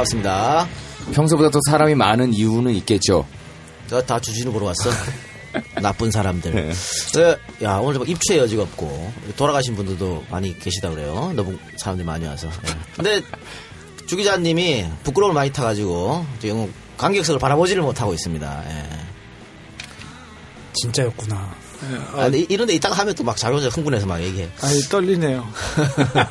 반갑습니다. 평소보다 더 사람이 많은 이유는 있겠죠. 내가 다 주진우 보러 왔어. 나쁜 사람들. 네. 네, 야 오늘 좀 입추의 여지가 없고 돌아가신 분들도 많이 계시다 그래요. 너무 사람들이 많이 와서. 네. 근데 주 기자님이 부끄러움을 많이 타가지고 지금 관객석을 바라보지를 못하고 있습니다. 예. 진짜였구나. 아, 근데 이런데 이따가 하면 또 막 자기 혼자 흥분해서 막 얘기해. 아니 떨리네요.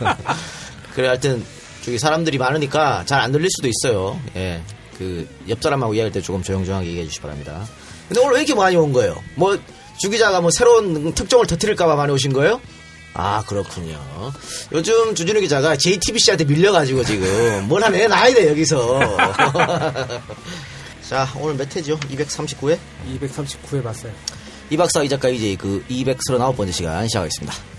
그래 하여튼 저기 사람들이 많으니까 잘 안 들릴 수도 있어요. 예. 그 옆 사람하고 이야기할 때 조금 조용조용하게 얘기해 주시 기 바랍니다. 근데 오늘 왜 이렇게 많이 온 거예요? 뭐 주기자가 뭐 새로운 특종을 터뜨릴까봐 많이 오신 거예요? 아 그렇군요. 요즘 주진우 기자가 JTBC한테 밀려가지고 지금 뭘 하나 내놔야 돼 여기서. 자 오늘 몇 회죠? 239회? 239회 봤어요. 이 박사 이 작가 이제 그 239번째 시간 시작하겠습니다.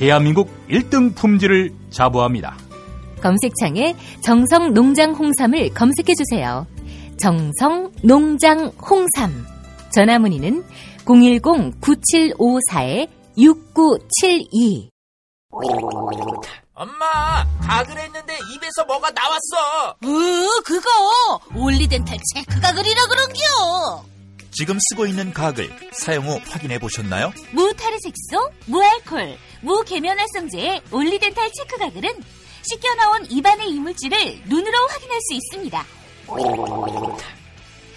대한민국 1등 품질을 자부합니다. 검색창에 정성 농장 홍삼을 검색해 주세요. 정성 농장 홍삼. 전화 문의는 010-9754-6972. 엄마, 가글 했는데 입에서 뭐가 나왔어. 으, 그거 올리덴탈 체크가 그리라 그런겨. 지금 쓰고 있는 가글 사용 후 확인해 보셨나요? 무타르색소, 무알콜, 무계면활성제의 올리덴탈 체크 가글은 씻겨 나온 입안의 이물질을 눈으로 확인할 수 있습니다.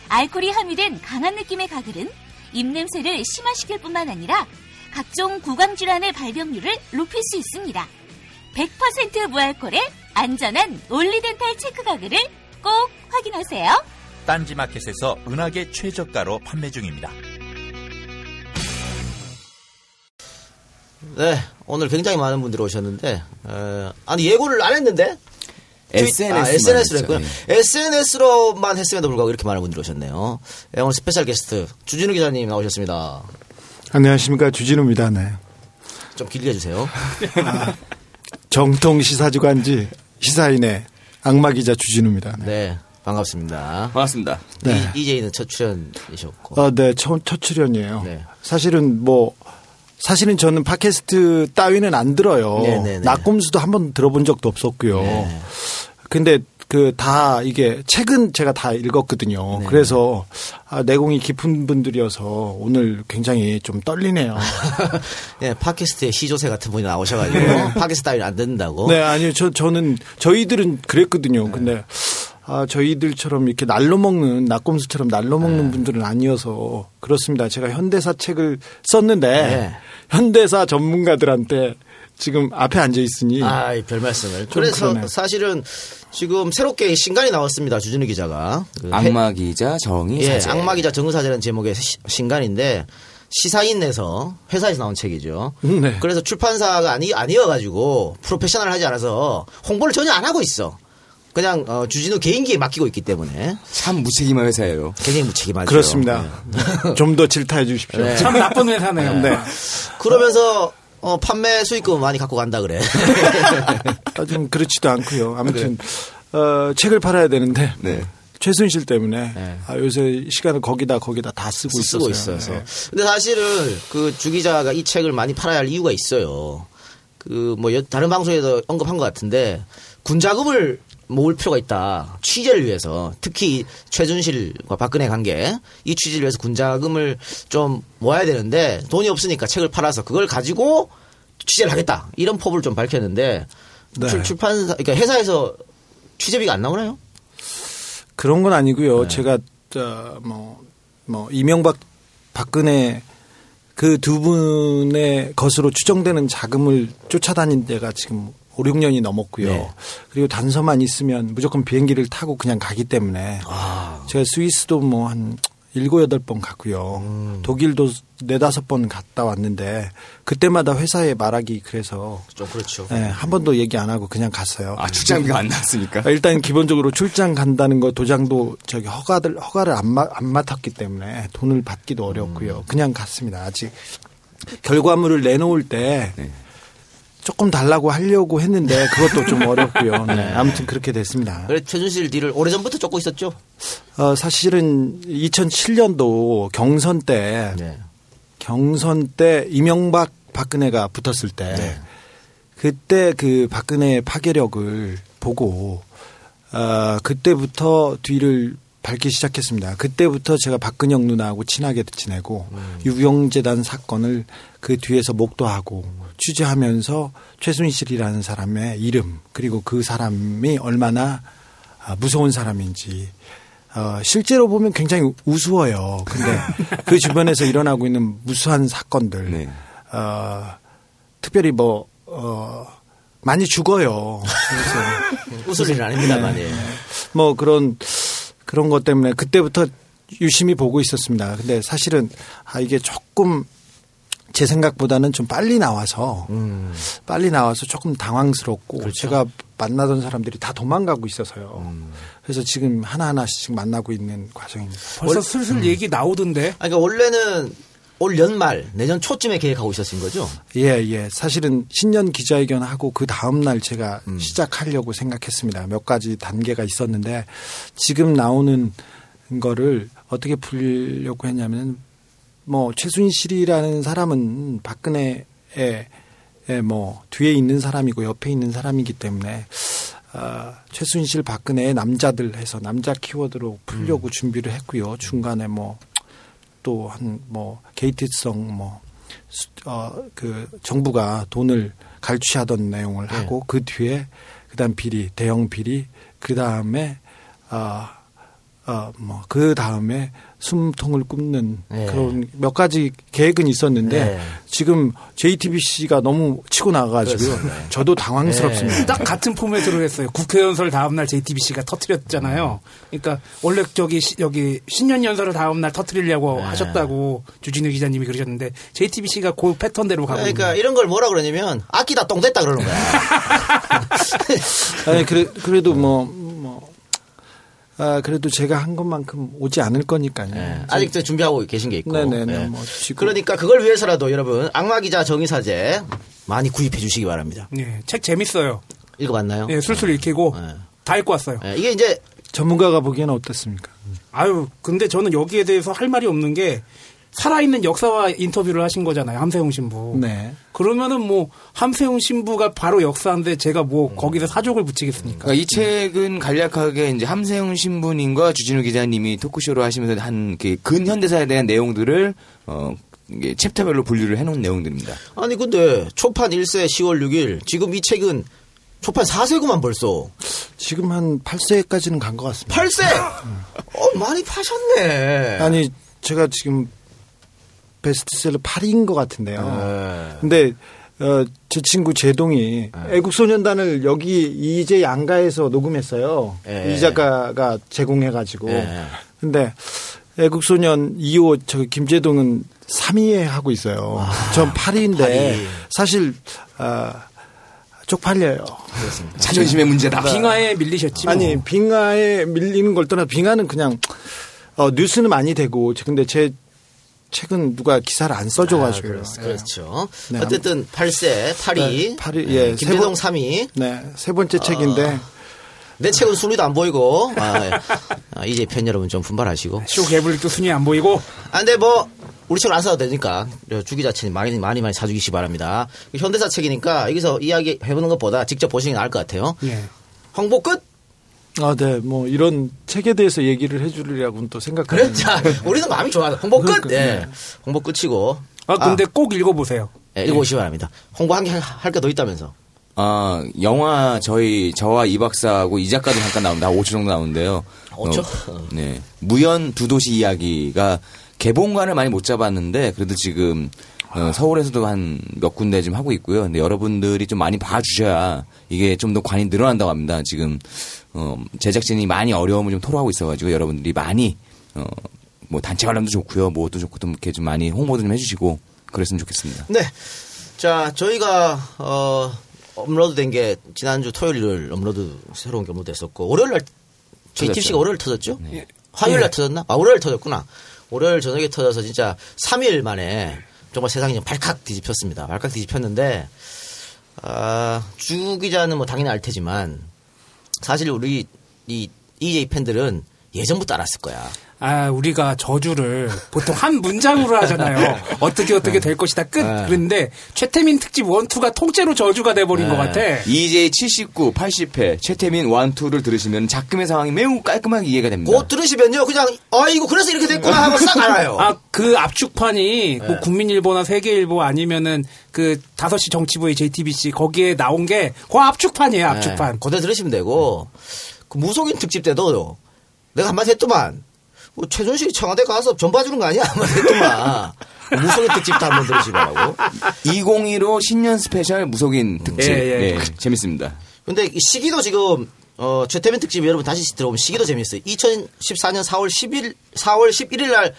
알코올이 함유된 강한 느낌의 가글은 입냄새를 심화시킬 뿐만 아니라 각종 구강질환의 발병률을 높일 수 있습니다. 100% 무알콜의 안전한 올리덴탈 체크 가글을 꼭 확인하세요. 딴지마켓에서 은하계 최저가로 판매 중입니다. 네, 오늘 굉장히 많은 분들이 오셨는데, 에, 아니, 예고를 안 했는데? SNS 만 아, SNS로 했죠. 했고요. SNS로만 했음에도 불구하고 이렇게 많은 분들이 오셨네요. 네, 오늘 스페셜 게스트, 주진우 기자님 나오셨습니다. 안녕하십니까 주진우입니다. 네. 좀 길게 해주세요. 정통 시사주간지 시사인의 악마 기자 주진우입니다. 네. 네, 반갑습니다. 반갑습니다. 네. 이, 이제는 첫 출연이셨고. 어, 네, 첫, 첫 출연이에요. 네. 사실은 뭐 사실은 저는 팟캐스트 따위는 안 들어요. 네, 네, 네. 낙곰수도 한 번 들어본 적도 없었고요. 네. 근데 그 다 이게 책은 제가 다 읽었거든요. 네. 그래서 아, 내공이 깊은 분들이어서 오늘 굉장히 좀 떨리네요. 네, 팟캐스트에 시조새 같은 분이 나오셔가지고, 팟캐스트 따위를 안 듣는다고. 네, 아니요. 저 저는 저희들은 그랬거든요. 근데 아, 저희들처럼 이렇게 날로 먹는 낙곰수처럼 날로 먹는 분들은 아니어서 그렇습니다. 제가 현대사 책을 썼는데 네. 현대사 전문가들한테 지금 앞에 앉아 있으니 아, 별 말씀을. 좀 그래서 그러네. 사실은 지금 새롭게 신간이 나왔습니다. 주진우 기자가. 그 해- 악마 기자 정의 예, 사제. 악마 기자 정의 사제라는 제목의 시- 신간인데 시사인에서 회사에서 나온 책이죠. 네. 그래서 출판사가 아니 아니어가지고 프로페셔널하지 않아서 홍보를 전혀 안 하고 있어. 그냥 어, 주진우 개인기에 맡기고 있기 때문에 참 무책임한 회사예요. 굉장히 무책임하죠. 그렇습니다. 좀더 질타해 주십시오. 네. 참 나쁜 회사네요. 네. 그러면서 어, 판매 수익금 많이 갖고 간다 그래. 아, 좀 그렇지도 않고요. 아무튼 어, 책을 팔아야 되는데 네. 최순실 때문에 네. 아, 요새 시간을 거기다 거기다 다 쓰고 쓰고 있어서요. 있어서. 네. 근데 사실은 그 주기자가 이 책을 많이 팔아야 할 이유가 있어요. 그 뭐 다른 방송에서 언급한 것 같은데 군자금을 모을 필요가 있다. 취재를 위해서 특히 최준실과 박근혜 관계 이 취재를 위해서 군자금을 좀 모아야 되는데 돈이 없으니까 책을 팔아서 그걸 가지고 취재를 하겠다 이런 포부를 좀 밝혔는데 네. 출, 출판사 그러니까 회사에서 취재비가 안 나오나요? 그런 건 아니고요. 네. 제가 뭐뭐 뭐 이명박 박근혜 그 두 분의 것으로 추정되는 자금을 쫓아다닌 데가 지금 5, 6년이 넘었고요. 네. 그리고 단서만 있으면 무조건 비행기를 타고 그냥 가기 때문에 아. 제가 스위스도 뭐 한 일곱 여덟 번 갔고요. 음. 독일도 네다섯 번 갔다 왔는데 그때마다 회사에 말하기 그래서 좀 그렇죠. 예, 한 번도 얘기 안 하고 그냥 갔어요. 아, 출장비가 안 나왔습니까? 아, 일단 기본적으로 출장 간다는 거 도장도 저기 허가들 허가를 안, 마, 안 맡았기 때문에 돈을 받기도 어렵고요. 음. 그냥 갔습니다. 아직 결과물을 내놓을 때 네. 조금 달라고 하려고 했는데 그것도 좀 어렵고요. 네, 아무튼 그렇게 됐습니다. 그래 최순실 뒤를 오래전부터 쫓고 있었죠. 어, 사실은 2007년도 경선 때 네. 경선 때 이명박 박근혜가 붙었을 때 네. 그때 그 박근혜의 파괴력을 보고 어, 그때부터 뒤를 밟기 시작했습니다. 그때부터 제가 박근영 누나하고 친하게 지내고 음. 유경재단 사건을 그 뒤에서 목도하고 취재하면서 최순실이라는 사람의 이름 그리고 그 사람이 얼마나 아, 무서운 사람인지 어, 실제로 보면 굉장히 우스워요. 근데 그 주변에서 일어나고 있는 무수한 사건들, 네. 어, 특별히 뭐, 어, 많이 죽어요. 웃을 일은 아닙니다만. 예. 뭐 그런, 그런 것 때문에 그때부터 유심히 보고 있었습니다. 근데 사실은 아, 이게 조금 제 생각보다는 좀 빨리 나와서 음. 빨리 나와서 조금 당황스럽고 그렇죠. 제가 만나던 사람들이 다 도망가고 있어서요. 음. 그래서 지금 하나하나씩 만나고 있는 과정입니다. 벌써 슬슬 얘기 나오던데. 아니, 그러니까 원래는 올 연말 내년 초쯤에 계획하고 있었은 거죠. 예, 예. 사실은 신년 기자회견 하고 그 다음 날 제가 음. 시작하려고 생각했습니다. 몇 가지 단계가 있었는데 지금 나오는 거를 어떻게 풀려고 했냐면 뭐 최순실이라는 사람은 박근혜의 에, 뭐 뒤에 있는 사람이고 옆에 있는 사람이기 때문에 아, 최순실 박근혜의 남자들 해서 남자 키워드로 풀려고 준비를 했고요. 중간에 뭐 또 한 뭐 게이트성 뭐 어, 그 정부가 돈을 갈취하던 내용을 네. 하고 그 뒤에 그다음 비리 대형 비리 그다음에 어어 뭐 그 다음에 숨통을 굽는 네. 그런 몇 가지 계획은 있었는데 네. 지금 JTBC가 너무 치고 나가가지고요. 그렇습니다. 저도 당황스럽습니다. 딱 같은 포맷으로 했어요. 국회 연설 다음날 JTBC가 터트렸잖아요. 그러니까 원래 저기 시- 여기 신년 연설을 다음날 터트리려고 네. 하셨다고 주진우 기자님이 그러셨는데 JTBC가 그 패턴대로 가고 그러니까 있는 이런 걸 뭐라 그러냐면 아끼다 똥 됐다 그러는 거야. 아니 그래 그래도 뭐 뭐. 아, 그래도 제가 한 것만큼 오지 않을 거니까요. 예, 아직도 준비하고 계신 게 있고. 네네네. 예. 뭐 그러니까 그걸 위해서라도 여러분 악마 기자 정의사제 많이 구입해 주시기 바랍니다. 예, 책 재밌어요. 읽어봤나요? 예, 술술 읽히고 예. 다 읽고 왔어요. 예, 이게 이제 전문가가 보기에는 어떻습니까? 아유, 근데 저는 여기에 대해서 할 말이 없는 게 살아있는 역사와 인터뷰를 하신 거잖아요. 함세웅 신부. 네. 그러면은 뭐 함세웅 신부가 바로 역사인데 제가 뭐 거기서 사족을 붙이겠습니까? 그러니까 이 책은 간략하게 이제 함세웅 신부님과 주진우 기자님이 토크쇼로 하시면서 한그 근현대사에 대한 내용들을 어 이게 챕터별로 분류를 해놓은 내용들입니다. 아니 근데 초판 1세 10월 6일 지금 이 책은 초판 4세구만 벌써 지금 한 8세까지는 간 것 같습니다. 8세. 어 많이 파셨네. 아니 제가 지금 베스트셀러 8위인 것 같은데요. 예. 근데 어, 제 친구 제동이 애국소년단을 여기 이제 양가에서 녹음했어요. 예. 이 작가가 제공해가지고. 예. 근데 애국소년 2호 저 김재동은 3위에 하고 있어요. 전 8위인데 8위. 사실 아, 쪽팔려요. 자존심의 문제다. 빙하에 밀리셨지. 뭐. 아니 빙하에 밀리는 걸 떠나 빙하는 그냥 어, 뉴스는 많이 되고 근데 제 책은 누가 기사를 안 써줘가지고 아, 그렇- 그렇죠. 네. 어쨌든 8세 8위. 네, 팔위, 예, 김대동 세 3위. 네, 세 번째 책인데 내 책은 순위도 안 보이고 아, 예. 아, 이제 편 여러분 좀 분발하시고. 쇼 개블릭도 순위 안 보이고 아, 근데 뭐 우리 책을 안 사도 되니까 주기자 책 많이 많이 많이 사주시기 바랍니다. 현대사 책이니까 여기서 이야기 해보는 것보다 직접 보시는 게 나을 것 같아요. 예. 홍보 끝. 아, 네, 뭐 이런 책에 대해서 얘기를 해주려고는 또 생각. 그래, 자, 우리는 마음이 좋아. 홍보 끝. 네. 홍보 끝이고. 아 근데 꼭 읽어보세요. 예, 읽어보시기 바랍니다. 홍보 한 개 할 게 더 있다면서. 아 영화 저희 저와 이 박사하고 이 작가도 잠깐 나옵니다. 5초 정도 나오는데요. 5초? 어, 네. 무연 두 도시 이야기가 개봉관을 많이 못 잡았는데 그래도 지금 어, 서울에서도 한 몇 군데 좀 하고 있고요. 근데 여러분들이 좀 많이 봐주셔야 이게 좀 더 관이 늘어난다고 합니다. 지금 어, 제작진이 많이 어려움을 좀 토로하고 있어가지고 여러분들이 많이 어, 뭐 단체 관람도 좋고요. 뭐도 좋고 좀 이렇게 좀 많이 홍보도 좀 해주시고 그랬으면 좋겠습니다. 네. 자, 저희가, 어, 업로드 된 게 지난주 토요일 일 업로드, 새로운 게 업로드 됐었고, 월요일 날, JTBC가 월요일 터졌죠? 화요일 날 터졌나? 아, 월요일 터졌구나. 월요일 저녁에 터져서 진짜 3일 만에 정말 세상이 좀 발칵 뒤집혔습니다. 발칵 뒤집혔는데, 아, 주 기자는 뭐 당연히 알 테지만, 사실 우리 이 이이제이 팬들은 예전부터 알았을 거야. 아, 우리가 저주를 보통 한 문장으로 하잖아요. 어떻게 어떻게 될 것이다 끝. 네. 그런데 최태민 특집 원투가 통째로 저주가 돼버린 것 같아. EJ 79, 80회 최태민 1, 2를 들으시면 작금의 상황이 매우 깔끔하게 이해가 됩니다. 곧 들으시면요, 그냥, 아이고, 그래서 이렇게 됐구나 하고 싹 알아요. 아, 그 압축판이 네. 뭐 국민일보나 세계일보 아니면은 그 5시 정치부의 JTBC 거기에 나온 게 그 압축판이에요, 압축판. 네, 그대 들으시면 되고 그 무속인 특집 때도 내가 한마디 했더만 뭐 최순실이 청와대 가서 전 봐주는 거 아니야 했더만 무속인 특집도 한번 들으시라고 2015 신년 스페셜 무속인 특집. 예, 예. 예, 재밌습니다. 근데 이 시기도 지금 어, 최태민 특집 여러분 다시 들어보면 시기도 재밌어요 2014년 4월 10일 4월 11일 날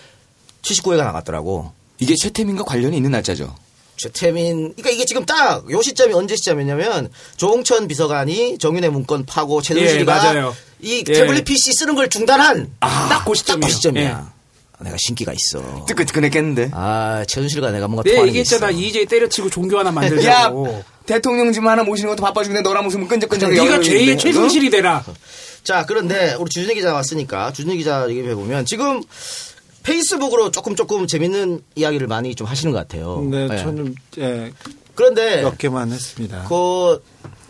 79회가 나갔더라고 이게 최태민과 관련이 있는 날짜죠. 최태민, 그러니까 이게 지금 딱 요 시점이 언제 시점이냐면 조홍천 비서관이 정윤의 문건 파고 예, 최순실이가 맞아요. 이 예. 태블릿 PC 쓰는 걸 중단한 딱그 시점이에요. 딱그 시점이야. 예. 아, 내가 신기가 있어. 뜨끈뜨끈했겠는데. 아 최순실과 내가 뭔가 네, 게 있어. 있잖아. EJ 때려치고 종교 하나 야, 만들자고. 대통령 집 하나 모시는 것도 바빠 죽는데 너랑 무슨 끈적끈적 네가 제일 최순실이 되라. 자 그런데 우리 주준희 기자 왔으니까 주준희 기자 얘기해 보면 지금 페이스북으로 조금 조금 재밌는 이야기를 많이 좀 하시는 것 같아요. 네, 예. 저는 예, 그런데 몇 개만 했습니다. 그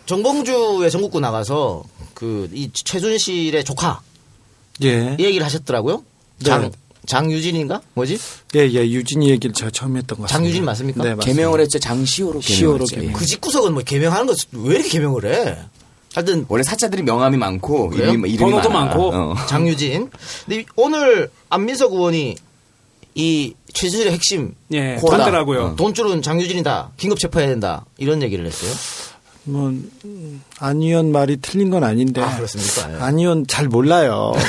정봉주의 전국구 나가서 그 이 최순실의 조카 예, 이 얘기를 하셨더라고요. 네. 장 장유진인가 뭐지? 예, 예, 유진이 얘기를 제가 처음 했던 것 같습니다. 장유진 맞습니까? 네, 맞습니다. 개명을 했죠. 장시호로 시호로. 개명. 예. 그 집구석은 뭐 개명하는 거 왜 이렇게 개명을 해? 하여튼 원래 사자들이 명함이 많고 그래요? 이름이, 이름이 번호도 많아. 많고. 어. 장유진. 근데 이- 오늘 안민석 의원이 이 최순실의 핵심 예, 코어다. 던더라고요. 돈줄은 장유진이다. 긴급 체포해야 된다. 이런 얘기를 했어요. 뭐 음, 안 의원 말이 틀린 건 아닌데. 아, 그렇습니까? 예. 안 의원 잘 몰라요.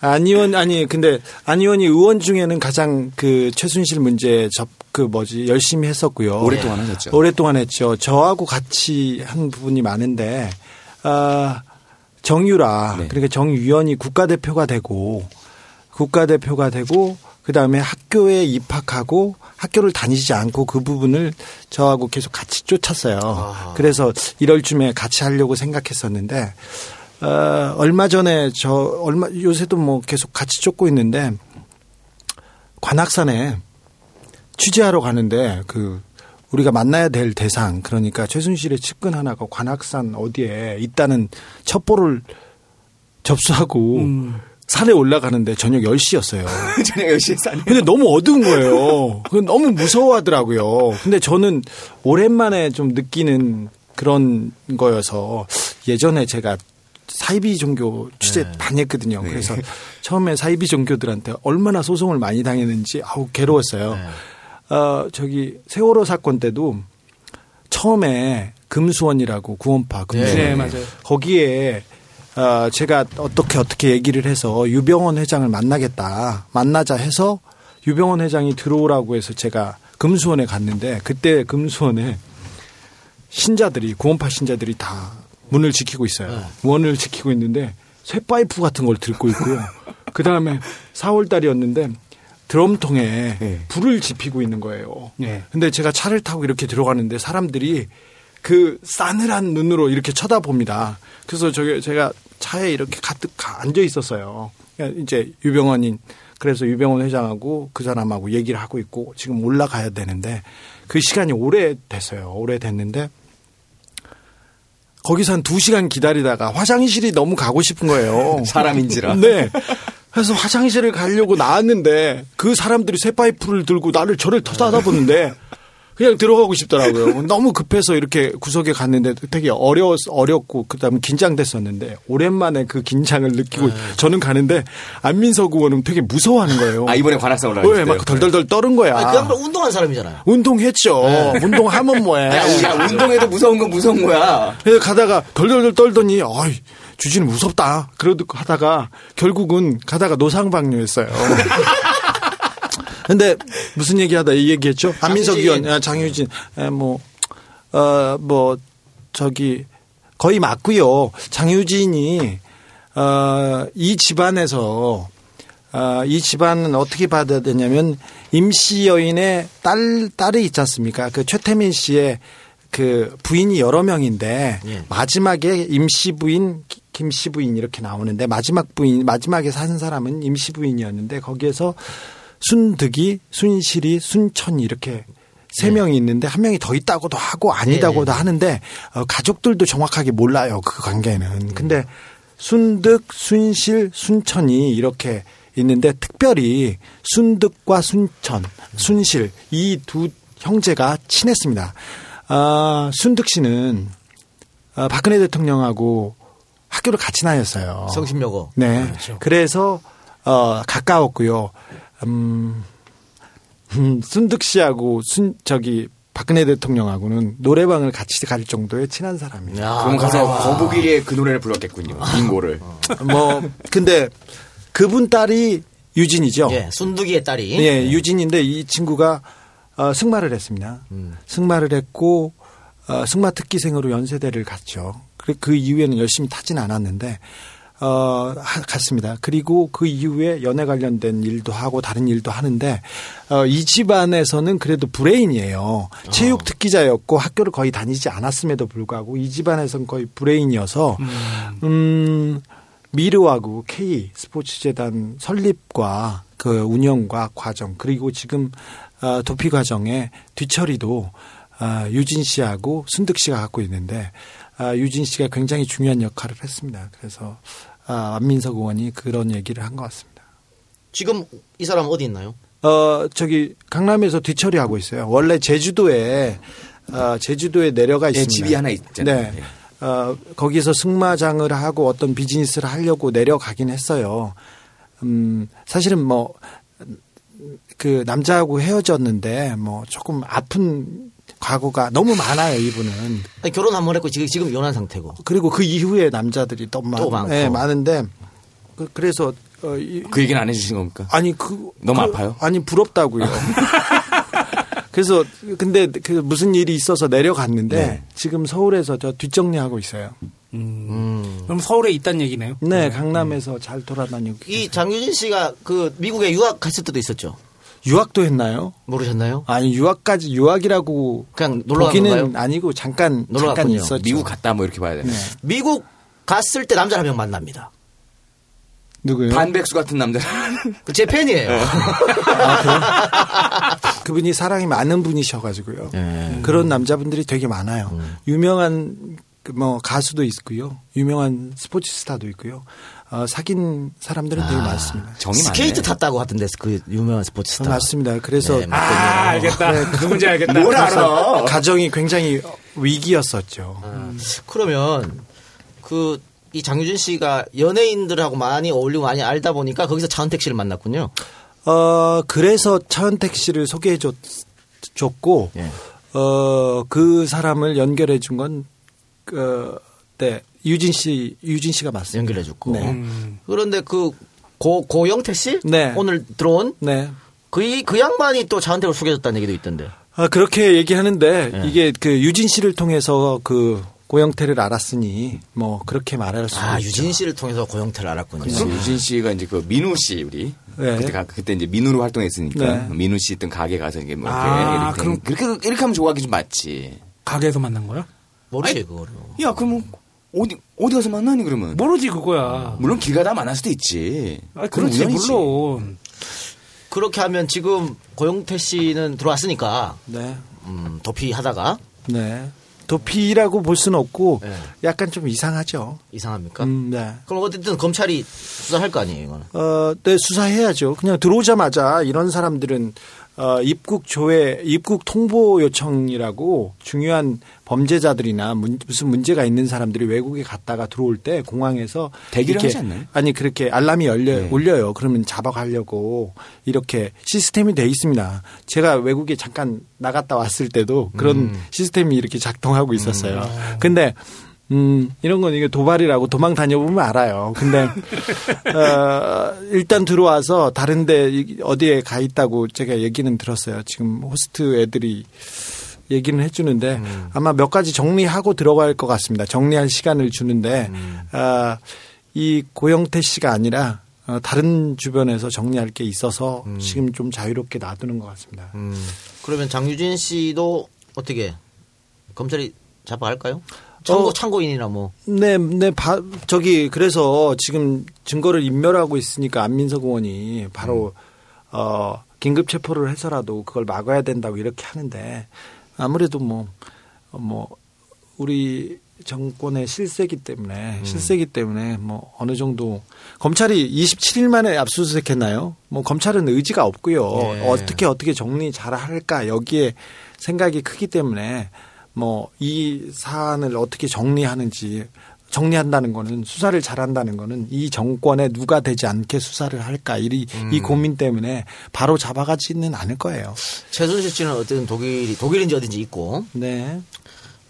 안 의원 아니 근데 안 의원이 의원 중에는 가장 그 최순실 문제 접 그 뭐지 열심히 했었고요. 오랫동안 하셨죠. 오랫동안 했죠. 저하고 같이 한 부분이 많은데 아 정유라 네. 그러니까 정유연이 국가대표가 되고 국가대표가 되고 그 다음에 학교에 입학하고 학교를 다니지 않고 그 부분을 저하고 계속 같이 쫓았어요. 그래서 이럴 쯤에 같이 하려고 생각했었는데 어, 얼마 전에 저 얼마 요새도 뭐 계속 같이 쫓고 있는데 관악산에 취재하러 가는데 그 우리가 만나야 될 대상 그러니까 최순실의 측근 하나가 관악산 어디에 있다는 첩보를 접수하고 산에 올라가는데 저녁 10시였어요. 저녁 10시에 싸네. 근데 너무 어두운 거예요. 그 너무 무서워하더라고요. 근데 저는 오랜만에 좀 느끼는 그런 거여서 예전에 제가 사이비 종교 취재 많이 했거든요. 그래서 처음에 사이비 종교들한테 얼마나 소송을 많이 당했는지 아우 괴로웠어요. 어, 저기 세월호 사건 때도 처음에 금수원이라고 구원파 금수원 네, 맞아요. 거기에 어, 제가 어떻게 어떻게 얘기를 해서 유병원 회장을 만나겠다 만나자 해서 유병원 회장이 들어오라고 해서 제가 금수원에 갔는데 그때 금수원에 신자들이 구원파 신자들이 다 문을 지키고 있어요. 문을 지키고 있는데 쇠파이프 같은 걸 들고 있고요. 그 다음에 4월 달이었는데 드럼통에 네. 불을 지피고 있는 거예요. 네. 근데 제가 차를 타고 이렇게 들어가는데 사람들이 그 싸늘한 눈으로 이렇게 쳐다봅니다. 그래서 저기 제가 차에 이렇게 가득 가- 앉아 있었어요. 그러니까 이제 유병원인 그래서 유병원 회장하고 그 사람하고 얘기를 하고 있고 지금 올라가야 되는데 그 시간이 오래 됐어요. 오래 됐는데 거기서 한두 시간 기다리다가 화장실이 너무 가고 싶은 거예요. 사람인지라. 네. 그래서 화장실을 가려고 나왔는데 그 사람들이 쇠파이프를 들고 나를 저를 쳐다보는데 그냥 들어가고 싶더라고요. 너무 급해서 이렇게 구석에 갔는데 되게 어려 어렵고 그다음에 긴장됐었는데 오랜만에 그 긴장을 느끼고 저는 가는데 안민석 의원은 되게 무서워하는 거예요. 아, 이번에 관악산 올라가셨어요? 왜 막 덜덜덜 떠른 거야. 아니, 그 양반 운동한 사람이잖아요. 운동했죠. 운동하면 뭐해. 야, 야, 운동해도 무서운 건 무서운 거야. 그래서 가다가 덜덜덜 떨더니 어이 주진우 무섭다. 그러고 하다가 결국은 가다가 노상방뇨했어요. 근데 무슨 얘기하다 이 얘기했죠? 안민석. 의원, 아, 장유진, 에, 뭐, 어, 뭐, 저기, 거의 맞고요. 장유진이, 어, 이 집안에서, 어, 이 집안은 어떻게 받아야 되냐면, 임씨 여인의 딸, 딸이 있지 않습니까? 그 최태민 씨의 그 부인이 여러 명인데, 예. 마지막에 임씨 부인, 기- 김씨 부인 이렇게 나오는데, 마지막 부인, 마지막에 산 사람은 임씨 부인이었는데, 거기에서 순득이, 순실이, 순천이 이렇게 세 명이 있는데 한 명이 더 있다고도 하고 아니다고도 하는데 어, 가족들도 정확하게 몰라요 그 관계는. 근데 순득, 순실, 순천이 이렇게 있는데 특별히 순득과 순천, 순실 이 두 형제가 친했습니다. 아, 순득 씨는 어, 박근혜 대통령하고 학교를 같이 다녔어요. 성심여고. 네. 그래서 어 가까웠고요. 음, 음 순득 씨하고 순 저기 박근혜 대통령하고는 노래방을 같이 갈 정도의 친한 사람이에요. 야, 그럼 가서 노래방. 거북이의 그 노래를 불렀겠군요. 빙고를. 뭐 근데 그분 딸이 유진이죠. 예, 순두기의 딸이. 예, 유진인데 이 친구가 어, 승마를 했습니다. 승마를 했고 어, 승마 특기생으로 연세대를 갔죠. 그래 그 이후에는 열심히 타진 않았는데 어, 하- 갔습니다. 그리고 그 이후에 연예 관련된 일도 하고 다른 일도 하는데 어, 이 집안에서는 그래도 브레인이에요. 체육 특기자였고 학교를 거의 다니지 않았음에도 불구하고 이 집안에서는 거의 브레인이어서 음, 미르하고 K 스포츠재단 설립과 그 운영과 과정 그리고 지금 어, 도피 과정의 뒤처리도 아, 유진 씨하고 순득 씨가 갖고 있는데 아, 유진 씨가 굉장히 중요한 역할을 했습니다. 그래서 아, 안민석 의원이 그런 얘기를 한 것 같습니다. 지금 이 사람 어디 있나요? 어 저기 강남에서 뒤처리하고 있어요. 원래 제주도에 어, 제주도에 내려가 예, 있습니다. 집이 하나 있잖아요. 네. 예. 어, 거기서 승마장을 하고 어떤 비즈니스를 하려고 내려가긴 했어요. 음, 사실은 뭐, 그 남자하고 헤어졌는데 뭐 조금 아픈 과거가 너무 많아요, 이분은. 아니, 결혼 한 번 했고 지금 지금 이혼한 상태고. 그리고 그 이후에 남자들이 또, 많, 또 많고. 예, 많은데 그, 그래서 어, 이, 그 얘기는 안 해주신 겁니까? 아니 그 너무 그- 아파요? 아니 부럽다고요. 그래서 근데 그 무슨 일이 있어서 내려갔는데 네. 지금 서울에서 저 뒷정리하고 있어요. 음. 그럼 서울에 있다는 얘기네요. 네, 강남에서 잘 돌아다니고. 이 장유진 씨가 그 미국에 유학 갔을 때도 있었죠. 유학도 했나요? 모르셨나요? 아니 유학까지 유학이라고 그냥 놀러 간 보기는 건가요? 아니고 잠깐 놀러 잠깐 갔군요. 있었죠. 미국 갔다 뭐 이렇게 봐야 돼요. 네. 미국 갔을 때 남자 한 명 만납니다. 누구요? 반백수 같은 남자. 그제 팬이에요. 그분이 사랑이 많은 분이셔가지고요. 네. 그런 남자분들이 되게 많아요. 음. 유명한 그뭐 가수도 있고요. 유명한 스포츠 스타도 있고요. 어, 사귄 사람들은 되게 많습니다. 정이 많네. 스케이트 탔다고 하던데 그 유명한 스포츠 스타. 맞습니다. 그래서 네, 아, 알겠다. 누군지 알겠다. 뭘 알아? 가정이 굉장히 위기였었죠. 아, 그러면 그 이 장유진 씨가 연예인들하고 많이 어울리고 많이 알다 보니까 거기서 차은택 씨를 만났군요. 어, 그래서 차은택 씨를 소개해 줬, 줬고, 예. 어, 그 사람을 연결해 준 건, 그, 네, 유진 씨, 유진 씨가 맞습니다. 연결해 줬고. 네. 음. 그런데 그 고, 고영태 씨? 네. 오늘 들어온 네. 그, 이- 그 양반이 또 차은택을 소개해줬다는 얘기도 있던데. 아, 그렇게 얘기하는데, 예. 이게 그 유진 씨를 통해서 그 고영태를 알았으니, 뭐, 그렇게 말할 수 아, 있죠. 유진 씨를 통해서 고영태를 알았군요. 그래서 유진 씨가 이제 그 민우 씨 우리 네. 그때 가- 그때 이제 민우로 활동했으니까 네. 민우 씨 있던 가게 가서 이게 뭐 이렇게, 아, 이렇게 그럼- 그렇게 이렇게 하면 좋아하기 좀 맞지. 가게에서 만난 거야? 모르지, 그거를. 야 그러면 어디 어디 가서 만나니 그러면? 모르지 그거야. 물론 길 가다 만날 수도 있지. 아, 그렇지. 물론. 그렇게 하면 지금 고영태 씨는 들어왔으니까, 네. 음, 도피 하다가 네. 도피라고 볼 수는 없고, 네. 약간 좀 이상하죠. 이상합니까? 음, 네. 그럼 어쨌든 검찰이 수사할 거 아니에요, 이거는. 어, 네, 수사해야죠. 그냥 들어오자마자 이런 사람들은 어, 입국 조회, 입국 통보 요청이라고 중요한 범죄자들이나 문, 무슨 문제가 있는 사람들이 외국에 갔다가 들어올 때 공항에서 대기를 하지 않나요? 아니 그렇게 알람이 열려 네. 울려요. 그러면 잡아가려고 이렇게 시스템이 돼 있습니다. 제가 외국에 잠깐 나갔다 왔을 때도 그런 음. 시스템이 이렇게 작동하고 있었어요. 근데 음, 이런 건 이게 도발이라고 도망 다녀보면 알아요. 근데, 어, 일단 들어와서 다른데 이- 어디에 가 있다고 제가 얘기는 들었어요. 지금 호스트 애들이 얘기는 해주는데 아마 몇 가지 정리하고 들어갈 것 같습니다. 정리할 시간을 주는데, 아, 이 고영태 씨가 아니라 어, 다른 주변에서 정리할 게 있어서 지금 좀 자유롭게 놔두는 것 같습니다. 음. 그러면 장유진 씨도 어떻게 검찰이 잡아갈까요? 참고 어. 참고인이나 뭐. 네, 네, 바, 저기 그래서 지금 증거를 인멸하고 있으니까 안민석 의원이 바로 어 긴급 체포를 해서라도 그걸 막아야 된다고 이렇게 하는데 아무래도 뭐 어, 뭐 우리 정권의 실세기 때문에 실세기 때문에 뭐 어느 정도 검찰이 27일 만에 압수수색했나요? 뭐 검찰은 의지가 없고요. 예. 어떻게 어떻게 정리 잘 할까 여기에 생각이 크기 때문에 뭐 이 사안을 어떻게 정리하는지 정리한다는 거는 수사를 잘한다는 거는 이 정권에 누가 되지 않게 수사를 할까 이, 이 고민 때문에 바로 잡아가지는 않을 거예요. 최순실 씨는 어쨌든 독일이 독일인지 어딘지 있고 네.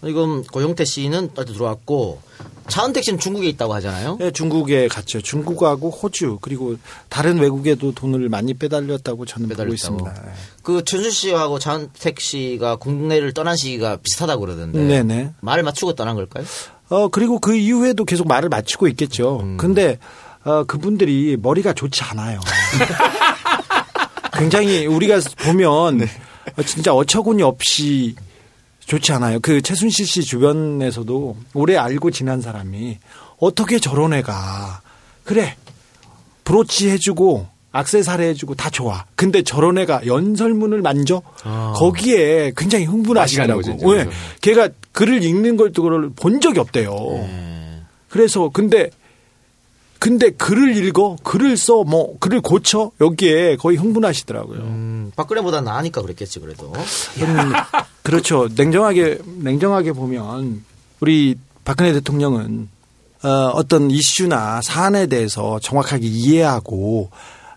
이건 고영태 씨는 어디 들어왔고 차은택 씨는 중국에 있다고 하잖아요. 네, 중국에 갔죠. 중국하고 호주 그리고 다른 외국에도 돈을 많이 빼달렸다고 저는 보고 빼달렸다고. 있습니다. 네. 그 최순실 씨하고 차은택 씨가 국내를 떠난 시기가 비슷하다고 그러던데. 네네. 말을 맞추고 떠난 걸까요? 어 그리고 그 이후에도 계속 말을 맞추고 있겠죠. 근데 어 그분들이 머리가 좋지 않아요. 굉장히 우리가 보면 어, 진짜 어처구니 없이 좋지 않아요. 그 최순실 씨 주변에서도 오래 알고 지난 사람이 어떻게 저런 애가 그래 브로치 해주고 악세사리 해주고 다 좋아. 근데 저런 애가 연설문을 만져 거기에 굉장히 흥분하시더라고. 왜? 걔가 글을 읽는 걸 또 그걸 본 적이 없대요. 네. 그래서 근데 근데 글을 읽어 글을 써 뭐 글을 고쳐 여기에 거의 흥분하시더라고요. 음, 박근혜보다 나으니까 그랬겠지 그래도. 음, 그렇죠. 냉정하게 냉정하게 보면 우리 박근혜 대통령은 어, 어떤 이슈나 사안에 대해서 정확하게 이해하고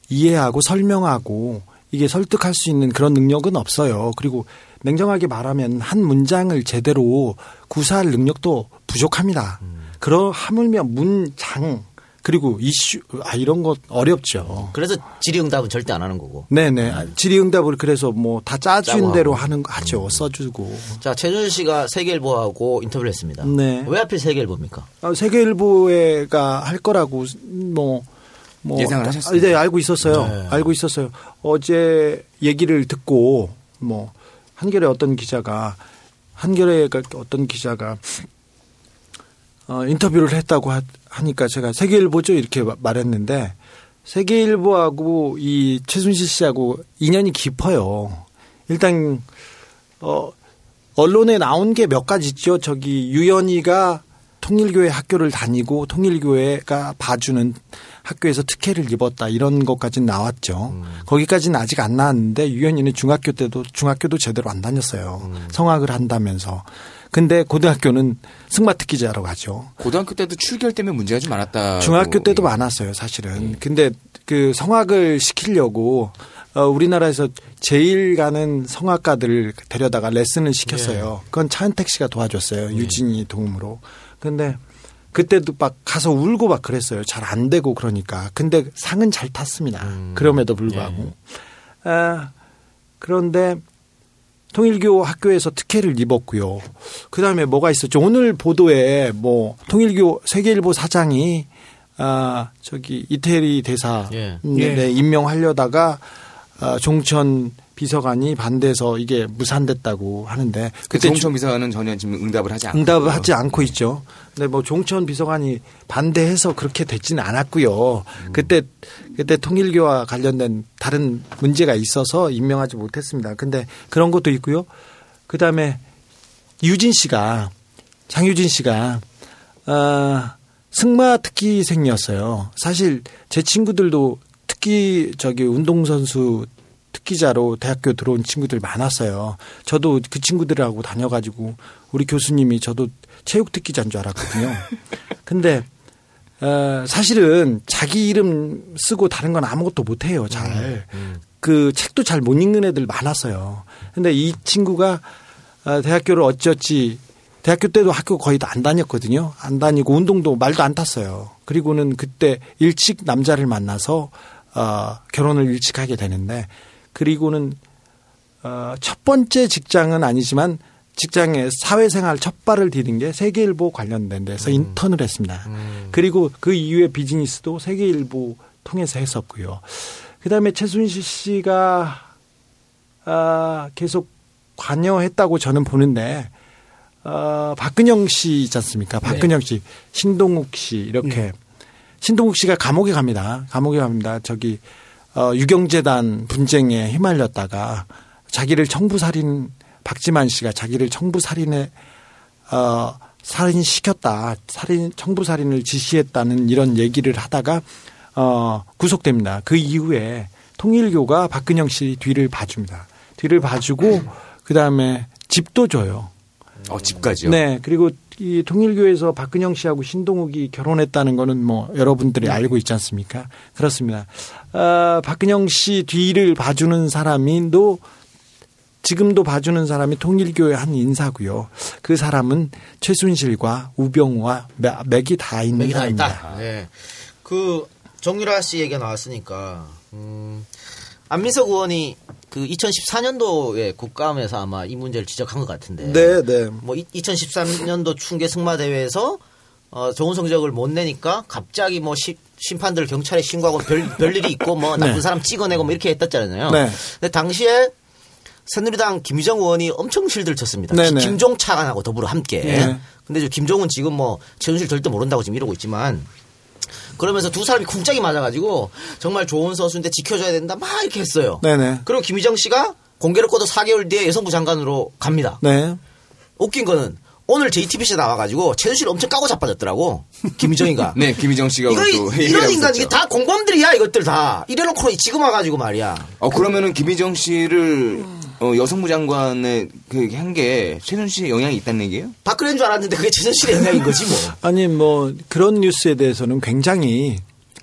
이해하고 설명하고 이게 설득할 수 있는 그런 능력은 없어요. 그리고 냉정하게 말하면 한 문장을 제대로 구사할 능력도 부족합니다. 그러 하물며 문장 그리고 이슈 아 이런 것 어렵죠. 그래서 질의응답은 절대 안 하는 거고. 네네. 질의응답을 그래서 뭐 다 짜준 대로. 하는 거 하죠. 써주고. 자 최준실 씨가 세계일보하고 인터뷰를 했습니다. 네. 왜 하필 세계일보입니까? 아, 세계일보가 할 거라고 뭐, 뭐 예상을 아, 하셨습니까? 네, 알고 있었어요. 네. 알고 있었어요. 어제 얘기를 듣고 뭐 한겨레 어떤 기자가 한겨레 어떤 기자가 어, 인터뷰를 했다고 하, 하니까 제가 세계일보죠 이렇게 마- 말했는데 세계일보하고 이 최순실 씨하고 인연이 깊어요. 일단 어 언론에 나온 게 몇 가지 있죠. 저기 유연이가 통일교회 학교를 다니고 통일교회가 봐주는 학교에서 특혜를 입었다 이런 것까지는 나왔죠. 거기까지는 아직 안 나왔는데 유연이는 중학교 때도 중학교도 제대로 안 다녔어요. 성악을 한다면서. 근데 고등학교는 승마특기자라고 하죠. 고등학교 때도 출결 때문에 문제가 좀 많았다. 중학교 때도 많았어요, 사실은. 근데 그 성악을 시키려고 어, 우리나라에서 제일 가는 성악가들을 데려다가 레슨을 시켰어요. 그건 차은택 씨가 도와줬어요. 유진이 도움으로. 근데 그때도 막 가서 울고 막 그랬어요. 잘 안 되고 그러니까. 근데 상은 잘 탔습니다. 그럼에도 불구하고. 아, 그런데 통일교 학교에서 특혜를 입었고요. 그 다음에 뭐가 있었죠? 오늘 보도에 뭐 통일교 세계일보 사장이 아 저기 이태리 대사 예. 네, 예. 임명하려다가 아, 종천 비서관이 반대해서 이게 무산됐다고 하는데 그 그때 종천 비서관은 전혀 지금 응답을 하지 않고 응답을 하지 않고 있죠. 근데 뭐 종천 비서관이 반대해서 그렇게 됐지는 않았고요. 그때 그때 통일교와 관련된 다른 문제가 있어서 임명하지 못했습니다. 근데 그런 것도 있고요. 그다음에 유진 씨가 장유진 씨가 어, 승마 특기 생이었어요. 사실 제 친구들도 특기 저기 운동선수 특기자로 대학교 들어온 친구들 많았어요. 저도 그 친구들하고 다녀가지고 우리 교수님이 저도 체육 특기자인 줄 알았거든요. 근데 어, 사실은 자기 이름 쓰고 다른 건 아무것도 못해요. 잘. 그 책도 잘 못 읽는 애들 많았어요. 근데 이 친구가 어, 대학교를 어찌어찌 대학교 때도 학교 거의 다 안 다녔거든요. 안 다니고 운동도 말도 안 탔어요. 그리고는 그때 일찍 남자를 만나서 어, 결혼을 일찍 하게 되는데 그리고는 어, 첫 번째 직장은 아니지만 직장에 사회생활 첫 발을 디딘 게 세계일보 관련된 데서 음. 인턴을 했습니다. 그리고 그 이후에 비즈니스도 세계일보 통해서 했었고요. 그다음에 최순실 씨가 아, 계속 관여했다고 저는 보는데 어, 박근영 씨 있지 않습니까? 박근영 씨, 신동욱 씨 이렇게 신동욱 씨가 감옥에 갑니다. 감옥에 갑니다. 저기 어, 유경재단 분쟁에 휘말렸다가 자기를 청부살인 박지만 씨가 자기를 청부살인에 어, 살인시켰다. 살인, 청부살인을 지시했다는 이런 얘기를 하다가, 어, 구속됩니다. 그 이후에 통일교가 박근영 씨 뒤를 봐줍니다. 뒤를 봐주고, 그 다음에 집도 줘요. 어, 집까지요? 네. 그리고 이 통일교에서 박근영 씨하고 신동욱이 결혼했다는 거는 뭐 여러분들이 알고 있지 않습니까? 그렇습니다. 아, 박근영 씨 뒤를 봐주는 사람인도 지금도 봐주는 사람이 통일교의 한 인사고요. 그 사람은 최순실과 우병우와 매- 맥이 다 있는 맥이 다 사람입니다. 있다. 네. 그 정유라 씨 얘기가 나왔으니까 음, 안민석 의원이 그 2014년도에 국감에서 아마 이 문제를 지적한 것 같은데. 네, 네. 뭐 2013년도 충계 승마 대회에서 어, 좋은 성적을 못 내니까 갑자기 뭐 시- 심판들 경찰에 신고하고 별, 별 일이 있고 뭐 나쁜 네. 사람 찍어내고 뭐 이렇게 했었잖아요. 네. 근데 당시에 새누리당 김희정 의원이 엄청 실드를 쳤습니다. 네, 네. 김종 차관하고 더불어 함께. 네. 근데 저 김종은 지금 뭐 최순실 절대 모른다고 지금 이러고 있지만 그러면서 두 사람이 쿵짝이 맞아가지고 정말 좋은 선수인데 지켜줘야 된다 막 이렇게 했어요. 네네. 그리고 김희정 씨가 공개를 꺼도 4개월 뒤에 여성부 장관으로 갑니다. 네. 웃긴 거는 오늘 JTBC에 나와가지고 최순실 엄청 까고 자빠졌더라고. 김희정이가. 네, 김희정 씨가 이거 이런 인간. 이게 다 공범들이야 이것들 다. 이래놓고 지금 와가지고 말이야. 어, 그러면은 김희정 씨를 어, 여성부 장관에 그한 게 최순실의 영향이 있다는 얘기예요? 박근혜인 줄 알았는데 그게 최순실의 영향인 거지 뭐. 아니 뭐 그런 뉴스에 대해서는 굉장히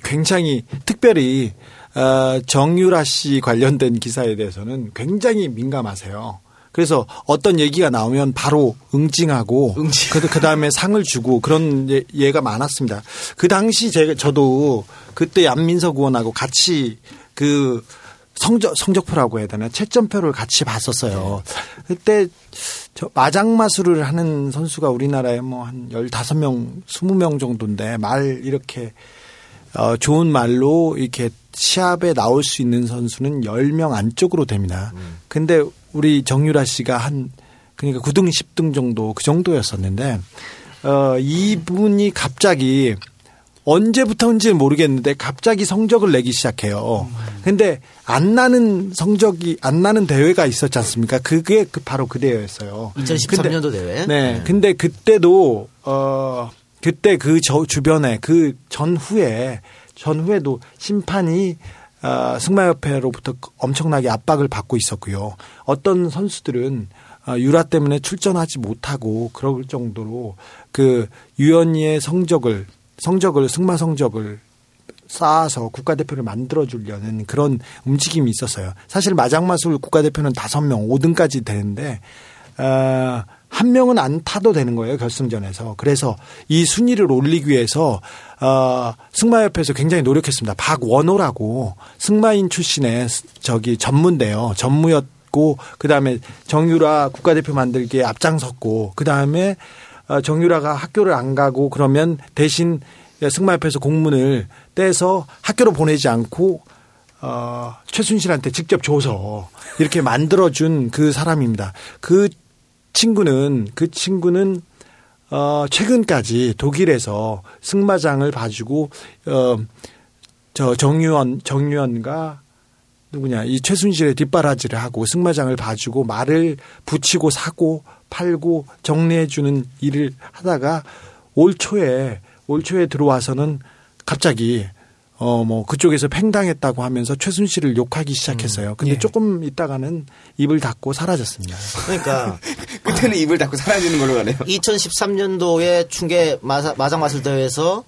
굉장히 특별히 어, 정유라 씨 관련된 기사에 대해서는 굉장히 민감하세요. 그래서 어떤 얘기가 나오면 바로 응징하고 그, 그 다음에 상을 주고 그런 예, 예가 많았습니다. 그 당시 제가 저도 그때 안민석 의원하고 같이 그 성적 성적표라고 해야 되나 채점표를 같이 봤었어요. 그때 저 마장마술을 하는 선수가 우리나라에 뭐 한 15명, 20명 정도인데 말 이렇게 어 좋은 말로 이렇게 시합에 나올 수 있는 선수는 10명 안쪽으로 됩니다. 근데 우리 정유라 씨가 한 그러니까 9등, 10등 정도 그 정도였었는데 어 이분이 갑자기 언제부터인지는 모르겠는데 갑자기 성적을 내기 시작해요. 근데 안 나는 성적이 안 나는 대회가 있었지 않습니까? 그게 그 바로 그 대회였어요. 2013년도 대회. 네. 근데 그때도 어 그때 그 저 주변에 그 전후에 전후에도 심판이 어, 승마협회로부터 엄청나게 압박을 받고 있었고요. 어떤 선수들은 어, 유라 때문에 출전하지 못하고 그럴 정도로 그 유연이의 성적을 성적을 승마 성적을 쌓아서 국가대표를 만들어주려는 그런 움직임이 있었어요. 사실 마장마술 국가대표는 다섯 명, 5등까지 되는데 어, 한 명은 안 타도 되는 거예요 결승전에서. 그래서 이 순위를 올리기 위해서 어, 승마협회에서 굉장히 노력했습니다. 박원호라고 승마인 출신의 저기 전무인데요. 전무였 고 그 다음에 정유라 국가대표 만들기에 앞장섰고 그 다음에 어, 정유라가 학교를 안 가고 그러면 대신 승마협회에서 공문을 떼서 학교로 보내지 않고 어, 최순실한테 직접 줘서 이렇게 만들어준 그 사람입니다. 그 친구는 그 친구는 어, 최근까지 독일에서 승마장을 봐주고 어, 저 정유원 정유원과 누구냐 이 최순실의 뒷바라지를 하고 승마장을 봐주고 말을 붙이고 사고 팔고 정리해 주는 일을 하다가 올 초에 올 초에 들어와서는 갑자기 어 뭐 그쪽에서 팽당했다고 하면서 최순실을 욕하기 시작했어요. 근데 조금 있다가는 입을 닫고 사라졌습니다. 그러니까 끝에는 입을 닫고 사라지는 걸로 가네요. 2013년도에 충계 마사, 마장 마술 대회에서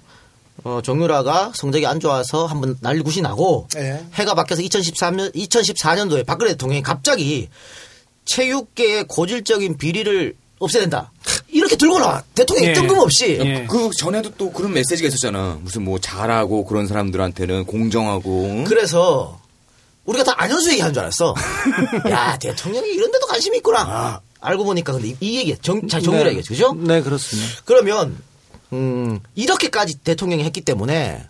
어, 정유라가 성적이 안 좋아서 한번 날굿이 나고 네. 해가 바뀌어서 2013년 2014년도에 박근혜 대통령이 갑자기 체육계의 고질적인 비리를 없애야 된다. 이렇게 들고 나와. 대통령이 예. 뜬금없이. 예. 그 전에도 또 그런 메시지가 있었잖아. 무슨 뭐 잘하고 그런 사람들한테는 공정하고. 응? 그래서 우리가 다 안현수 얘기하는 줄 알았어. 야 대통령이 이런 데도 관심이 있구나. 알고 보니까 근데 이, 이 얘기 정, 자, 정유라 네. 얘기죠. 그죠? 네, 그렇습니다. 그러면 음, 이렇게까지 대통령이 했기 때문에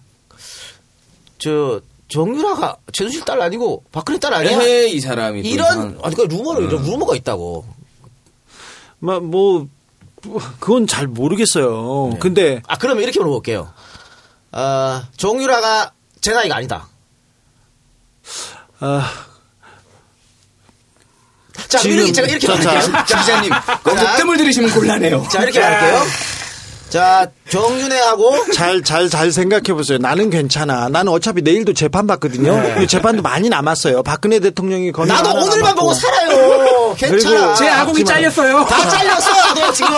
저 정유라가 최순실 딸 아니고 박근혜 딸 아니야? 에헤이, 이 사람이. 또 이런 아니 그 루머를 이런 루머가 있다고. 뭐, 뭐 그건 잘 모르겠어요. 근데 아 그러면 이렇게 물어볼게요. 아 정유라가 제 나이가 아니다. 아, 자 지금- 이렇게 제가 이렇게 자, 말할게요. 자, 자, 기자님, 거기서 자. 뜸을 들이시면 곤란해요. 자 이렇게 말할게요. 자 정윤회하고 잘, 잘, 잘 생각해 보세요. 나는 괜찮아. 나는 어차피 내일도 재판 받거든요. 그리고 재판도 많이 남았어요. 박근혜 대통령이 거의 나도 오늘만 남았고. 보고 살아요. 괜찮아. 제 하지만- 잘렸어요. 다 잘렸어 나도 지금.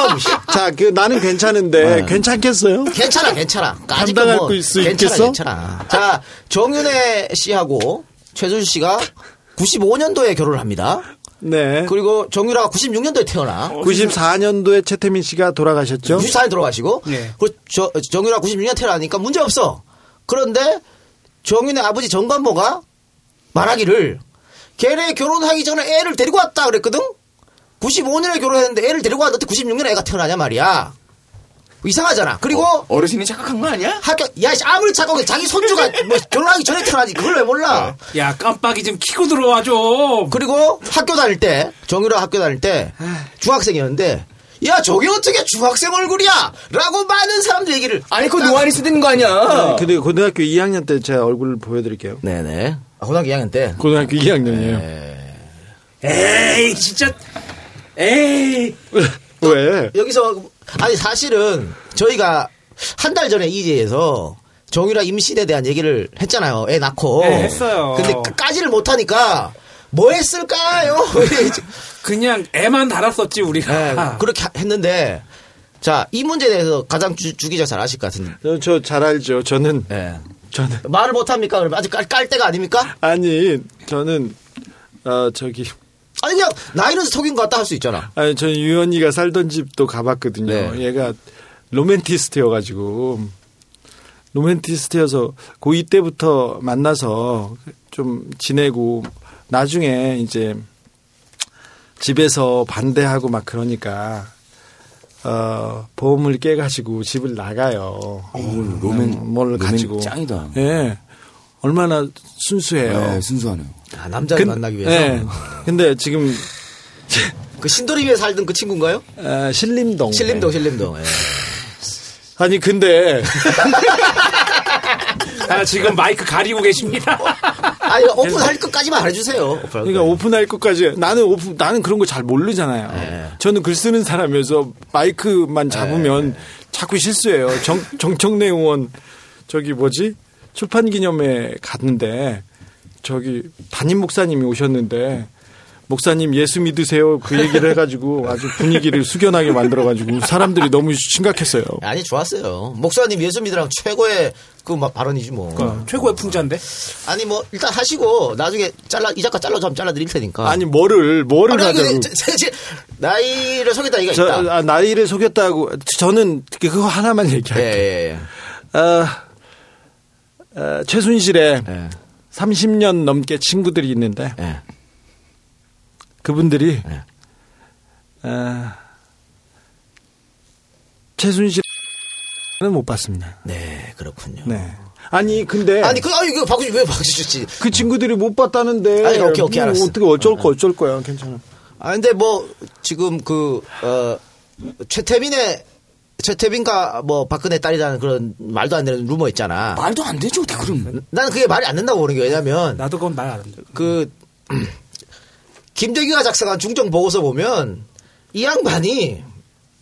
자, 그 나는 괜찮은데 괜찮겠어요? 괜찮아, 괜찮아. 감당할 뭐 수 괜찮아, 있겠어? 괜찮아. 자, 정윤혜 씨하고 최순실 씨가 95년도에 결혼을 합니다. 네. 그리고 정유라가 96년도에 태어나. 94년도에 최태민 씨가 돌아가셨죠? 94년 돌아가시고. 네. 그리고 저, 정유라 96년 태어나니까 문제 없어. 그런데 정윤의 아버지 정관모가 말하기를 걔네 결혼하기 전에 애를 데리고 왔다 그랬거든? 95년에 결혼했는데 애를 데리고 왔는데 96년에 애가 태어나냐 말이야. 이상하잖아. 그리고 어 르신이 착각한 거 아니야? 학교 야 씨, 아무리 착각해 자기 손주가 뭐 결혼하기 전에 태어나지 그걸 왜 몰라? 야 깜빡이 좀 키고 들어와 좀. 그리고 학교 다닐 때 정유라 학교 다닐 때 중학생이었는데 야 저게 어떻게 중학생 얼굴이야? 라고 많은 사람들 얘기를 아니, 그거 노안이 쓰는 거 아니야? 근데 고등학교 2학년 때 제 얼굴을 보여드릴게요. 네네 아, 고등학교 2학년 때 고등학교 2학년이에요. 에이 진짜. 에이. 왜? 여기서 아니 사실은 저희가 한 달 전에 이제에서 정유라 임신에 대한 얘기를 했잖아요. 애 낳고. 네, 했어요. 근데 까지를 못하니까 뭐 했을까요? 그냥 애만 달았었지 네, 우리가. 그렇게 했는데 자 이 문제에 대해서 가장 주, 주 기자 잘 아실 것 같은데. 저, 저잘 알죠. 저는 네. 저는 말을 못합니까? 아직 깔, 깔 때가 아닙니까? 아니 저는 어 저기 아니 그냥 나이는 속인 것 같다 할 수 있잖아. 아니 전 유연이가 살던 집도 가봤거든요. 네. 얘가 로맨티스트여가지고 로맨티스트여서 고2 때부터 만나서 좀 지내고 나중에 이제 집에서 반대하고 막 그러니까 어 보험을 깨가지고 집을 나가요. 오, 로맨, 음, 뭘 로맨 가지고 짱이다. 예. 얼마나 순수해요. 네, 순수하네요. 아, 남자를 근- 만나기 위해서. 예. 근데 지금 그 신도림에 살던 그 친구인가요? 어, 신림동. 신림동, 신림동. 예. 아니 근데 아, 지금 마이크 가리고 계십니다. 아니 오픈할 것까지만. 오픈할 그러니까 거. 오픈할 것까지 나는 오픈 나는 그런 거 잘 모르잖아요. 네. 저는 글 쓰는 사람이어서 마이크만 잡으면 자꾸 실수해요. 정 정청래 의원 저기 뭐지 출판 기념회 갔는데 저기 담임 목사님이 오셨는데 목사님 예수 믿으세요 그 얘기를 해가지고 아주 분위기를 숙연하게 만들어가지고 사람들이 너무 심각했어요. 아니 좋았어요. 목사님 예수 믿으랑 최고의 그 막 발언이지 뭐. 어, 최고의 풍자인데. 아니 뭐 일단 하시고 나중에 잘라 이 작가 잘라줘 하면 잘라드릴 테니까. 아니 뭐를 뭐를 아니, 하자고. 그, 제- 제- 나이를 속였다 이가 저, 있다. 아, 나이를 속였다고 저는 그거 하나만 예, 얘기할게요. 예, 예. 어, 어, 최순실의 예. 30년 넘게 친구들이 있는데 예. 그분들이 네. 어, 최순실은 못 봤습니다. 네, 그렇군요. 네. 아니 근데 아니 그 아니 그 바꾸지 왜 바꾸셨지? 그 친구들이 못 봤다는데 아니, 오케이, 오케이, 뭐 알았어. 어떻게 어쩔 거 어쩔 거야 괜찮아. 아 근데 뭐 지금 그 어, 최태민의 최태민과 뭐 박근혜 딸이라는 그런 말도 안 되는 루머 있잖아. 말도 안 되죠, 어떻게 그럼. 나는 그게 말이 안 된다고 보는 게 왜냐면 나도 그건 말안 한다. 그 김대기가 작성한 중정 보고서 보면 이 양반이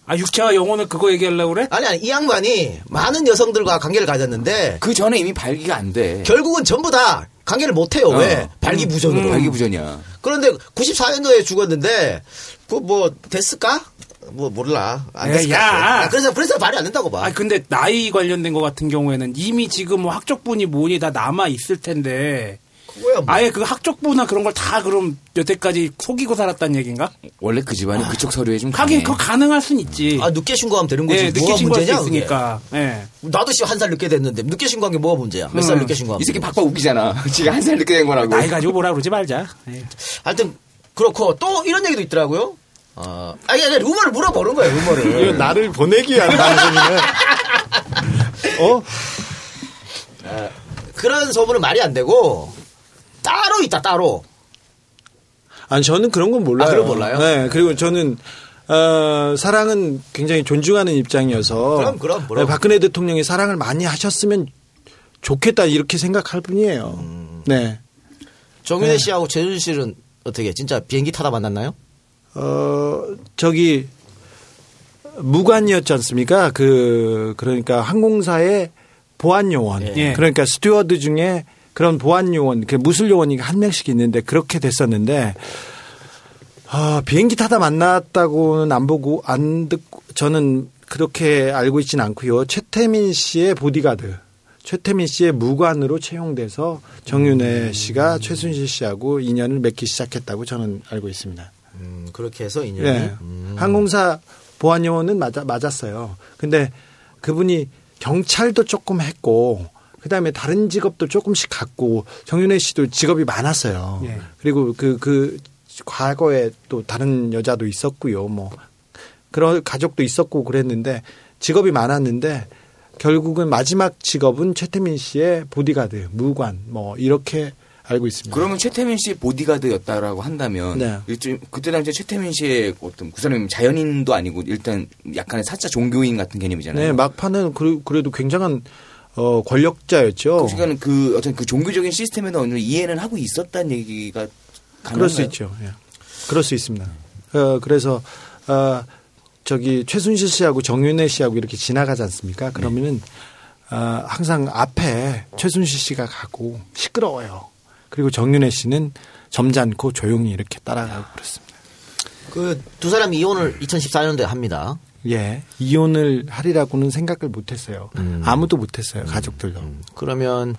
아 육체와 영혼을 그거 얘기하려고 그래? 아니 아니 이 양반이 많은 여성들과 관계를 가졌는데 그 전에 이미 발기가 안 돼. 결국은 전부 다 관계를 못 해요. 왜? 어. 발기부전으로. 발기부전이야. 그런데 94년도에 죽었는데 그 뭐 됐을까? 뭐 몰라. 안 됐을 것 야. 아, 그래서 그래서 말이 안 된다고 봐. 아 근데 나이 관련된 거 같은 경우에는 이미 지금 뭐 학적분이 뭐니 다 남아 있을 텐데 그거야 뭐. 아예 그 학적부나 그런 걸 다 그럼 여태까지 속이고 살았다는 얘기인가? 원래 그 집안이 그쪽 서류에 좀 하긴 강해. 그거 가능할 순 있지. 아 늦게 신고하면 되는 거지. 예, 늦게 뭐가 신고할 수 문제냐? 그게? 있으니까. 예. 나도 씨 한 살 늦게 됐는데 늦게 신고한 게 뭐가 문제야? 몇 살 음. 늦게 신고하면? 이 새끼 박박 웃기잖아. 지가 한 살 늦게 된 거라고. 나이 가지고 뭐라 그러지 말자. 예. 하여튼 그렇고 또 이런 얘기도 있더라고요. 어, 아니 아니 루머를 물어보는 거예요. 이거 루머를. 나를 보내기 위한 방송이네. 어? 그런 소문은 말이 안 되고 따로 있다 따로. 아니 저는 그런 건 몰라요. 아, 그런 거 몰라요? 네, 그리고 저는 어, 사랑은 굉장히 존중하는 입장이어서 그럼, 그럼, 그럼. 네, 박근혜 대통령이 사랑을 많이 하셨으면 좋겠다 이렇게 생각할 뿐이에요. 음. 네. 정윤회 네. 씨하고 최순실 씨는 어떻게 진짜 비행기 타다 만났나요? 어, 저기 무관이었지 않습니까? 그 그러니까 항공사의 보안 요원. 예. 그러니까 스튜어드 중에 그런 보안 요원, 그 무술 요원이 한 명씩 있는데 그렇게 됐었는데 아, 비행기 타다 만났다고는 안 보고 안 듣고 저는 그렇게 알고 있지는 않고요. 최태민 씨의 보디가드. 최태민 씨의 무관으로 채용돼서 정윤혜 씨가 최순실 씨하고 인연을 맺기 시작했다고 저는 알고 있습니다. 음, 그렇게 해서 인연이. 네. 음. 항공사 보안 요원은 맞아, 맞았어요. 근데 그분이 경찰도 조금 했고 그다음에 다른 직업도 조금씩 갖고 정윤혜 씨도 직업이 많았어요. 예. 그리고 그, 그 과거에 또 다른 여자도 있었고요. 뭐 그런 가족도 있었고 그랬는데 직업이 많았는데 결국은 마지막 직업은 최태민 씨의 보디가드, 무관 뭐 이렇게 알고 있습니다. 그러면 최태민 씨의 보디가드였다라고 한다면 네. 일종 그때 당시에 최태민 씨의 어떤 그 사람이 자연인도 아니고 일단 약간의 사짜 종교인 같은 개념이잖아요. 네, 막판은 그래- 그래도 굉장한 어, 권력자였죠. 그러니까 그 어떤 그 종교적인 시스템에는 어느 이해는 하고 있었다는 얘기가 가능한가요? 그럴 수 있죠. 예. 그럴 수 있습니다. 어, 그래서 어, 저기 최순실 씨하고 정윤혜 씨하고 이렇게 지나가지 않습니까? 그러면은 어, 항상 앞에 최순실 씨가 가고 시끄러워요. 그리고 정윤혜 씨는 점잖고 조용히 이렇게 따라가고 그렇습니다. 그 두 사람이 이혼을 2014년도에 합니다. 예, 이혼을 하리라고는 생각을 못 했어요. 음. 아무도 못 했어요. 가족들도. 그러면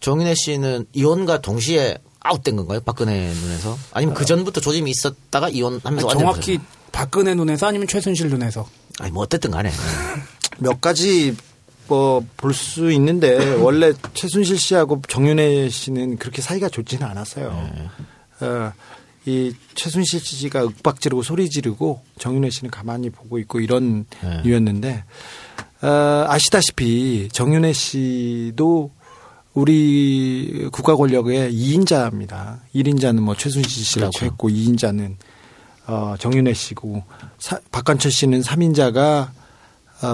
정윤혜 씨는 이혼과 동시에 아웃된 건가요? 박근혜 눈에서? 아니면 그 전부터 조짐이 있었다가 이혼하면서 아니, 완전 정확히 박근혜 눈에서 아니면 최순실 눈에서. 아니 뭐 어쨌든 간에 몇 가지 뭐볼수 있는데 원래 최순실 씨하고 정윤혜 씨는 그렇게 사이가 좋지는 않았어요. 어, 이 최순실 씨가 윽박 지르고 소리 지르고 정윤혜 씨는 가만히 보고 있고 이런 네. 이유였는데 어, 아시다시피 정윤혜 씨도 우리 국가 권력의 2인자입니다. 1인자는 뭐 최순실 씨라고 그렇죠. 했고 2인자는 어, 정윤혜 씨고 사- 박관철 씨는 3인자가 어,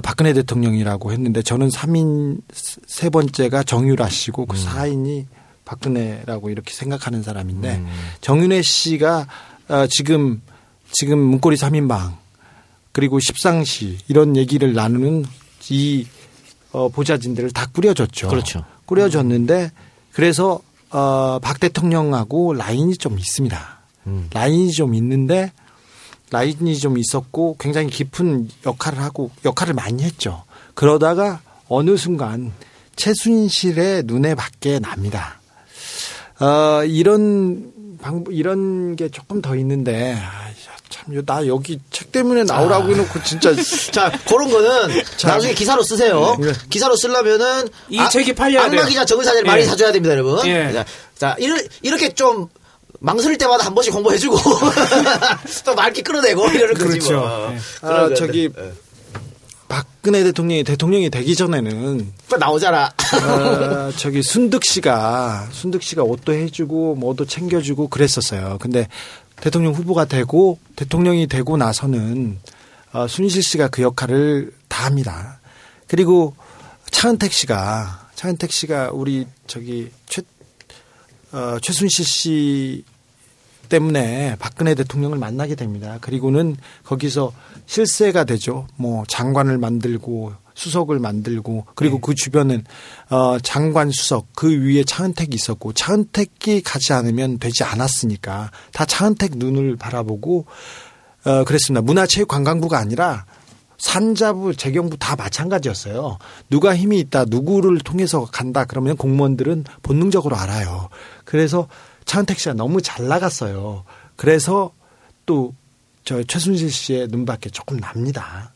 박근혜 대통령이라고 했는데 저는 3인 세 번째가 정유라 씨고 그 4인이 박근혜라고 이렇게 생각하는 사람인데 정윤혜 씨가 어, 지금 지금 문고리 3인방 그리고 십상시 이런 얘기를 나누는 이 어, 보좌진들을 다 꾸려줬죠. 그렇죠. 꾸려줬는데 그래서 어, 박 대통령하고 라인이 좀 있습니다. 음. 라인이 좀 있는데 라인이 좀 있었고 굉장히 깊은 역할을 하고 역할을 많이 했죠. 그러다가 어느 순간 최순실의 눈에 밖에 납니다. 어, 이런 방 이런 게 조금 더 있는데 아, 참, 나 여기 책 때문에 나오라고 해놓고 진짜 자 그런 거는 나중에 기사로 쓰세요. 네. 기사로 쓰려면은 이 책이 팔려야 악마 돼요. 기자 정의사를 예. 많이 사줘야 됩니다, 여러분. 예. 자, 자 이렇게, 이렇게 좀 망설일 때마다 한 번씩 공부해주고 또 말기 끌어내고 이러는 거지 그렇죠. 뭐. 예. 그런 아, 건데. 저기 예. 박근혜 대통령이 대통령이 되기 전에는 또 나오잖아. 어, 저기 순득 씨가 순득 씨가 옷도 해주고 뭐도 챙겨주고 그랬었어요. 근데 대통령 후보가 되고 대통령이 되고 나서는 어, 순실 씨가 그 역할을 다 합니다. 그리고 차은택 씨가 차은택 씨가 우리 저기 최 어, 최순실 씨 때문에 박근혜 대통령을 만나게 됩니다. 그리고는 거기서 실세가 되죠. 뭐 장관을 만들고 수석을 만들고 그리고 그 주변은 어 장관 수석 그 위에 차은택이 있었고 차은택이 가지 않으면 되지 않았으니까 다 차은택 눈을 바라보고 어 그랬습니다. 문화체육관광부가 아니라 산자부, 재경부 다 마찬가지였어요. 누가 힘이 있다, 누구를 통해서 간다 그러면 공무원들은 본능적으로 알아요. 그래서 차은택 씨가 너무 잘 나갔어요. 그래서 또 저 최순실 씨의 눈밖에 조금 납니다.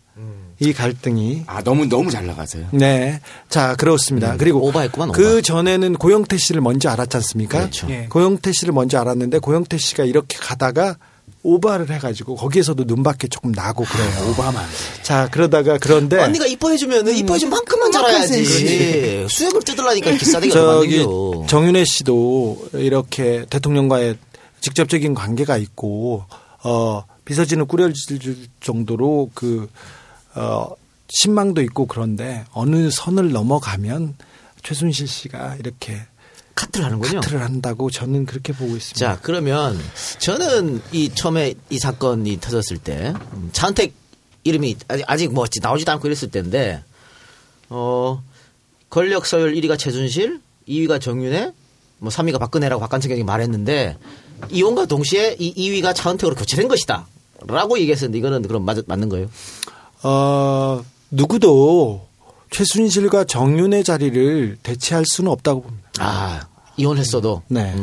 이 갈등이. 아 너무 너무 잘 나가세요. 네. 자, 그렇습니다. 음, 그리고 오바했구만, 오바. 그 전에는 고영태 씨를 먼저 알았지 않습니까? 그렇죠. 예. 고영태 씨를 먼저 알았는데 고영태 씨가 이렇게 가다가 오바를 해가지고 거기에서도 눈밖에 조금 나고 그래요. 오바만. 자, 그러다가 그런데 언니가 이뻐해주면 이뻐해준 만큼만 잘해야지. 그렇지. 수염을 뜯으려니까 기싸대기가 더 저기. 정윤혜 씨도 이렇게 대통령과의 직접적인 관계가 있고 어 비서진을 꾸려질 정도로 그 어, 신망도 있고 그런데 어느 선을 넘어가면 최순실 씨가 이렇게 카트를 하는군요. 카트를 한다고 저는 그렇게 보고 있습니다. 자, 그러면 저는 이 처음에 이 사건이 터졌을 때 음, 차은택 이름이 아직, 아직 뭐 나오지도 않고 이랬을 때인데 어 권력 서열 1위가 최순실, 2위가 정윤회, 뭐 3위가 박근혜라고 박관철 이 말했는데 이혼과 동시에 이 2위가 차은택으로 교체된 것이다. 라고 얘기했었는데 이거는 그럼 맞, 맞는 거예요? 어, 누구도 최순실과 정윤의 자리를 대체할 수는 없다고 봅니다. 아, 이혼했어도. 네.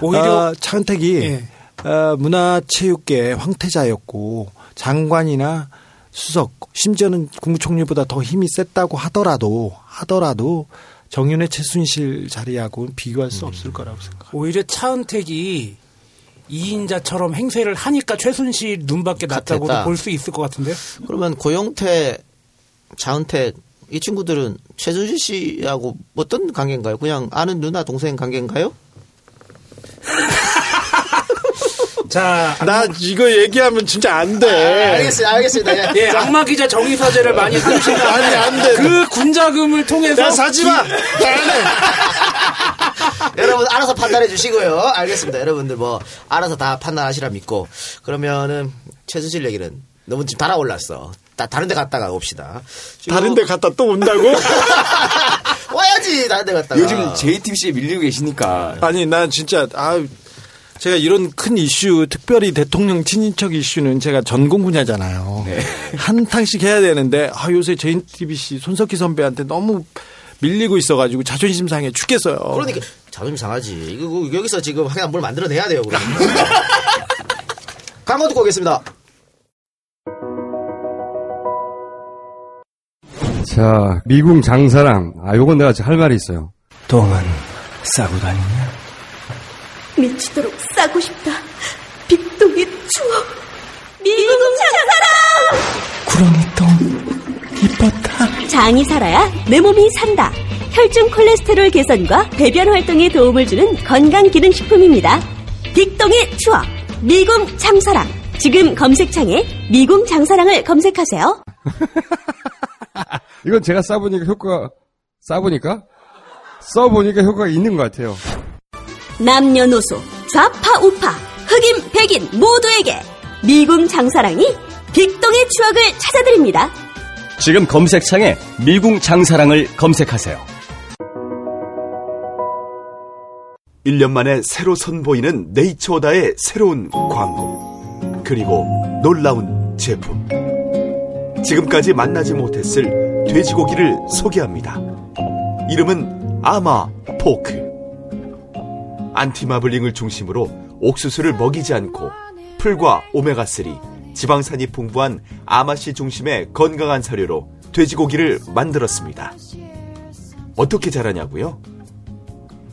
오히려 어, 차은택이 예. 어, 문화체육계 황태자였고 장관이나 수석 심지어는 국무총리보다 더 힘이 셌다고 하더라도 하더라도 정윤의 최순실 자리하고는 비교할 수 없을 거라고 생각합니다. 오히려 차은택이 2인자처럼 행세를 하니까 최순실 눈밖에 났다고도. 볼 수 있을 것 같은데요. 그러면 고영태, 차은택 이 친구들은 최순실 씨하고 어떤 관계인가요? 그냥 아는 누나 동생 관계인가요? 자, 나 이거 얘기하면 진짜 안 돼. 알겠습니다. 알겠습니다. 예, 악마 기자 정의 사제를 많이 쓰시는 아니, 안 돼. 그 군자금을 통해서 나 사지 마. 나안 해. 여러분 알아서 판단해 주시고요. 알겠습니다. 여러분들 뭐 알아서 다 판단하시라 믿고 그러면은 최순실 얘기는 너무 지금 달아올랐어. 다, 다른 데 갔다가 옵시다. 다른 데 갔다 또 온다고? 와야지 다른 데 갔다가. 요즘 JTBC에 밀리고 계시니까. 아니, 나 진짜, 아 제가 이런 큰 이슈, 특별히 대통령 친인척 이슈는 제가 전공 분야잖아요. 한탕씩 해야 되는데, 아, 요새 JTBC 손석희 선배한테 너무 밀리고 있어가지고 자존심 상해 죽겠어요. 그러니까 자존심 상하지. 이거 여기서 지금 하여간 뭘 만들어내야 돼요. 그럼. 광고 듣고 오겠습니다. 자, 미궁 장사랑. 아, 요건 내가 할 말이 있어요. 똥은 싸고 다니냐? 미치도록 싸고 싶다. 빅동의 추억. 미궁 장사랑! 구렁이 똥 이뻤다. 장이 살아야 내 몸이 산다. 혈중 콜레스테롤 개선과 배변 활동에 도움을 주는 건강 기능 식품입니다. 빅동의 추억. 미궁 장사랑. 지금 검색창에 미궁 장사랑을 검색하세요. 이건 제가 싸보니까 효과가, 싸보니까? 써보니까 효과가 있는 것 같아요. 남녀노소, 좌파, 우파, 흑인, 백인 모두에게 미궁 장사랑이 빅동의 추억을 찾아드립니다. 지금 검색창에 미궁 장사랑을 검색하세요. 1년 만에 새로 선보이는 네이처다의 새로운 광고. 그리고 놀라운 제품. 지금까지 만나지 못했을 돼지고기를 소개합니다. 이름은 아마 포크. 안티마블링을 중심으로 옥수수를 먹이지 않고 풀과 오메가3, 지방산이 풍부한 아마씨 중심의 건강한 사료로 돼지고기를 만들었습니다. 어떻게 자라냐고요?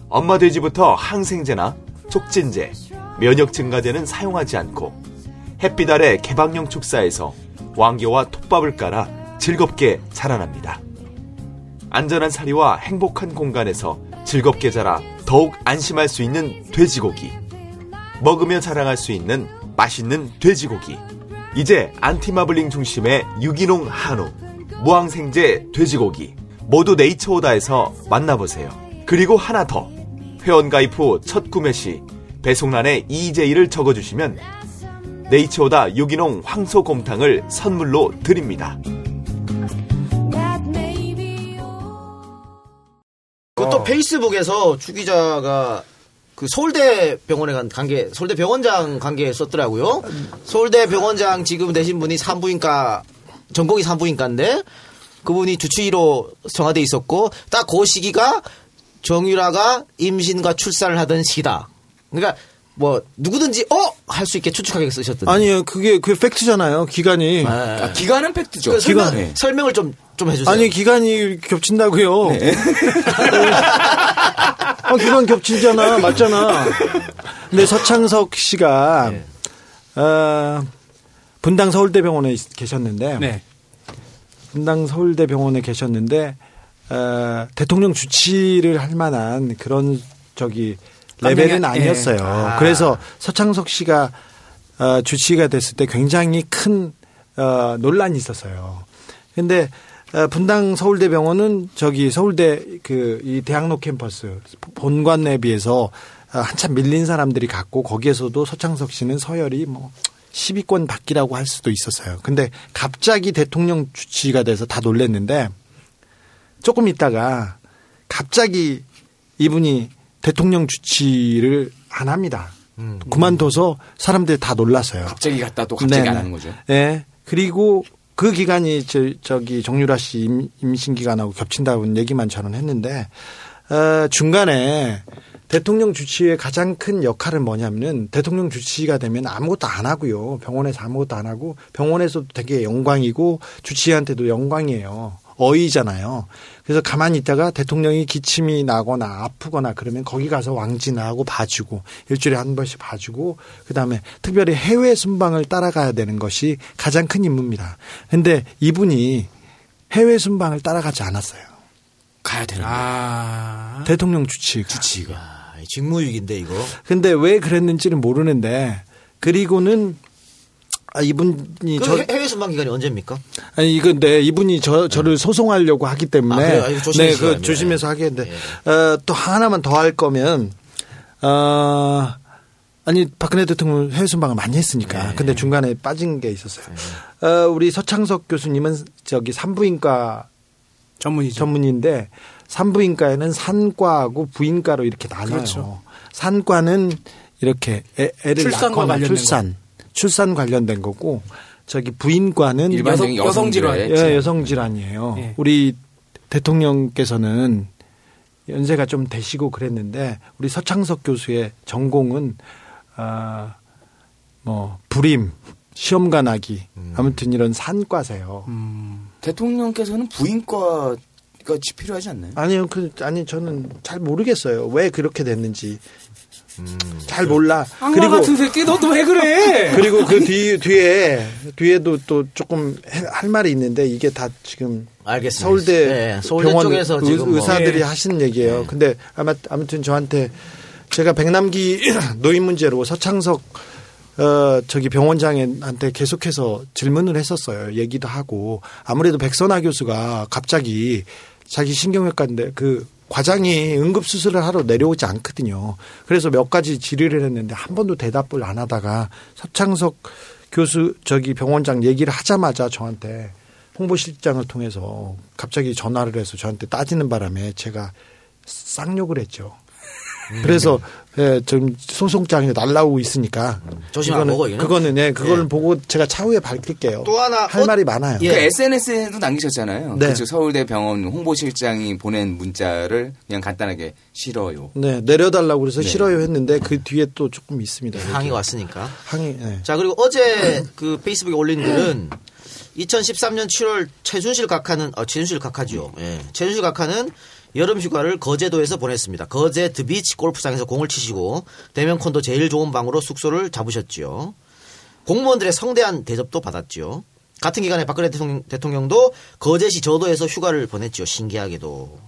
엄마 돼지부터 항생제나 촉진제, 면역 증가제는 사용하지 않고 햇빛 아래 개방형 축사에서 왕겨와 톱밥을 깔아 즐겁게 자라납니다. 안전한 사료와 행복한 공간에서 즐겁게 자라 더욱 안심할 수 있는 돼지고기. 먹으며 자랑할 수 있는 맛있는 돼지고기. 이제 안티마블링 중심의 유기농 한우, 무항생제 돼지고기 모두 네이처오다에서 만나보세요. 그리고 하나 더. 회원가입 후 첫 구매 시 배송란에 EJ를 적어주시면 네이처오다 유기농 황소곰탕을 선물로 드립니다. 그또 페이스북에서 주 기자가 그 서울대 병원에 간 관계, 서울대 병원장 관계 썼더라고요. 서울대 병원장 지금 되신 분이 산부인과 전공이 산부인과인데 그분이 주치의로 청와돼 있었고 딱 그 시기가 정유라가 임신과 출산을 하던 시기다. 그러니까 뭐 누구든지 어 할 수 있게 추측하게 쓰셨던. 아니요, 그게 그 팩트잖아요. 기간이. 아, 기간은 팩트죠. 그 설명, 기간. 설명을 좀 좀 해주세요. 아니 기간이 겹친다고요. 아, 기간 겹치잖아, 맞잖아. 근데 서창석 씨가 어, 분당 서울대병원에 있- 계셨는데 네. 분당 서울대병원에 계셨는데 어, 대통령 주치를 할 만한 그런 저기 레벨은 깜냥이- 예. 아니었어요. 아. 그래서 서창석 씨가 어, 주치가 됐을 때 굉장히 큰 어, 논란이 있었어요. 근데 어, 분당 서울대병원은 저기 서울대 그 이 대학로 캠퍼스 본관에 비해서 어, 한참 밀린 사람들이 갔고 거기에서도 서창석 씨는 서열이 뭐 10위권 밖이라고 할 수도 있었어요. 근데 갑자기 대통령 주치가 돼서 다 놀랬는데 조금 있다가 갑자기 이분이 대통령 주치를 안 합니다. 그만둬서 사람들이 다 놀랐어요. 갑자기 갔다 또 갑자기 네네. 안 하는 거죠. 네. 그리고 그 기간이 저, 저기 정유라 씨 임, 임신 기간하고 겹친다는 얘기만 저는 했는데 어, 중간에 대통령 주치의 가장 큰 역할은 뭐냐면은 대통령 주치가 되면 아무것도 안 하고요. 병원에서 아무것도 안 하고 병원에서도 되게 영광이고 주치의한테도 영광이에요. 어이잖아요. 그래서 가만히 있다가 대통령이 기침이 나거나 아프거나 그러면 거기 가서 왕진하고 봐주고 일주일에 한 번씩 봐주고 그다음에 특별히 해외 순방을 따라가야 되는 것이 가장 큰 임무입니다. 근데 이분이 해외 순방을 따라가지 않았어요. 가야 되는 아. 대통령 주치가. 주치가. 직무유기인데 이거. 근데 왜 그랬는지는 모르는데 그리고는 아, 이분이 그저 해- 해외 순방 기간이 언제입니까? 아니 이건데 이분이 저 저를 소송하려고 하기 때문에. 아, 조심히 네, 그 조심해서 하겠는데. 어, 또 하나만 더 할 거면 어 아니 박근혜 대통령 해외 순방을 많이 했으니까. 근데 중간에 빠진 게 있었어요. 어, 우리 서창석 교수님은 저기 산부인과 전문이죠. 전문인데 산부인과에는 산과하고 부인과로 이렇게 나눠요. 그렇죠. 산과는 이렇게 애, 애를 출산과 낳거나 관련된 출산 출산 관련된 거고 저기 부인과는 여성- 여성 질환. 예, 여성 질환이에요. 예. 우리 대통령께서는 연세가 좀 되시고 그랬는데 우리 서창석 교수의 전공은 아, 뭐 불임, 시험관하기 아무튼 이런 산과세요. 음. 대통령께서는 부인과 가 필요하지 않나요? 아니요, 그 아니 저는 잘 모르겠어요. 왜 그렇게 됐는지 잘 몰라. 악마 같은 새끼 너도 왜 그래? 그리고 그 뒤, 뒤에 뒤에도 또 조금 해- 할 말이 있는데 이게 다 지금 알겠습니다. 서울대, 네, 서울대 병원 쪽에서 의, 지금 뭐. 의사들이 네. 하시는 얘기예요. 근데 아마 아무튼 저한테 제가 백남기 노인 문제로 서창석 어 저기 병원장한테 계속해서 질문을 했었어요. 얘기도 하고 아무래도 백선아 교수가 갑자기 자기 신경외과인데 그 과장이 응급 수술을 하러 내려오지 않거든요. 그래서 몇 가지 질의를 했는데 한 번도 대답을 안 하다가 서창석 교수 저기 병원장 얘기를 하자마자 저한테 홍보실장을 통해서 갑자기 전화를 해서 저한테 따지는 바람에 제가 쌍욕을 했죠. 그래서 예, 좀 소송장에 날라오고 있으니까 조심하고 그거는- 먹어. 그거는 예, 그걸 예. 보고 제가 차후에 밝힐게요. 또 하나 할 어- 말이 많아요. 그 SNS에도 남기셨잖아요. 네. 그 서울대 병원 홍보실장이 보낸 문자를 그냥 간단하게 싫어요. 네, 내려달라고 그래서 네. 싫어요 했는데 그 뒤에 또 조금 있습니다. 항의가 왔으니까. 항의. 네. 자 그리고 어제 그 페이스북에 올린 글은 2013년 7월 최순실 각하는 어, 최순실 각하죠. 예. 최순실 각하는 여름 휴가를 거제도에서 보냈습니다. 거제 드비치 골프장에서 공을 치시고 대면 콘도 제일 좋은 방으로 숙소를 잡으셨지요. 공무원들의 성대한 대접도 받았지요. 같은 기간에 박근혜 대통령, 대통령도 거제시 저도에서 휴가를 보냈지요. 신기하게도.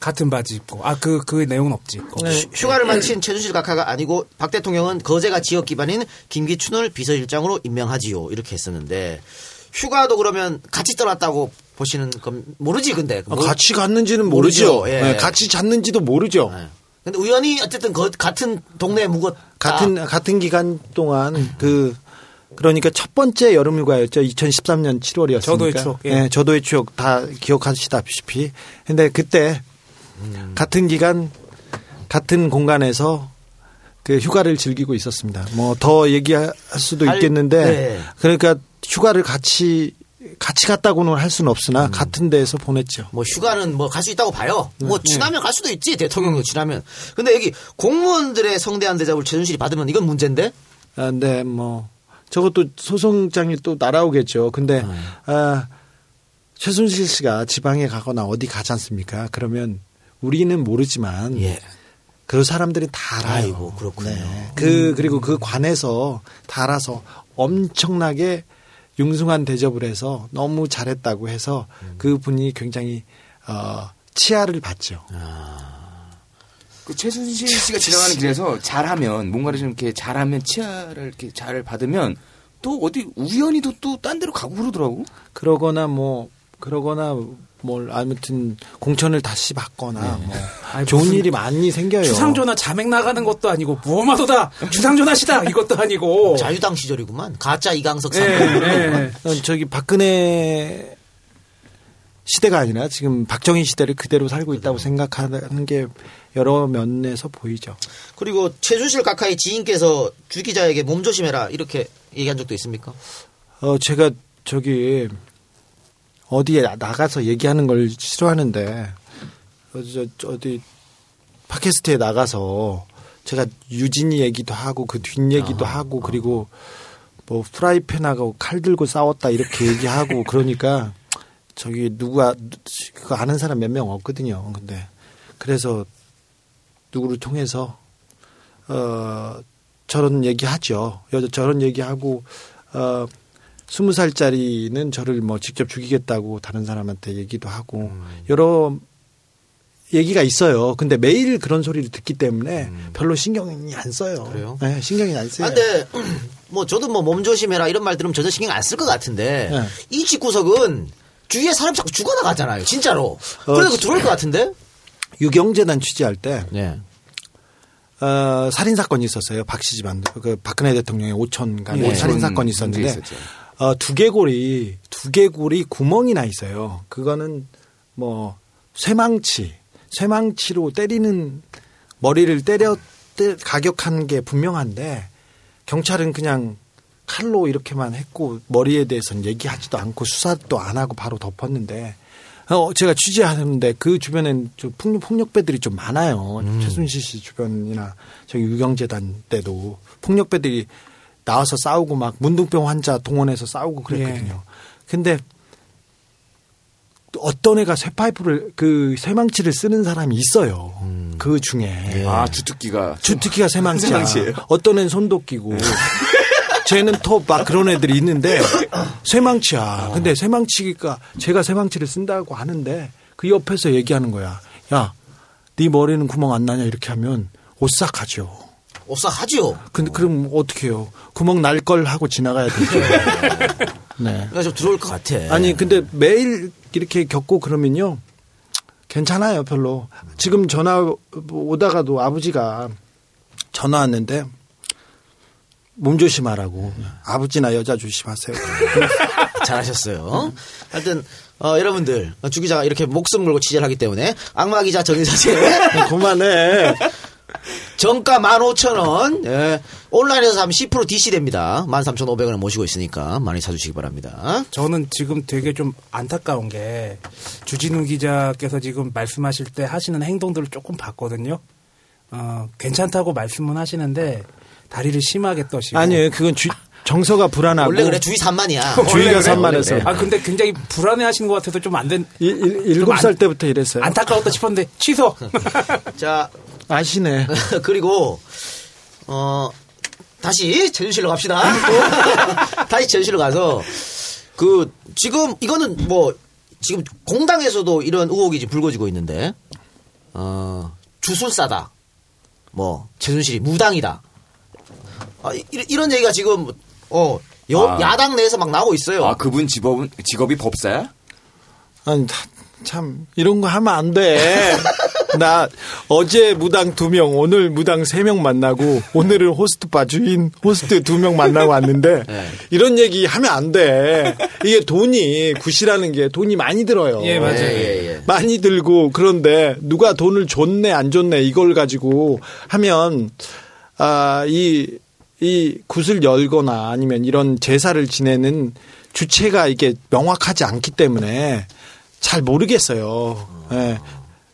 같은 바지 입고. 아, 그, 그 내용은 없지. 휴- 휴가를 마친 최순실 각하가 아니고 박 대통령은 거제가 지역 기반인 김기춘을 비서실장으로 임명하지요. 이렇게 했었는데 휴가도 그러면 같이 떠났다고 보시는 건 모르지 근데 아, 뭐- 같이 갔는지는 모르죠. 모르죠. 예. 네, 같이 잤는지도 모르죠. 근데 우연히 어쨌든 거- 같은 동네에 묵었다. 같은 같은 기간 동안 그 그러니까 첫 번째 여름휴가였죠. 2013년 7월이었으니까. 저도의 추억, 예. 네, 저도의 추억 다 기억하시다시피. 근데 그때 음. 같은 기간 같은 공간에서 그 휴가를 즐기고 있었습니다. 뭐 더 얘기할 수도 할- 있겠는데 네. 그러니까 휴가를 같이 같이 갔다고는 할 수는 없으나 같은 데에서 보냈죠. 뭐 휴가는 뭐 갈 수 있다고 봐요. 뭐 네. 지나면 갈 수도 있지 대통령도 지나면. 근데 여기 공무원들의 성대한 대접을 최순실이 받으면 이건 문제인데. 아, 네, 뭐 저것도 소송장이 또 날아오겠죠. 근데 아, 최순실 씨가 지방에 가거나 어디 가지 않습니까? 그러면 우리는 모르지만 그 사람들이 다 알아요. 아이고 그렇군요. 네. 그 그리고 그 관에서 다 알아서 엄청나게 융숭한 대접을 해서 너무 잘했다고 해서 그 분이 굉장히 어, 치아를 받죠. 그 최순실 씨가 지나가는 길에서 잘하면 뭔가를 좀 이렇게 잘하면 치아를 이렇게 잘 받으면 또 어디 우연히도 또 딴 데로 가고 그러더라고. 그러거나 뭐 그러거나 뭘 아무튼 공천을 다시 받거나 뭐 아니, 좋은 일이 많이 생겨요. 주상전화 자맥 나가는 것도 아니고 무엄하도다 주상전화시다 이것도 아니고 자유당 시절이구만. 가짜 이강석 예, 상권. 예. 어, 저기 박근혜 시대가 아니라 지금 박정희 시대를 그대로 살고 있다고 생각하는 게 여러 면에서 보이죠. 그리고 최순실 각하의 지인께서 주 기자에게 몸 조심해라 이렇게 얘기한 적도 있습니까? 어 제가 저기 어디에 나가서 얘기하는 걸 싫어하는데 어, 어디 팟캐스트에 나가서 제가 유진이 얘기도 하고 그 뒷 얘기도 하고 그리고 뭐 프라이팬하고 칼 들고 싸웠다 이렇게 얘기하고 그러니까 저기 누가 그거 아는 사람 몇 명 없거든요. 근데 그래서 누구를 통해서 어 저런 얘기하죠. 여 저런 얘기하고 어 스무 살짜리는 저를 뭐 직접 죽이겠다고 다른 사람한테 얘기도 하고 여러 얘기가 있어요. 근데 매일 그런 소리를 듣기 때문에 별로 신경이 안 써요. 그래요? 네, 신경이 안 써요. 아, 근데 뭐 저도 뭐 몸 조심해라 이런 말 들으면 전혀 신경 안 쓸 것 같은데 네. 이 집구석은 주위에 사람 자꾸 죽어나가잖아요. 진짜로. 어, 그래서 들어올 것 같은데. 유경재단 취재할 때 네. 어, 살인 사건이 있었어요. 박씨 집안 그 박근혜 대통령의 오천간 네. 살인 사건이 있었는데. 어, 두개골이 두개골이 구멍이 나 있어요. 그거는 뭐 쇠망치 쇠망치로 때리는 머리를 때려 때, 가격한 게 분명한데 경찰은 그냥 칼로 이렇게만 했고 머리에 대해서는 얘기하지도 않고 수사도 안 하고 바로 덮었는데 어, 제가 취재하는데 그 주변엔 좀 폭력, 폭력배들이 좀 많아요. 최순실 씨 주변이나 저기 유경재단 때도 폭력배들이 나와서 싸우고 막 문둥병 환자 동원해서 싸우고 그랬거든요. 근데 어떤 애가 쇠파이프를 그 쇠망치를 쓰는 사람이 있어요. 그 중에 아 주특기가 주특기가 쇠망치야. 쇠망치예요? 어떤 애는 손도끼고 쟤는 또막 그런 애들이 있는데 쇠망치야. 근데 쇠망치가 제가 쇠망치를 쓴다고 하는데 그 옆에서 얘기하는 거야. 야, 네 머리는 구멍 안 나냐 이렇게 하면 오싹하죠. 오싹하죠. 근데 그럼 어떻게 해요? 구멍 날 걸 하고 지나가야 되죠. 네. 그래서 좀 들어올 것 같아. 아니 근데 매일 이렇게 겪고 그러면요 괜찮아요 별로 지금 전화 오다가도 아버지가 전화 왔는데 몸 조심하라고 아버지나 여자 조심하세요 잘하셨어요. 하여튼 어, 여러분들 주 기자가 이렇게 목숨 걸고 취재를 하기 때문에 악마 기자 정의사제 그만해. 정가 15,000원. 예. 온라인에서 사면 10% DC 됩니다. 13,500원에 모시고 있으니까 많이 사주시기 바랍니다. 저는 지금 되게 좀 안타까운 게 주진우 기자께서 지금 말씀하실 때 하시는 행동들을 조금 봤거든요. 어, 괜찮다고 말씀은 하시는데 다리를 심하게 떠시고 아니에요 그건 주- 정서가 불안하고 원래 그래 주의 산만이야. 그래요? 산만해서 아 근데 굉장히 불안해 하시는 것 같아서 좀 안 된. 일곱 살 때부터 이랬어요 안타까웠다 싶었는데 취소. 자 아시네 그리고 어 다시 제주실로 갑시다. 다시 최순실로 가서 그 지금 이거는 뭐 지금 공당에서도 이런 의혹이 지금 불거지고 있는데 어 주술사다. 뭐 최순실이 무당이다. 아, 이, 이런 얘기가 지금 어 여- 아. 야당 내에서 막 나오고 있어요. 아 그분 직업은 직업이 법사야? 아니 다- 참 이런 거 하면 안 돼. 나 어제 무당 두 명, 오늘 무당 세 명 만나고 오늘은 호스트 바 주인 호스트 두 명 만나고 왔는데 네. 이런 얘기 하면 안 돼. 이게 돈이 굿이라는 게 돈이 많이 들어요. 예, 맞아요. 예, 예. 많이 들고 그런데 누가 돈을 줬네 안 줬네 이걸 가지고 하면 아 이 이 굿을 열거나 아니면 이런 제사를 지내는 주체가 이게 명확하지 않기 때문에 잘 모르겠어요. 예.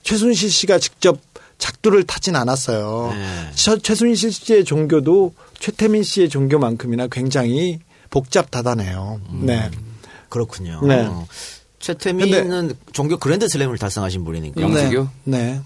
최순실 씨가 직접 작두를 타진 않았어요. 저- 최순실 씨의 종교도 최태민 씨의 종교만큼이나 굉장히 복잡다단해요. 네. 그렇군요. 네. 어. 최태민은 종교 그랜드 슬램을 달성하신 분이니까. 네. 네.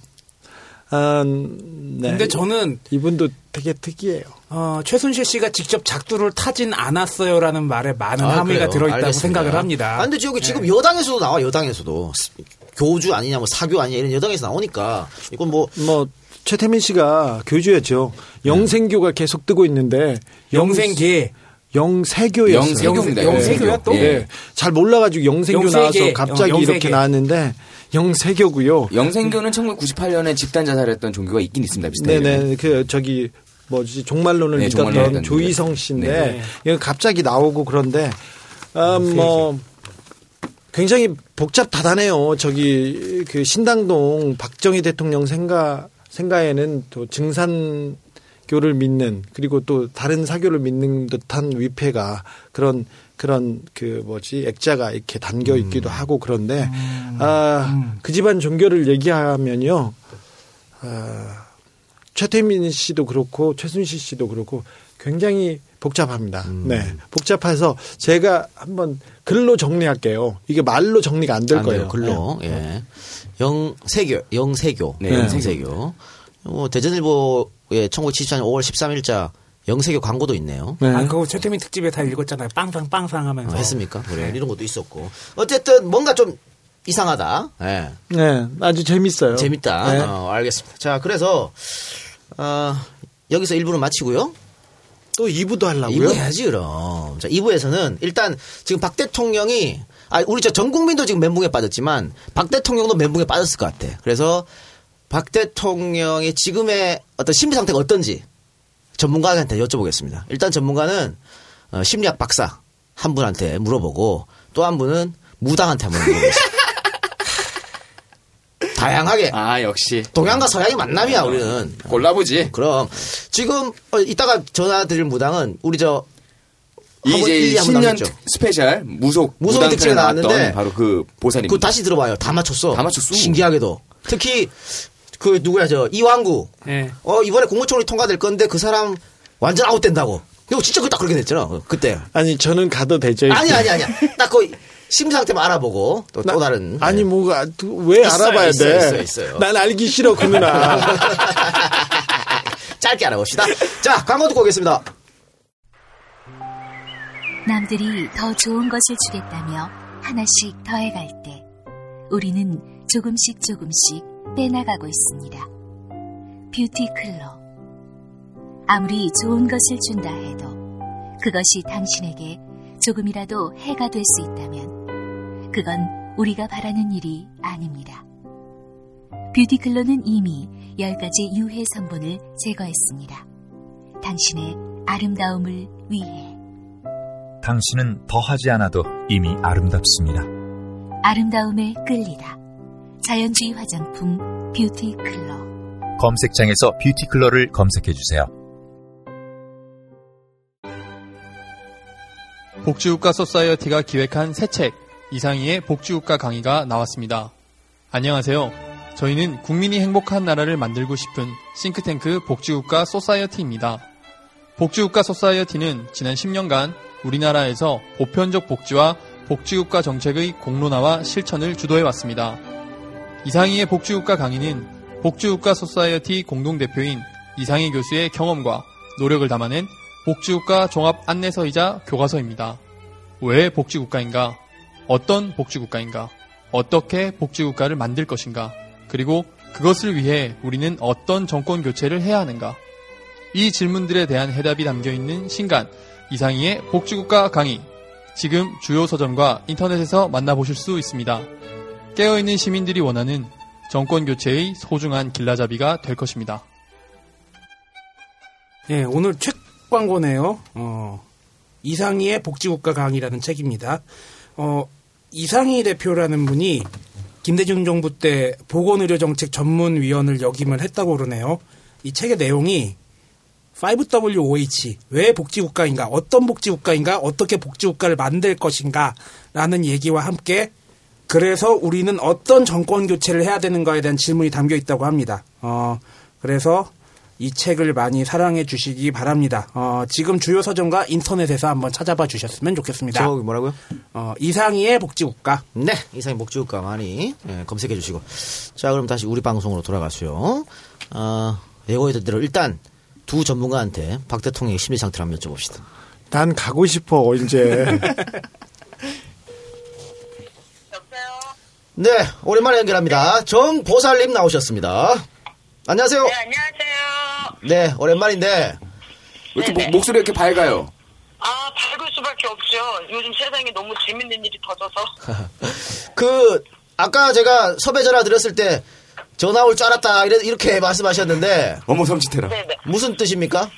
아, 네. 근데 저는 이분도 되게 특이해요. 어, 최순실 씨가 직접 작두를 타진 않았어요라는 말에 많은 아, 함의가 그래요? 들어있다고 알겠습니다. 생각을 합니다. 아, 근데 저기 지금 여당에서도 나와, 여당에서도. 스- 교주 아니냐, 뭐 사교 아니냐, 이런 여당에서 나오니까. 이건 뭐. 뭐 최태민 씨가 교주였죠. 영생교가 계속 뜨고 있는데 영생계. 영세교였어요. 영세교입니다. 영세교야, 또? 예. 잘 몰라가지고 영생교 영세계. 나와서 갑자기 어, 영세계. 이렇게 나왔는데 영세교고요. 영생교는 1998년에 집단 자살했던 종교가 있긴 있습니다. 비슷하게. 네네 그 저기 뭐지 종말론을 네, 믿었던 조희성 씨인데 네. 이거 갑자기 나오고 그런데 아, 뭐 굉장히 복잡 다단해요. 저기 그 신당동 박정희 대통령 생가 생가에는 또 증산 교를 믿는 그리고 또 다른 사교를 믿는 듯한 위패가 그런 그런 그 뭐지 액자가 이렇게 담겨 있기도 하고 그런데 아그 집안 종교를 얘기하면요. 아, 최태민 씨도 그렇고 최순실 씨도 그렇고 굉장히 복잡합니다. 네. 복잡해서 제가 한번 글로 정리할게요. 이게 말로 정리가 안될안 거예요. 글로. 네. 예. 영세교, 영세교. 네, 영세교. 어, 대전일보의 1974년 5월 13일자 영세교 광고도 있네요. 아, 그거 최태민 특집에 다 읽었잖아요. 빵상 빵상 하면서. 어, 했습니까? 그래. 이런 것도 있었고. 어쨌든 뭔가 좀 이상하다. 예. 네, 아주 재밌어요. 재밌다. 네. 어, 알겠습니다. 자, 그래서 어, 여기서 1부는 마치고요. 또 2부도 하려고요? 2부 해야지 그럼. 자, 2부에서는 일단 지금 박 대통령이 아 우리 저전 국민도 지금 멘붕에 빠졌지만 박 대통령도 멘붕에 빠졌을 것 같아. 그래서 박 대통령의 지금의 어떤 심리 상태가 어떤지 전문가한테 여쭤보겠습니다. 일단 전문가는 어, 심리학 박사 한 분한테 물어보고 또 한 분은 무당한테 한번 물어보겠습니다. 다양하게. 아, 역시. 동양과 서양의 만남이야, 우리는. 골라보지. 그럼. 지금, 어, 이따가 전화 드릴 무당은, 우리 저, 이 이제 신년 스페셜 무속 무속 특집에 나왔는데 바로 그 보살입니다. 그거 다시 들어봐요. 다 맞췄어. 다 맞췄어. 신기하게도. 특히, 그, 누구야, 저, 이왕구. 예. 어, 이번에 공무총리 통과될 건데 그 사람 완전 아웃된다고. 이거 진짜 그딱 그렇게 됐잖아. 어, 그때. 아니 저는 가도 되죠. 아니, 아니, 아니야. 딱 그, 심리 상태만 알아보고, 또, 또 다른. 아니 뭐가 왜 있어요, 알아봐야 있어요, 돼? 있어요, 있어요. 난 알기 싫어 그 누나. 짧게 알아봅시다. 자, 광고 듣고 오겠습니다. 남들이 더 좋은 것을 주겠다며 하나씩 더해갈 때 우리는 조금씩 조금씩 빼나가고 있습니다. 뷰티 클러. 아무리 좋은 것을 준다 해도 그것이 당신에게 조금이라도 해가 될 수 있다면 그건 우리가 바라는 일이 아닙니다. 뷰티 클러는 이미 10가지 유해 성분을 제거했습니다. 당신의 아름다움을 위해. 당신은 더하지 않아도 이미 아름답습니다. 아름다움에 끌리다. 자연주의 화장품 뷰티 컬러. 검색창에서 뷰티 컬러를 검색해 주세요. 복지국가 소사이어티가 기획한 새 책 이상이의 복지국가 강의가 나왔습니다. 안녕하세요. 저희는 국민이 행복한 나라를 만들고 싶은 싱크탱크 복지국가 소사이어티입니다. 복지국가 소사이어티는 지난 10년간 우리나라에서 보편적 복지와 복지국가 정책의 공론화와 실천을 주도해 왔습니다. 이상이의 복지국가 강의는 복지국가 소사이어티 공동대표인 이상이 교수의 경험과 노력을 담아낸 복지국가 종합 안내서이자 교과서입니다. 왜 복지국가인가? 어떤 복지국가인가? 어떻게 복지국가를 만들 것인가? 그리고 그것을 위해 우리는 어떤 정권 교체를 해야 하는가? 이 질문들에 대한 해답이 담겨 있는 신간 이상희의 복지국가 강의. 지금 주요 서점과 인터넷에서 만나보실 수 있습니다. 깨어있는 시민들이 원하는 정권 교체의 소중한 길라잡이가 될 것입니다. 예, 오늘 책 광고네요. 어, 이상희의 복지국가 강의라는 책입니다. 어, 이상희 대표라는 분이 김대중 정부 때 보건의료정책 전문위원을 역임을 했다고 그러네요. 이 책의 내용이 5WOH 왜 복지국가인가 어떤 복지국가인가 어떻게 복지국가를 만들 것인가 라는 얘기와 함께 그래서 우리는 어떤 정권 교체를 해야 되는가에 대한 질문이 담겨 있다고 합니다. 어, 그래서 이 책을 많이 사랑해 주시기 바랍니다. 어, 지금 주요 서점과 인터넷에서 한번 찾아봐 주셨으면 좋겠습니다. 저기 뭐라고요? 어, 이상희의 복지국가. 네, 이상희 복지국가 많이 예, 검색해 주시고. 자, 그럼 다시 우리 방송으로 돌아가서요. 어, 예고했던 대로 일단 두 전문가한테 박 대통령의 심리 상태를 한번 여쭤봅시다. 난 가고 싶어 이제. 네, 오랜만에 연결합니다. 정보살님 나오셨습니다. 안녕하세요. 네, 안녕하세요. 네, 오랜만인데. 왜 이렇게 목- 목소리 이렇게 밝아요? 아, 밝을 수밖에 없죠. 요즘 세상에 너무 재밌는 일이 터져서. 그, 아까 제가 섭외 전화 드렸을 때 전화 올 줄 알았다. 이래- 이렇게 말씀하셨는데. 어머, 섬찟해라. 네네. 무슨 뜻입니까?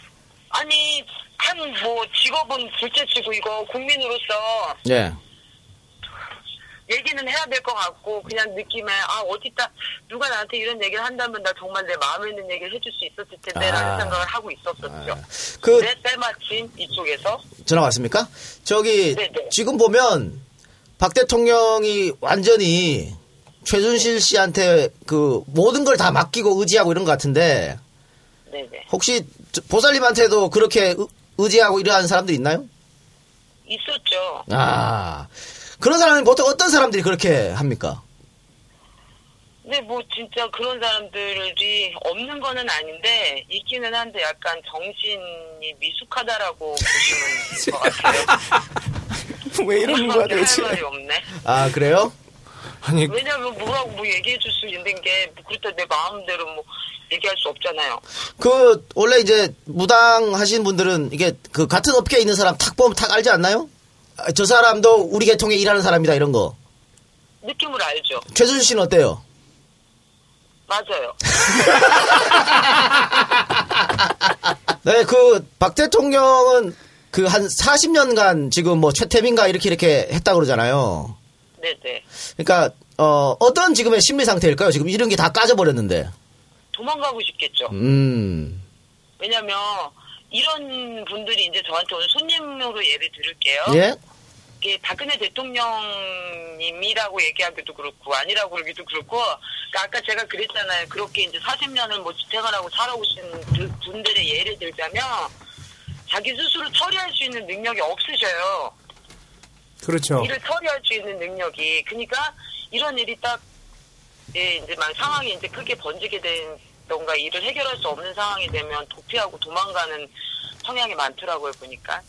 아니, 한 뭐 직업은 둘째 치고 이거 국민으로서 예. 얘기는 해야 될 것 같고 그냥 느낌에 아 어디다 누가 나한테 이런 얘기를 한다면 나 정말 내 마음에 있는 얘기를 해줄 수 있었을 텐데라는 아. 생각을 하고 있었었죠. 그- 네, 때마침 이쪽에서 전화 왔습니까? 저기, 네네. 지금 보면 박 대통령이 완전히 최순실 씨한테 그 모든 걸 다 맡기고 의지하고 이런 것 같은데 네네 혹시 저- 보살님한테도 그렇게 의- 의지하고 이러한 사람들 있나요? 있었죠. 아 그런 사람이 보통 어떤 사람들이 그렇게 합니까? 근데 뭐 진짜 그런 사람들이 없는 거는 아닌데 있기는 한데 약간 정신이 미숙하다라고 보시면 될것 같아요. 왜 이러는 거야, 할 도대체? 말이 없네. 아 그래요? 아니 왜냐면 뭐라고 뭐 얘기해 줄 수 있는 게 그렇다 내 마음대로 뭐 얘기할 수 없잖아요. 그 원래 이제 무당 하신 분들은 이게 그 같은 업계에 있는 사람 탁 보면 탁 알지 않나요? 아, 저 사람도 우리 계통에 일하는 사람이다 이런 거. 느낌을 알죠. 최순실 씨는 어때요? 맞아요. 네, 그 박 대통령은 그 한 40년간 지금 뭐 최태민가 이렇게 이렇게 했다 그러잖아요. 네 네. 그러니까 어 어떤 지금의 심리 상태일까요? 지금 이런 게 다 까져 버렸는데. 도망가고 싶겠죠. 음. 왜냐면 이런 분들이 이제 저한테 오늘 손님으로 예를 들을게요. 예? 이게 박근혜 대통령님이라고 얘기하기도 그렇고 아니라고 그러기도 그렇고 그러니까 아까 제가 그랬잖아요. 그렇게 이제 40년을 뭐 지탱을 하고 살아오신 그 분들의 예를 들자면 자기 스스로 처리할 수 있는 능력이 없으셔요. 그렇죠. 일을 처리할 수 있는 능력이. 그러니까 이런 일이 딱 예, 이제 막 상황이 이제 크게 번지게 된 던가 일을 해결할 수 없는 상황이 되면 도피하고 도망가는 성향이 많더라고요 보니까.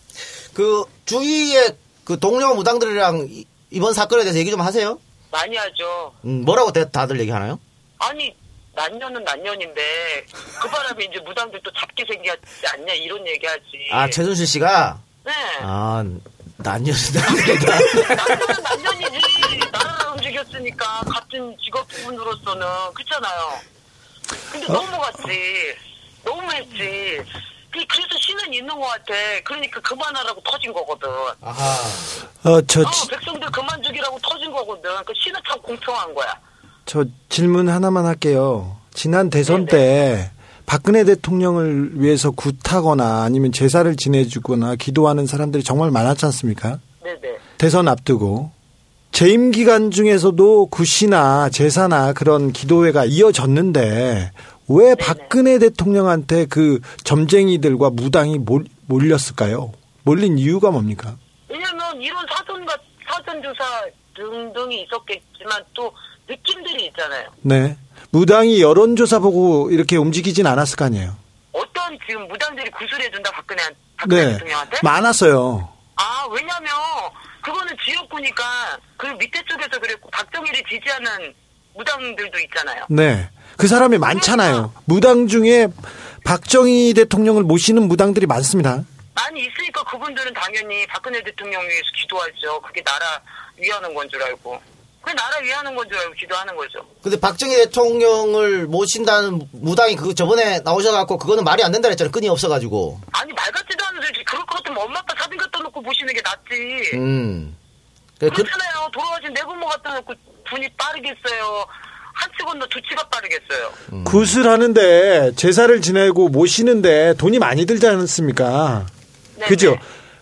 그 주위에 그 동료 무당들이랑 이- 이번 사건에 대해서 얘기 좀 하세요. 많이 하죠. 음, 뭐라고 다- 다들 얘기하나요? 아니 난년은 난년인데 그 바람에 이제 무당들 또 잡게 생겼지 않냐 이런 얘기하지. 아 최순실 씨가 네. 아 난년이다. 난년은 난년이지. 나라를 움직였으니까 같은 직업 부분으로서는 그렇잖아요. 근데 넘어갔지. 너무 했지. 그- 그래서 신은 있는 것 같아. 그러니까 그만하라고 터진 거거든. 어, 저, 어, 지- 백성들 그만 죽이라고 터진 거거든. 그 신은 참 공평한 거야. 저 질문 하나만 할게요. 지난 대선 때 박근혜 대통령을 위해서 굿하거나 아니면 제사를 지내주거나 기도하는 사람들이 정말 많았지 않습니까? 네네. 대선 앞두고. 재임 기간 중에서도 굿이나 제사나 그런 기도회가 이어졌는데 왜 박근혜 대통령한테 그 점쟁이들과 무당이 몰, 몰렸을까요? 몰린 이유가 뭡니까? 왜냐면 이런 사전과 사전조사 등등이 있었겠지만 또 느낌들이 있잖아요. 네. 무당이 여론조사 보고 이렇게 움직이진 않았을 거 아니에요. 어떤 지금 무당들이 구술해준다 박근혜 박근혜 네. 대통령한테? 많았어요. 아 왜냐면 그거는 지역구니까 그 밑에 쪽에서 그랬고 박정희를 지지하는 무당들도 있잖아요. 네. 그 사람이 많잖아요. 무당 중에 박정희 대통령을 모시는 무당들이 많습니다. 많이 있으니까 그분들은 당연히 박근혜 대통령 위해서 기도하죠. 그게 나라 위하는 건 줄 알고. 그게 나라 위하는 건 줄 알고 기도하는 거죠. 근데 박정희 대통령을 모신다는 무당이 그 저번에 나오셔갖고 그거는 말이 안 된다 그랬잖아요. 끈이 없어가지고. 아니 말 같지도 않은 소리 그럴 것 같으면 엄마 아빠 사진 갖다 놓고 모시는 게 낫지. 음. 그, 그, 그렇잖아요. 돌아가신 내 부모 갖다 놓고 분이 빠르겠어요. 한치 건너 두 치가 빠르겠어요. 음. 구슬하는데 제사를 지내고 모시는데 돈이 많이 들지 않습니까? 네네. 그죠?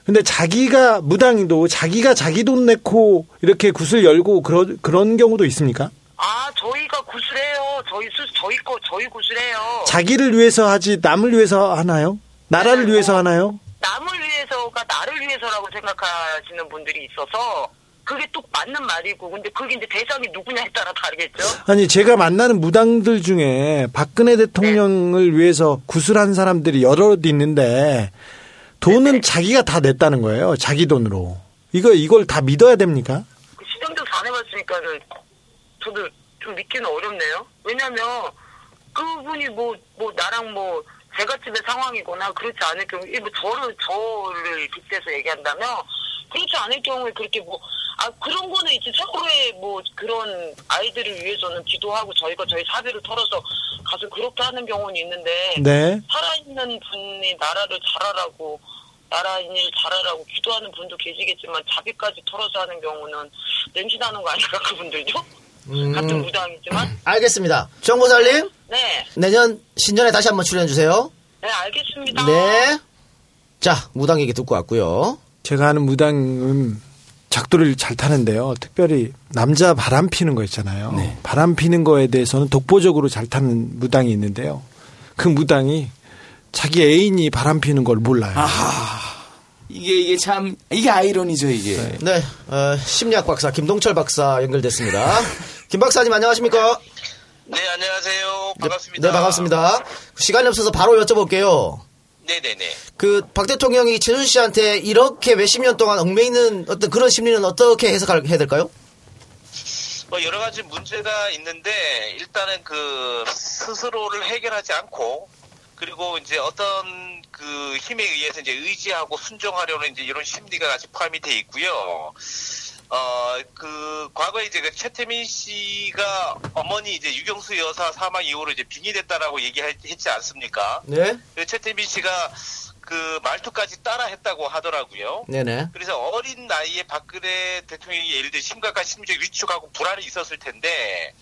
근데 자기가 무당도 자기가 자기 돈 내고 이렇게 구슬 열고 그런 그런 경우도 있습니까? 아, 저희가 구슬해요. 저희 수, 저희 거, 저희 구슬해요. 자기를 위해서 하지 남을 위해서 하나요? 나라를 위해서 하나요? 남을 위해서가 나를 위해서라고 생각하시는 분들이 있어서 그게 또 맞는 말이고 근데 그게 이제 대상이 누구냐에 따라 다르겠죠. 아니 제가 만나는 무당들 중에 박근혜 대통령을 위해서 구슬한 사람들이 여럿 있는데 돈은 자기가 다 냈다는 거예요. 자기 돈으로. 이거 이걸 다 믿어야 됩니까? 그 시정조사 안 해봤으니까는 저도 좀 믿기는 어렵네요. 왜냐면 그분이 뭐, 뭐 나랑 뭐 제갓집의 상황이거나 그렇지 않을 경우, 뭐 저를, 저를 빗대서 얘기한다면 그렇지 않을 경우에 그렇게 뭐, 아, 그런 거는 이제 서로의 뭐 그런 아이들을 위해서는 기도하고 저희가 저희 사비를 털어서 가서 그렇게 하는 경우는 있는데 네. 살아있는 분이 나라를 잘하라고 나라 일 잘하라고 기도하는 분도 계시겠지만 자비까지 털어서 하는 경우는 냄새 나는 거 아닐까 그분들도 같은 무당이지만 알겠습니다. 정보살님, 네, 내년 신년에 다시 한번 출연해 주세요. 네 알겠습니다. 네. 자, 무당 얘기 듣고 왔고요. 제가 아는 무당은 작두를 잘 타는데요. 특별히 남자 바람 피는 거 있잖아요. 바람 피는 거에 대해서는 독보적으로 잘 타는 무당이 있는데요. 그 무당이 자기 애인이 바람 피는 걸 몰라요. 이게 이게 참 이게 아이러니죠 이게. 네, 어, 심리학 박사 김동철 박사 연결됐습니다. 김 박사님 안녕하십니까? 네, 안녕하세요. 반갑습니다. 네, 반갑습니다. 시간이 없어서 바로 여쭤볼게요. 네네네. 그 박 대통령이 최순실 씨한테 이렇게 몇십 년 동안 얽매이는 어떤 그런 심리는 어떻게 해석해야 될까요? 뭐 여러 가지 문제가 있는데 일단은 그 스스로를 해결하지 않고 그리고 이제 어떤 그 힘에 의해서 이제 의지하고 순종하려는 이제 이런 심리가 같이 포함이 돼 있고요. 어, 그, 과거에 이제 그 최태민 씨가 어머니 이제 유경수 여사 사망 이후로 이제 빙의됐다라고 얘기했지 않습니까? 네. 그 최태민 씨가 그 말투까지 따라 했다고 하더라고요. 네네. 그래서 어린 나이에 박근혜 대통령이 예를 들어 심각한 심리적 위축하고 불안이 있었을 텐데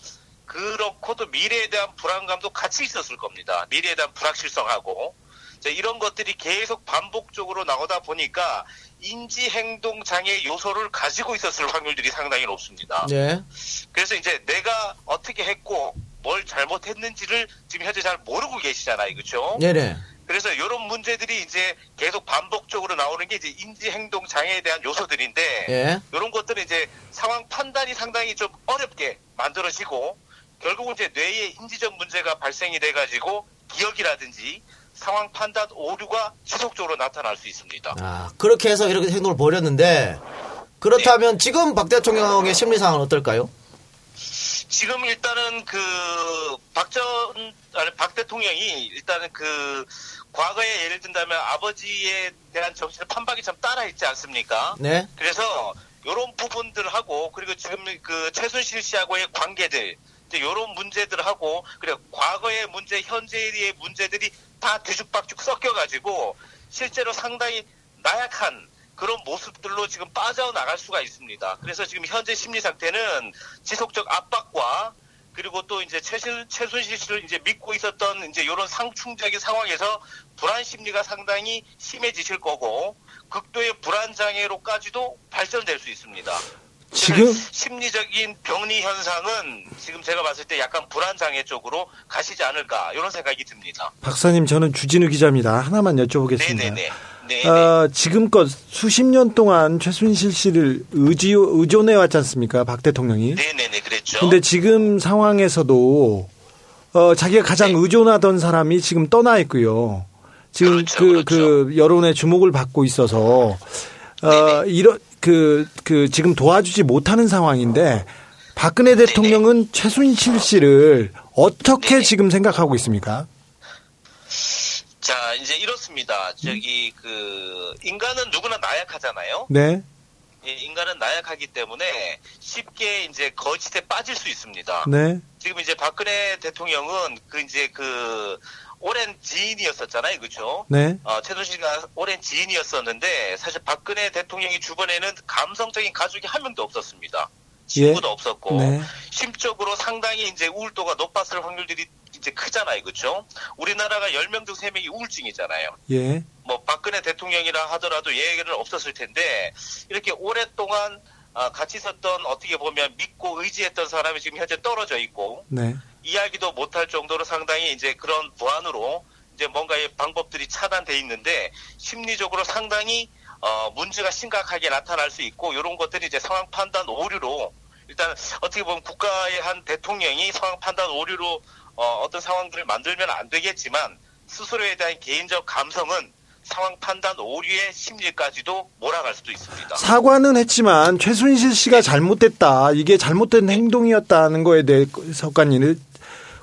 그렇고도 미래에 대한 불안감도 같이 있었을 겁니다. 미래에 대한 불확실성하고 자, 이런 것들이 계속 반복적으로 나오다 보니까 인지 행동 장애 요소를 가지고 있었을 확률들이 상당히 높습니다. 네. 그래서 이제 내가 어떻게 했고 뭘 잘못했는지를 지금 현재 잘 모르고 계시잖아요, 그렇죠? 네네. 그래서 이런 문제들이 이제 계속 반복적으로 나오는 게 이제 인지 행동 장애에 대한 요소들인데 예. 이런 것들은 이제 상황 판단이 상당히 좀 어렵게 만들어지고 결국은 이제 뇌에 인지적 문제가 발생이 돼 가지고 기억이라든지 상황 판단 오류가 지속적으로 나타날 수 있습니다. 아, 그렇게 해서 이렇게 행동을 벌였는데 그렇다면 지금 박 대통령의 심리 상황은 어떨까요? 지금 일단은 그 박전 아니 박 대통령이 일단은 그 과거에 예를 든다면 아버지에 대한 정신을 판박이 참 따라했지 않습니까? 네. 그래서 이런 부분들하고 그리고 지금 그 최순실 씨하고의 관계들 이런 문제들하고 그리고 과거의 문제, 현재의 문제들이 다 뒤죽박죽 섞여가지고 실제로 상당히 나약한 그런 모습들로 지금 빠져나갈 수가 있습니다. 그래서 지금 현재 심리 상태는 지속적 압박과 그리고 또 이제 최순, 최순실 씨를 이제 믿고 있었던 이제 이런 상충적인 상황에서 불안 심리가 상당히 심해지실 거고 극도의 불안 장애로까지도 발전될 수 있습니다. 지금 심리적인 병리 현상은 지금 제가 봤을 때 약간 불안 장애 쪽으로 가시지 않을까 이런 생각이 듭니다. 박사님 저는 주진우 기자입니다. 하나만 여쭤보겠습니다. 네네 네. 네. 어, 지금껏 수십 년 동안 최순실 씨를 의지, 의존해 왔지 않습니까? 박 대통령이. 네네네 그랬죠. 근데 지금 상황에서도 어, 자기가 가장 네. 의존하던 사람이 지금 떠나 있고요. 지금 그렇죠, 그, 그 여론의 주목을 받고 있어서 네, 어, 이런 그, 그 지금 도와주지 못하는 상황인데 박근혜 대통령은 최순실 씨를 어떻게 네. 지금 생각하고 있습니까? 자 이제 이렇습니다. 저기 그 인간은 누구나 나약하잖아요. 네. 예, 인간은 나약하기 때문에 쉽게 이제 거짓에 빠질 수 있습니다. 네. 지금 이제 박근혜 대통령은 그 이제 그 오랜 지인이었었잖아요, 그렇죠? 네. 어, 최순실과 오랜 지인이었었는데 사실 박근혜 대통령이 주변에는 감성적인 가족이 한 명도 없었습니다. 친구도 없었고 네. 심적으로 상당히 이제 우울도가 높았을 확률들이 이제 크잖아요, 그렇죠? 우리나라가 10명 중 3명이 우울증이잖아요. 예. 뭐 박근혜 대통령이라 하더라도 얘기는 없었을 텐데 이렇게 오랫동안 아, 같이 있었던 어떻게 보면 믿고 의지했던 사람이 지금 현재 떨어져 있고 네. 이야기도 못할 정도로 상당히 이제 그런 보안으로 이제 뭔가의 방법들이 차단돼 있는데 심리적으로 상당히 어, 문제가 심각하게 나타날 수 있고 이런 것들이 이제 상황 판단 오류로 일단 어떻게 보면 국가의 한 대통령이 상황 판단 오류로 어, 어떤 상황들을 만들면 안 되겠지만 스스로에 대한 개인적 감성은 상황 판단 오류의 심리까지도 몰아갈 수도 있습니다. 사과는 했지만 최순실 씨가 잘못됐다. 이게 잘못된 행동이었다는 거에 대해서까지는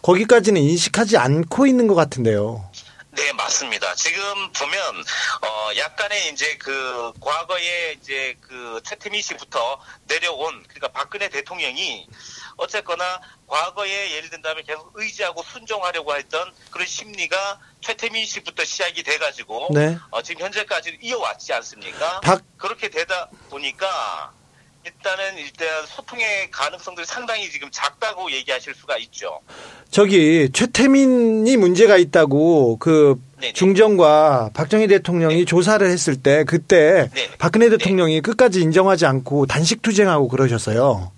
거기까지는 인식하지 않고 있는 것 같은데요. 네, 맞습니다. 지금 보면 어 약간의 이제 그 과거에 이제 그 최태민 씨부터 내려온 그러니까 박근혜 대통령이 어쨌거나 과거에 예를 든다면 계속 의지하고 순종하려고 했던 그런 심리가 최태민 씨부터 시작이 돼가지고 네. 어, 지금 현재까지 이어왔지 않습니까? 박- 그렇게 되다 보니까 일단은 일단 소통의 가능성들이 상당히 지금 작다고 얘기하실 수가 있죠. 저기 최태민이 문제가 있다고 그 중정과 박정희 대통령이 조사를 했을 때 그때 박근혜 대통령이 끝까지 인정하지 않고 단식 투쟁하고 그러셨어요.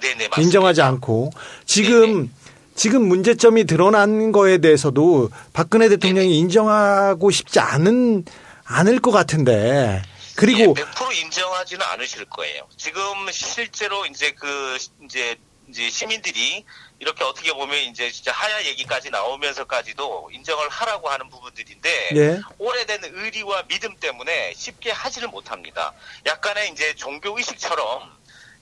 네네 맞습니다. 인정하지 않고. 지금 지금 문제점이 드러난 거에 대해서도 박근혜 대통령이 인정하고 싶지 않은 않을 것 같은데 그리고 100% 인정하지는 않으실 거예요. 지금 실제로 이제 그 이제 이제 시민들이 이렇게 어떻게 보면 이제 진짜 하야 얘기까지 나오면서까지도 인정을 하라고 하는 부분들인데 예. 오래된 의리와 믿음 때문에 쉽게 하지를 못합니다. 약간의 이제 종교 의식처럼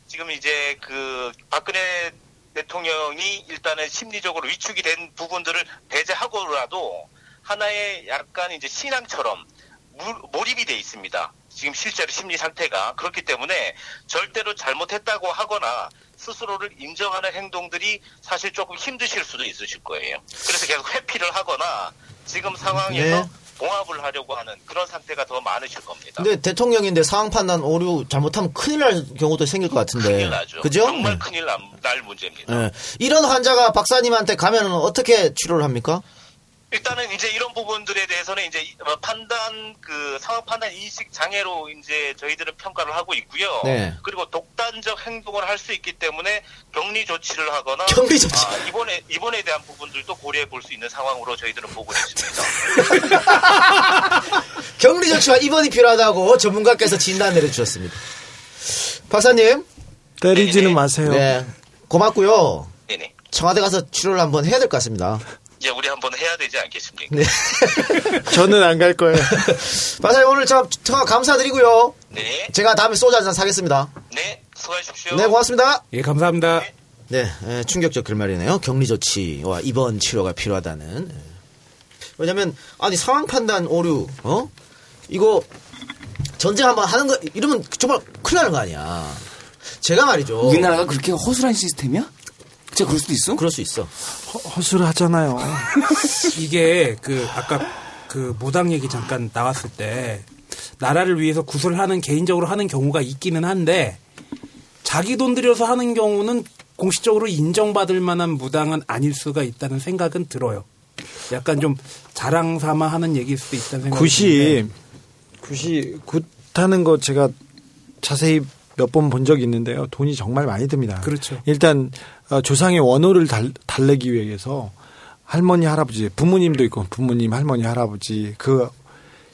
지금 이제 그 박근혜 대통령이 일단은 심리적으로 위축이 된 부분들을 배제하고라도 하나의 약간 이제 신앙처럼 물- 몰입이 돼 있습니다. 지금 실제로 심리 상태가 그렇기 때문에 절대로 잘못했다고 하거나 스스로를 인정하는 행동들이 사실 조금 힘드실 수도 있으실 거예요. 그래서 계속 회피를 하거나 지금 상황에서 네. 봉합을 하려고 하는 그런 상태가 더 많으실 겁니다. 근데 대통령인데 상황 판단 오류 잘못하면 큰일 날 경우도 생길 것 같은데. 큰일 나죠. 그죠? 정말 네. 큰일 날, 날 문제입니다. 네. 이런 환자가 박사님한테 가면 어떻게 치료를 합니까? 일단은 이제 이런 부분들에 대해서는 이제 뭐 판단 그 상황 판단 인식 장애로 이제 저희들은 평가를 하고 있고요. 네. 그리고 독단적 행동을 할 수 있기 때문에 격리 조치를 하거나 격리 조치. 아, 입원에 입원에 대한 부분들도 고려해 볼 수 있는 상황으로 저희들은 보고 있습니다. 격리 조치와 입원이 필요하다고 전문가께서 진단 내려주셨습니다. 박사님. 때리지는 마세요. 네. 고맙고요. 네네. 청와대 가서 치료를 한번 해야 될 것 같습니다. 이제 우리 한번 해야 되지 않겠습니까? 네. 저는 안 갈 거예요. 박사님 오늘 저 통화 감사드리고요. 네. 제가 다음에 소주 한잔 사겠습니다. 네. 수고하십시오. 네, 고맙습니다. 예, 감사합니다. 네, 에, 충격적 결말이네요. 격리 조치와 입원 치료가 필요하다는. 에. 왜냐면 아니 상황 판단 오류, 어? 이거 전쟁 한번 하는 거 이러면 정말 큰일 나는 거 아니야. 제가 말이죠. 우리나라가 그렇게 허술한 시스템이야? 진짜 그럴 수도 있어? 그럴 수 있어. 허 술하잖아요. 이게 그 아까 그 모당 얘기 잠깐 나왔을 때 나라를 위해서 구슬하는 개인적으로 하는 경우가 있기는 한데 자기 돈 들여서 하는 경우는 공식적으로 인정받을 만한 무당은 아닐 수가 있다는 생각은 들어요. 약간 좀 자랑 삼아 하는 얘기일 수도 있다는 생각이 굿이 굿이 굿하는 거 제가 자세히 몇 번 본 적이 있는데요. 돈이 정말 많이 듭니다. 그렇죠. 일단 어, 조상의 원호를 달, 달래기 위해서 할머니 할아버지 부모님도 있고 부모님 할머니 할아버지 그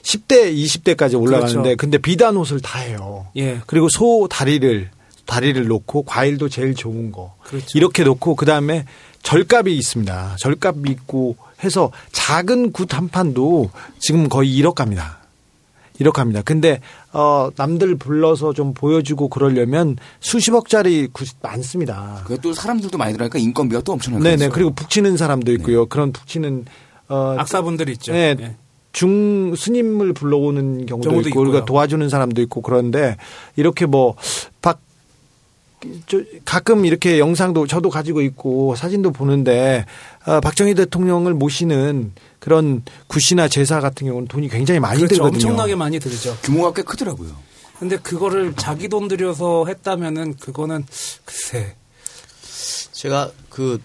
10대 20대까지 올라가는데 그렇죠. 근데 비단 옷을 다 해요. 예. 그리고 소 다리를 다리를 놓고 과일도 제일 좋은 거 그렇죠. 이렇게 놓고 그 다음에 절값이 있습니다. 절값이 있고 해서 작은 굿 한 판도 지금 거의 1억 갑니다. 1억 갑니다. 근데 어 남들 불러서 좀 보여주고 그러려면 수십억짜리 굿 많습니다. 그 또 사람들도 많이 들어가니까 인건비가 또 엄청나게 네네. 그리고 북치는 사람도 있고요. 그런 북치는 어 악사분들 있죠. 네. 예. 중 스님을 불러오는 경우도, 경우도 있고 우리가 있고요. 도와주는 사람도 있고 그런데 이렇게 뭐박저 가끔 이렇게 영상도 저도 가지고 있고 사진도 보는데 어, 박정희 대통령을 모시는 그런 굿이나 제사 같은 경우는 돈이 굉장히 많이 그렇죠. 들거든요. 엄청나게 많이 들죠. 규모가 꽤 크더라고요. 근데 그거를 자기 돈 들여서 했다면은 그거는 글쎄 제가 그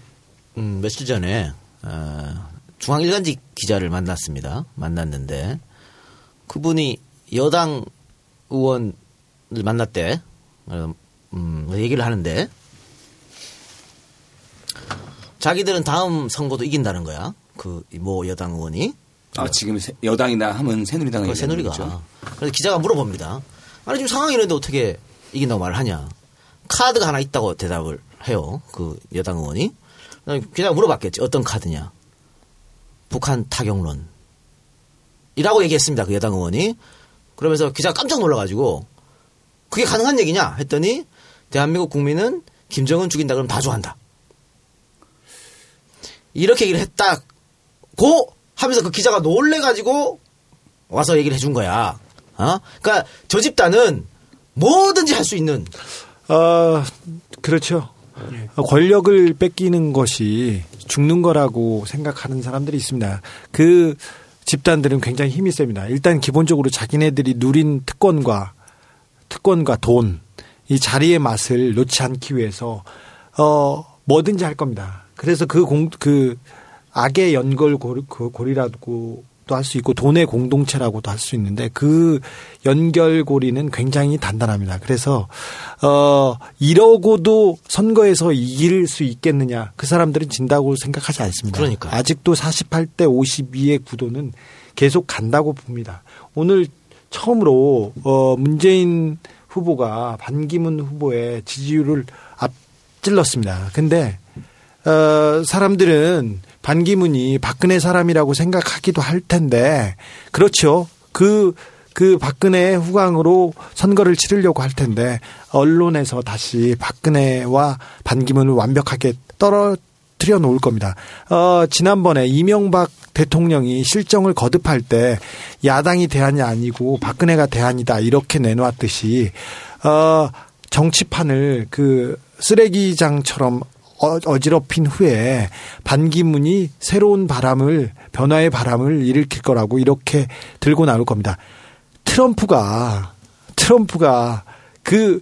음, 며칠 전에 어, 중앙일간지 기자를 만났습니다. 만났는데 그분이 여당 의원을 만났대. 어, 음, 얘기를 하는데 자기들은 다음 선거도 이긴다는 거야. 그뭐 여당 의원이. 아, 지금 새- 여당이나 하면 새누리당이 그 새누리가. 그래서 기자가 물어봅니다. 아니 지금 상황이 이런데 어떻게 이긴다고 말을 하냐. 카드가 하나 있다고 대답을 해요. 그 여당 의원이. 기자가 물어봤겠지. 어떤 카드냐. 북한 타격론. 이라고 얘기했습니다. 그 여당 의원이. 그러면서 기자가 깜짝 놀라가지고 그게 가능한 얘기냐 했더니 대한민국 국민은 김정은 죽인다 그러면 다 좋아한다. 이렇게 얘기를 했다 고 하면서 그 기자가 놀래가지고 와서 얘기를 해준 거야. 어? 그러니까 저 집단은 뭐든지 할 수 있는 어, 그렇죠. 어, 권력을 뺏기는 것이 죽는 거라고 생각하는 사람들이 있습니다. 그 집단들은 굉장히 힘이 셉니다. 일단 기본적으로 자기네들이 누린 특권과 특권과 돈, 이 자리의 맛을 놓지 않기 위해서 어 뭐든지 할 겁니다. 그래서 그 공 그 악의 연결 고리 그 고리라고 도 할 수 있고 돈의 공동체라고도 할 수 있는데 그 연결고리는 굉장히 단단합니다. 그래서 어 이러고도 선거에서 이길 수 있겠느냐? 그 사람들은 진다고 생각하지 않습니다. 그러니까요. 아직도 48대 52의 구도는 계속 간다고 봅니다. 오늘 처음으로 어 문재인 후보가 반기문 후보의 지지율을 앞질렀습니다. 근데 어 사람들은 반기문이 박근혜 사람이라고 생각하기도 할 텐데 그렇죠. 그그 박근혜 후광으로 선거를 치르려고 할 텐데 언론에서 다시 박근혜와 반기문을 완벽하게 떨어뜨려 놓을 겁니다. 어, 지난번에 이명박 대통령이 실정을 거듭할 때 야당이 대안이 아니고 박근혜가 대안이다 이렇게 내놓았듯이 어, 정치판을 그 쓰레기장처럼 어, 어지럽힌 후에 반기문이 새로운 바람을 변화의 바람을 일으킬 거라고 이렇게 들고 나올 겁니다. 트럼프가 트럼프가 그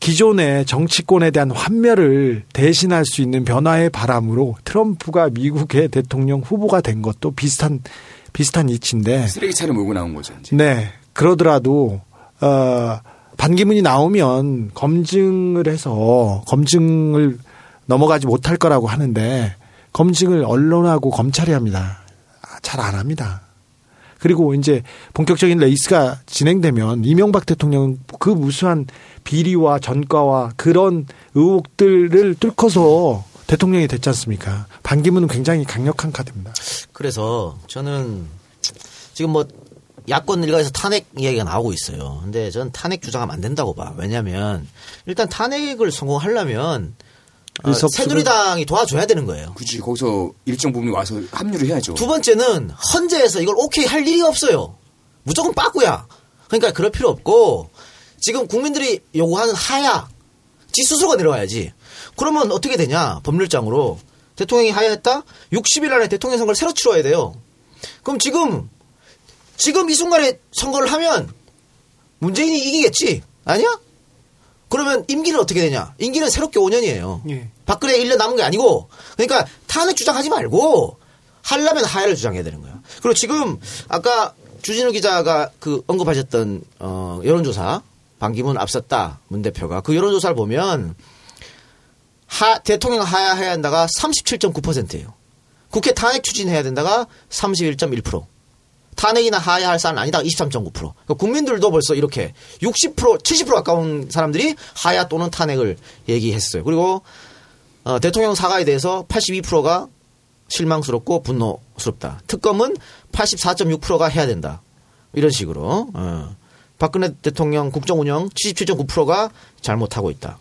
기존의 정치권에 대한 환멸을 대신할 수 있는 변화의 바람으로 트럼프가 미국의 대통령 후보가 된 것도 비슷한 비슷한 이치인데 쓰레기차를 몰고 나온 거죠. 네. 그러더라도 어 반기문이 나오면 검증을 해서 검증을 넘어가지 못할 거라고 하는데 검증을 언론하고 검찰이 합니다. 잘 안 합니다. 그리고 이제 본격적인 레이스가 진행되면 이명박 대통령은 그 무수한 비리와 전과와 그런 의혹들을 뚫고서 대통령이 됐지 않습니까? 반기문은 굉장히 강력한 카드입니다. 그래서 저는 지금 뭐 야권 일각에서 탄핵 이야기가 나오고 있어요. 근데 저는 탄핵 주장하면 안 된다고 봐. 왜냐하면 일단 탄핵을 성공하려면 어, 일석수를- 새누리당이 도와줘야 되는 거예요. 굳이 거기서 일정 부분이 와서 합류를 해야죠. 두 번째는 헌재에서 이걸 오케이 할 일이 없어요. 무조건 빠꾸야. 그러니까 그럴 필요 없고 지금 국민들이 요구하는 하야 지수수가 내려와야지. 그러면 어떻게 되냐 법률장으로 대통령이 하야했다 60일 안에 대통령 선거를 새로 치러야 돼요. 그럼 지금 지금 이 순간에 선거를 하면 문재인이 이기겠지 아니야? 그러면 임기는 어떻게 되냐? 임기는 새롭게 5년이에요. 예. 박근혜 1년 남은 게 아니고 그러니까 탄핵 주장하지 말고 하려면 하야를 주장해야 되는 거예요. 그리고 지금 아까 주진우 기자가 그 언급하셨던 어 여론조사 반기문 앞섰다 문 대표가 그 여론조사를 보면 하 대통령 하야해야 한다가 37.9%예요. 국회 탄핵 추진해야 된다가 31.1%. 탄핵이나 하야할 사안 아니다 23.9%. 그러니까 국민들도 벌써 이렇게 60% 70% 가까운 사람들이 하야 또는 탄핵을 얘기했어요. 그리고 어, 대통령 사과에 대해서 82%가 실망스럽고 분노스럽다. 특검은 84.6%가 해야 된다. 이런 식으로 어. 박근혜 대통령 국정 운영 77.9%가 잘못하고 있다.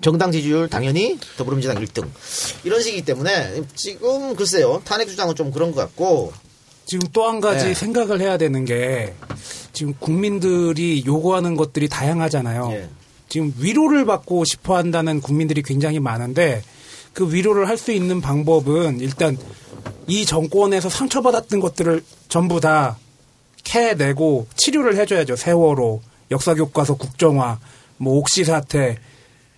정당 지지율 당연히 더불어민주당 1등. 이런 식이기 때문에 지금 글쎄요. 탄핵 주장은 좀 그런 것 같고 지금 또 한 가지 네. 생각을 해야 되는 게 지금 국민들이 요구하는 것들이 다양하잖아요. 예. 지금 위로를 받고 싶어 한다는 국민들이 굉장히 많은데 그 위로를 할 수 있는 방법은 일단 이 정권에서 상처받았던 것들을 전부 다 캐내고 치료를 해줘야죠. 세월호, 역사교과서 국정화, 뭐 옥시 사태,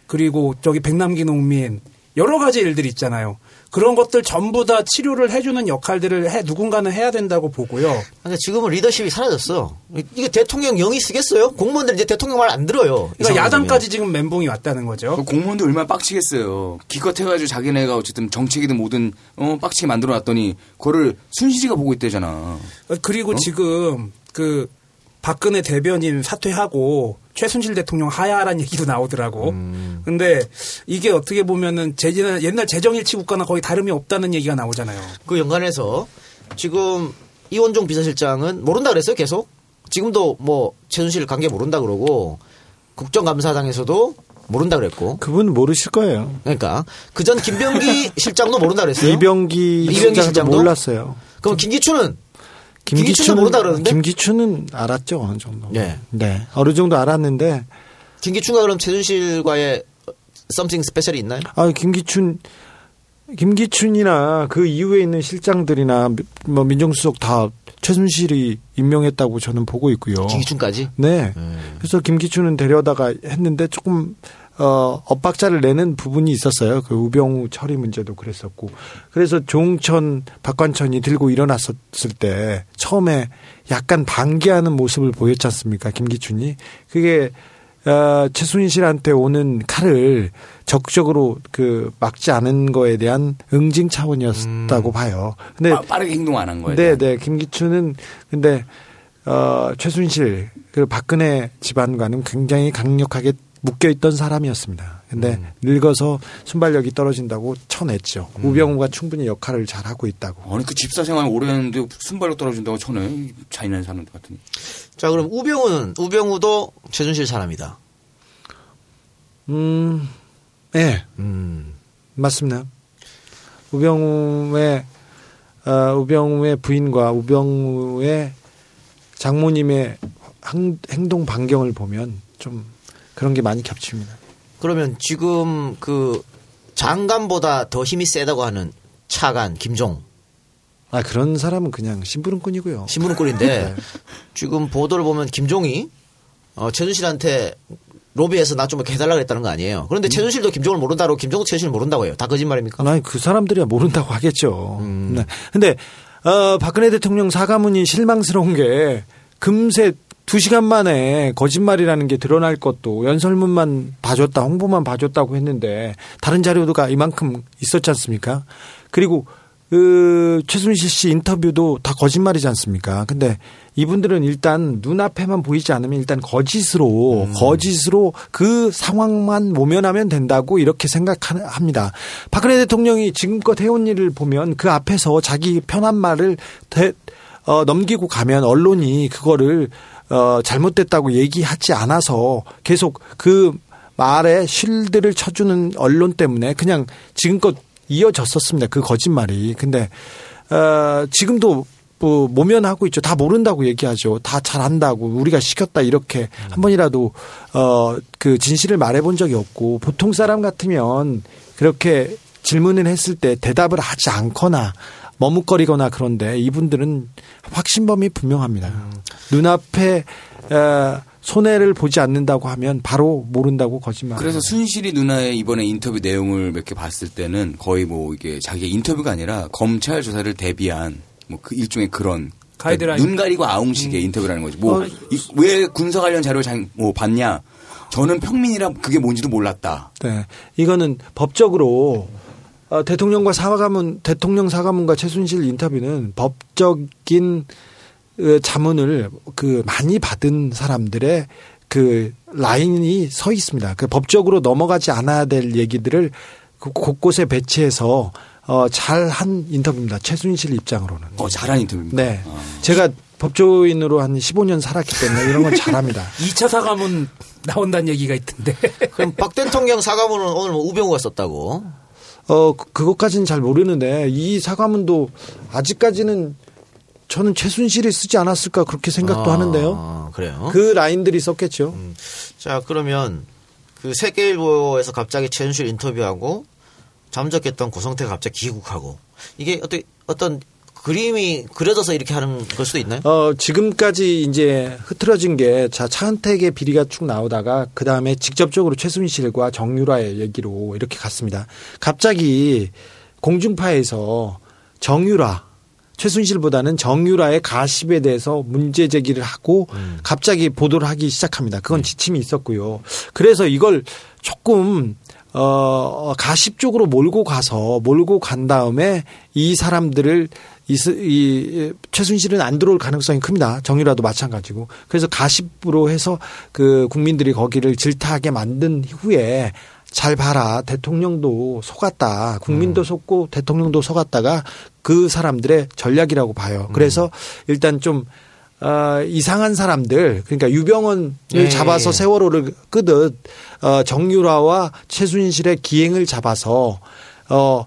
그리고 저기 백남기 농민 여러 가지 일들이 있잖아요. 그런 것들 전부 다 치료를 해주는 역할들을 해 누군가는 해야 된다고 보고요. 근데 지금은 리더십이 사라졌어. 이게 대통령 영이 쓰겠어요? 공무원들 이제 대통령 말 안 들어요. 이 그러니까. 야당까지 지금 멘붕이 왔다는 거죠. 그 공무원들 얼마나 빡치겠어요. 기껏 해가지고 자기네가 어쨌든 정책이든 뭐든 어, 빡치게 만들어 놨더니 그거를 순실이가 보고 있대잖아. 그리고 지금 그 박근혜 대변인 사퇴하고 최순실 대통령 하야라는 얘기도 나오더라고. 근데 이게 어떻게 보면은 제, 옛날 재정일치 국가나 거의 다름이 없다는 얘기가 나오잖아요. 그 연관해서 지금 이원종 비서실장은 모른다 그랬어요, 계속. 지금도 뭐 최순실 관계 모른다 그러고 국정감사장에서도 모른다 그랬고. 그분 모르실 거예요. 그러니까 그 전 김병기 실장도 모른다 그랬어요. 이병기 실장도 몰랐어요. 그럼 김기춘은 김기춘은 모른다 그러는데? 김기춘은 알았죠 어느 정도. 네. 네. 어느 정도 알았는데 김기춘과 그럼 최순실과의 썸씽 스페셜이 있나요? 아 김기춘 김기춘이나 그 이후에 있는 실장들이나 미- 뭐 민정수석 다 최순실이 임명했다고 저는 보고 있고요. 김기춘까지? 네. 그래서 김기춘은 데려다가 했는데 조금 어 엇박자를 내는 부분이 있었어요. 그 우병우 처리 문제도 그랬었고. 그래서 조홍천, 박관천이 들고 일어났었을 때 처음에 약간 반기하는 모습을 보였지 않습니까? 김기춘이. 그게 어, 최순실한테 오는 칼을 적극적으로 그 막지 않은 거에 대한 응징 차원이었다고 봐요. 근데 빠, 빠르게 행동 안 한 거예요. 네, 네. 김기춘은 근데 어 최순실 그 박근혜 집안과는 굉장히 강력하게 묶여 있던 사람이었습니다. 근데 늙어서 순발력이 떨어진다고 쳐냈죠. 우병우가 충분히 역할을 잘 하고 있다고. 아니 그 집사 생활 오래 했는데 순발력 떨어진다고 쳐내 잔인한 사람 같으니. 자, 그럼 우병우는 우병우도 최순실 사람이다. 음, 예. 맞습니다. 우병우의, 어, 우병우의 부인과 우병우의 장모님의 행, 행동 반경을 보면 좀 그런 게 많이 겹칩니다. 그러면 지금 그 장관보다 더 힘이 세다고 하는 차관 김종. 아, 그런 사람은 그냥 심부름꾼이고요. 신문꾼인데 네. 지금 보도를 보면 김종이 어, 최순실한테 로비에서 나좀 해달라 그랬다는 거 아니에요. 그런데 최순실도 김종을 모른다고 김종도 최순실 모른다고 해요. 다 거짓말입니까? 아니, 그 사람들이야 모른다고 하겠죠. 네. 근데, 어, 박근혜 대통령 사과문이 실망스러운 게 금세 두 시간 만에 거짓말이라는 게 드러날 것도 연설문만 봐줬다, 홍보만 봐줬다고 했는데 다른 자료가 이만큼 있었지 않습니까? 그리고 그 최순실 씨 인터뷰도 다 거짓말이지 않습니까? 근데 이분들은 일단 눈앞에만 보이지 않으면 일단 거짓으로 거짓으로 그 상황만 모면하면 된다고 이렇게 생각합니다. 박근혜 대통령이 지금껏 해온 일을 보면 그 앞에서 자기 편한 말을 대, 어, 넘기고 가면 언론이 그거를 어, 잘못됐다고 얘기하지 않아서 계속 그 말에 실드를 쳐주는 언론 때문에 그냥 지금껏 이어졌었습니다. 그 거짓말이. 근데 어, 지금도 뭐 모면하고 있죠. 다 모른다고 얘기하죠. 다 잘한다고 우리가 시켰다 이렇게 한 번이라도 어 그 진실을 말해본 적이 없고 보통 사람 같으면 그렇게 질문을 했을 때 대답을 하지 않거나 머뭇거리거나 그런데 이분들은 확신범이 분명합니다. 눈앞에 어, 손해를 보지 않는다고 하면 바로 모른다고 거짓말. 그래서 순실이 누나의 이번에 인터뷰 내용을 몇 개 봤을 때는 거의 뭐 이게 자기 인터뷰가 아니라 검찰 조사를 대비한 뭐 그 일종의 그런 가이드라인. 눈 가리고 아웅식의 인터뷰라는 거지. 뭐왜 군사 관련 자료 잘, 뭐 봤냐? 저는 평민이라 그게 뭔지도 몰랐다. 네. 이거는 법적으로 어, 대통령과 사과문 대통령 사과문과 최순실 인터뷰는 법적인 어, 자문을 그 많이 받은 사람들의 그 라인이 서 있습니다. 그 법적으로 넘어가지 않아야 될 얘기들을 그 곳곳에 배치해서 어, 잘한 인터뷰입니다. 최순실 입장으로는. 어, 잘한 인터뷰입니다. 네. 제가 법조인으로 한 15년 살았기 때문에 이런 건 잘합니다. 2차 사과문 나온다는 얘기가 있던데. 그럼 박 대통령 사과문은 오늘 뭐 우병우가 썼다고. 어, 그- 그것까지는 잘 모르는데 이 사과문도 아직까지는 저는 최순실이 쓰지 않았을까 그렇게 생각도 아, 하는데요. 그래요? 그 라인들이 썼겠죠. 자, 그러면 그 세계일보에서 갑자기 최순실 인터뷰하고 잠적했던 고성태가 갑자기 귀국하고 이게 어떤 어떤 그림이 그려져서 이렇게 하는 걸 수도 있나요? 어, 지금까지 이제 흐트러진 게, 자, 차은택의 비리가 쭉 나오다가, 그 다음에 직접적으로 최순실과 정유라의 얘기로 이렇게 갔습니다. 갑자기 공중파에서 정유라, 최순실보다는 정유라의 가십에 대해서 문제 제기를 하고 갑자기 보도를 하기 시작합니다. 그건 지침이 있었고요. 그래서 이걸 조금 어 가십 쪽으로 몰고 가서 몰고 간 다음에 이 사람들을 이, 이 최순실은 안 들어올 가능성이 큽니다. 정유라도 마찬가지고. 그래서 가십으로 해서 그 국민들이 거기를 질타하게 만든 후에 잘 봐라. 대통령도 속았다. 국민도 속고 대통령도 속았다가 그 사람들의 전략이라고 봐요. 그래서 일단 좀 어, 이상한 사람들 그러니까 유병원을 예, 잡아서 예. 세월호를 끄듯 어, 정유라와 최순실의 기행을 잡아서 어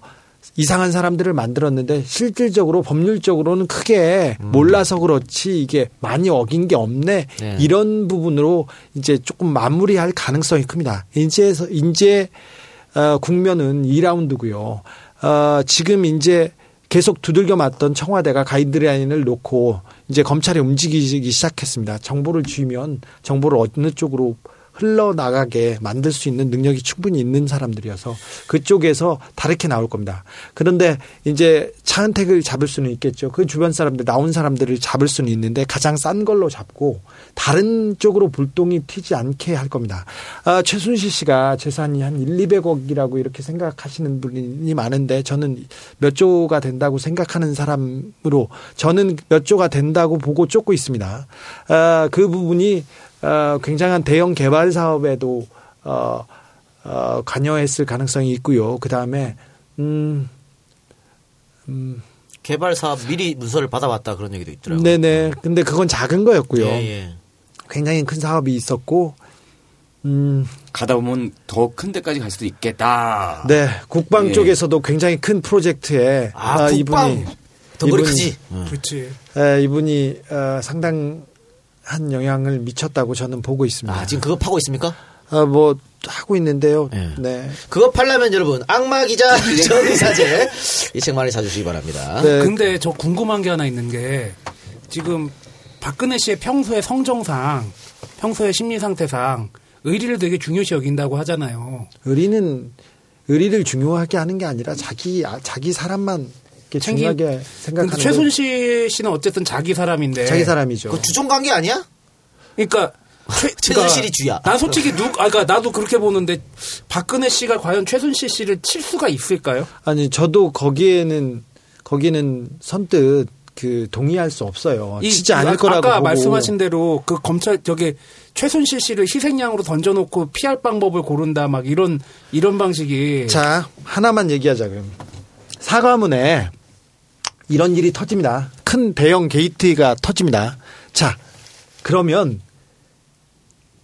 이상한 사람들을 만들었는데 실질적으로 법률적으로는 크게 몰라서 그렇지 이게 많이 어긴 게 없네 네. 이런 부분으로 이제 조금 마무리할 가능성이 큽니다. 이제서 이제 어, 국면은 2라운드고요. 어, 지금 이제 계속 두들겨 맞던 청와대가 가이드라인을 놓고 이제 검찰이 움직이기 시작했습니다. 정보를 주면 정보를 어느 쪽으로 흘러나가게 만들 수 있는 능력이 충분히 있는 사람들이어서 그쪽에서 다르게 나올 겁니다. 그런데 이제 차은택을 잡을 수는 있겠죠. 그 주변 사람들, 나온 사람들을 잡을 수는 있는데 가장 싼 걸로 잡고 다른 쪽으로 불똥이 튀지 않게 할 겁니다. 아, 최순실 씨가 재산이 한 1, 200억이라고 이렇게 생각하시는 분이 많은데 저는 몇 조가 된다고 생각하는 사람으로 저는 몇 조가 된다고 보고 쫓고 있습니다. 아, 그 부분이 어, 굉장한 대형 개발 사업에도 어, 어, 관여했을 가능성이 있고요. 그 다음에 음, 음, 개발 사업 미리 문서를 받아왔다 그런 얘기도 있더라고요. 네네. 근데 그건 작은 거였고요. 예, 예. 굉장히 큰 사업이 있었고, 음, 가다 보면 더 큰 데까지 갈 수도 있겠다. 네 국방 예. 쪽에서도 굉장히 큰 프로젝트에 아, 국방. 덩어리 이분이- 크지. 그렇지. 에, 이분이 어, 상당 한 영향을 미쳤다고 저는 보고 있습니다. 아, 지금 그거 파고 있습니까? 아, 뭐 하고 있는데요. 네. 그거 팔려면 여러분 악마 기자 정의사제 이 책 많이 사주시기 바랍니다. 네. 근데 저 궁금한 게 하나 있는 게 지금 박근혜 씨의 평소의 성정상, 평소의 심리 상태상 의리를 되게 중요시 여긴다고 하잖아요. 의리는 의리를 중요하게 하는 게 아니라 자기 아, 자기 사람만 이렇게 챙기- 중요하게 생각하는 최순실 씨는 어쨌든 자기 사람인데. 자기 사람이죠. 그 주종 관계 아니야? 그러니까 최, 최순실이 주야. 난 솔직히 누, 아, 그러니까 나도 그렇게 보는데 박근혜 씨가 과연 최순실 씨를 칠 수가 있을까요? 아니 저도 거기에는 거기는 선뜻 그 동의할 수 없어요. 이- 치지 않을 아- 거라고 아까 보고. 말씀하신 대로 그 검찰 저게 최순실 씨를 희생양으로 던져놓고 피할 방법을 고른다 막 이런 이런 방식이 자 하나만 얘기하자 그럼 사과문에 이런 일이 터집니다. 큰 대형 게이트가 터집니다. 자 그러면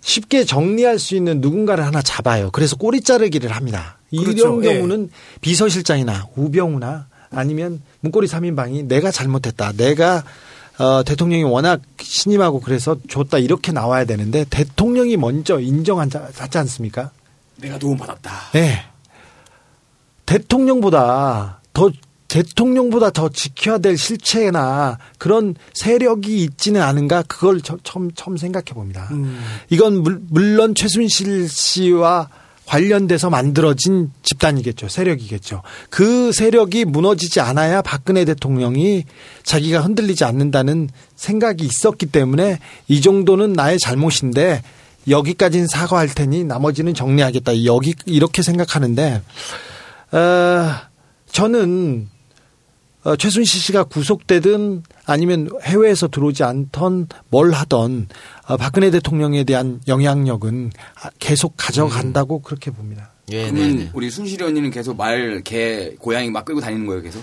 쉽게 정리할 수 있는 누군가를 하나 잡아요. 그래서 꼬리 자르기를 합니다. 이런 그렇죠. 예. 경우는 비서실장이나 우병우나 아니면 문고리 3인방이 내가 잘못했다. 내가 어, 대통령이 워낙 신임하고 그래서 줬다 이렇게 나와야 되는데 대통령이 먼저 인정하지 않습니까? 내가 도움받았다. 네. 대통령보다 더 대통령보다 더 지켜야 될 실체나 그런 세력이 있지는 않은가 그걸 저- 처음 처음 생각해 봅니다. 음. 이건 물, 물론 최순실 씨와 관련돼서 만들어진 집단이겠죠. 세력이겠죠. 그 세력이 무너지지 않아야 박근혜 대통령이 자기가 흔들리지 않는다는 생각이 있었기 때문에 이 정도는 나의 잘못인데 여기까지는 사과할 테니 나머지는 정리하겠다. 여기 이렇게 생각하는데 어, 저는 어, 최순실 씨가 구속되든 아니면 해외에서 들어오지 않던 뭘 하던 어, 박근혜 대통령에 대한 영향력은 아, 계속 가져간다고 그렇게 봅니다. 예, 그러면 우리 순실이 언니는 계속 말, 개, 고양이 막 끌고 다니는 거예요, 계속?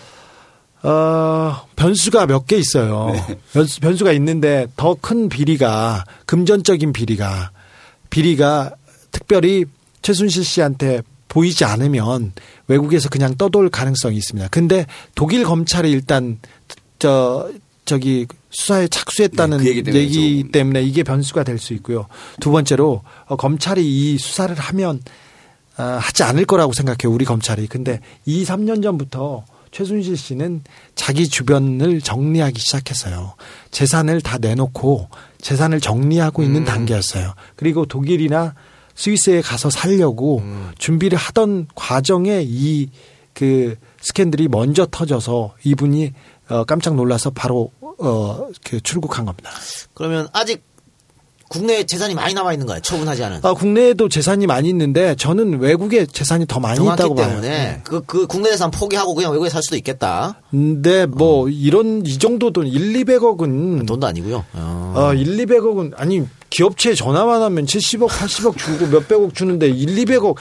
어, 변수가 몇 개 있어요. 변수, 변수가 있는데 더 큰 비리가 금전적인 비리가 비리가 특별히 최순실 씨한테 보이지 않으면 외국에서 그냥 떠돌 가능성이 있습니다. 근데 독일 검찰이 일단 저 저기 수사에 착수했다는 네, 그 얘기 때문에 얘기 좀- 때문에 이게 변수가 될 수 있고요. 두 번째로 어, 검찰이 이 수사를 하면 어, 하지 않을 거라고 생각해요. 우리 검찰이. 근데 2, 3년 전부터 최순실 씨는 자기 주변을 정리하기 시작했어요. 재산을 다 내놓고 재산을 정리하고 있는 단계였어요. 그리고 독일이나 스위스에 가서 살려고 준비를 하던 과정에 이 그 스캔들이 먼저 터져서 이분이 어, 깜짝 놀라서 바로 어, 그 출국한 겁니다. 그러면 아직 국내에 재산이 많이 남아 있는 거예요. 처분하지 않은. 아, 국내에도 재산이 많이 있는데 저는 외국에 재산이 더 많이 있다고 봐요. 때문에 그, 그 국내 재산 포기하고 그냥 외국에 살 수도 있겠다. 근데 뭐 이런 이 정도 돈 1, 200억은 돈도 아니고요. 어. 어, 1, 200억은 아니 기업체에 전화만 하면 70억, 80억 주고 몇백억 주는데 1, 200억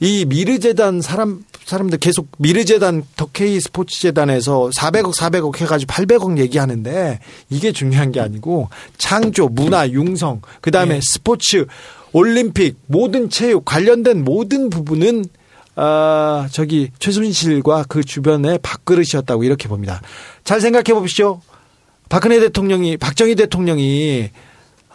이 미르재단 사람 사람들 계속 미르재단 덕케이 스포츠재단에서 400억 400억 해가지고 800억 얘기하는데 이게 중요한 게 아니고 창조 문화 융성 그 다음에 스포츠 올림픽 모든 체육 관련된 모든 부분은 아 저기 최순실과 그 주변의 밥그릇이었다고 이렇게 봅니다. 잘 생각해 보십시오. 박근혜 대통령이 박정희 대통령이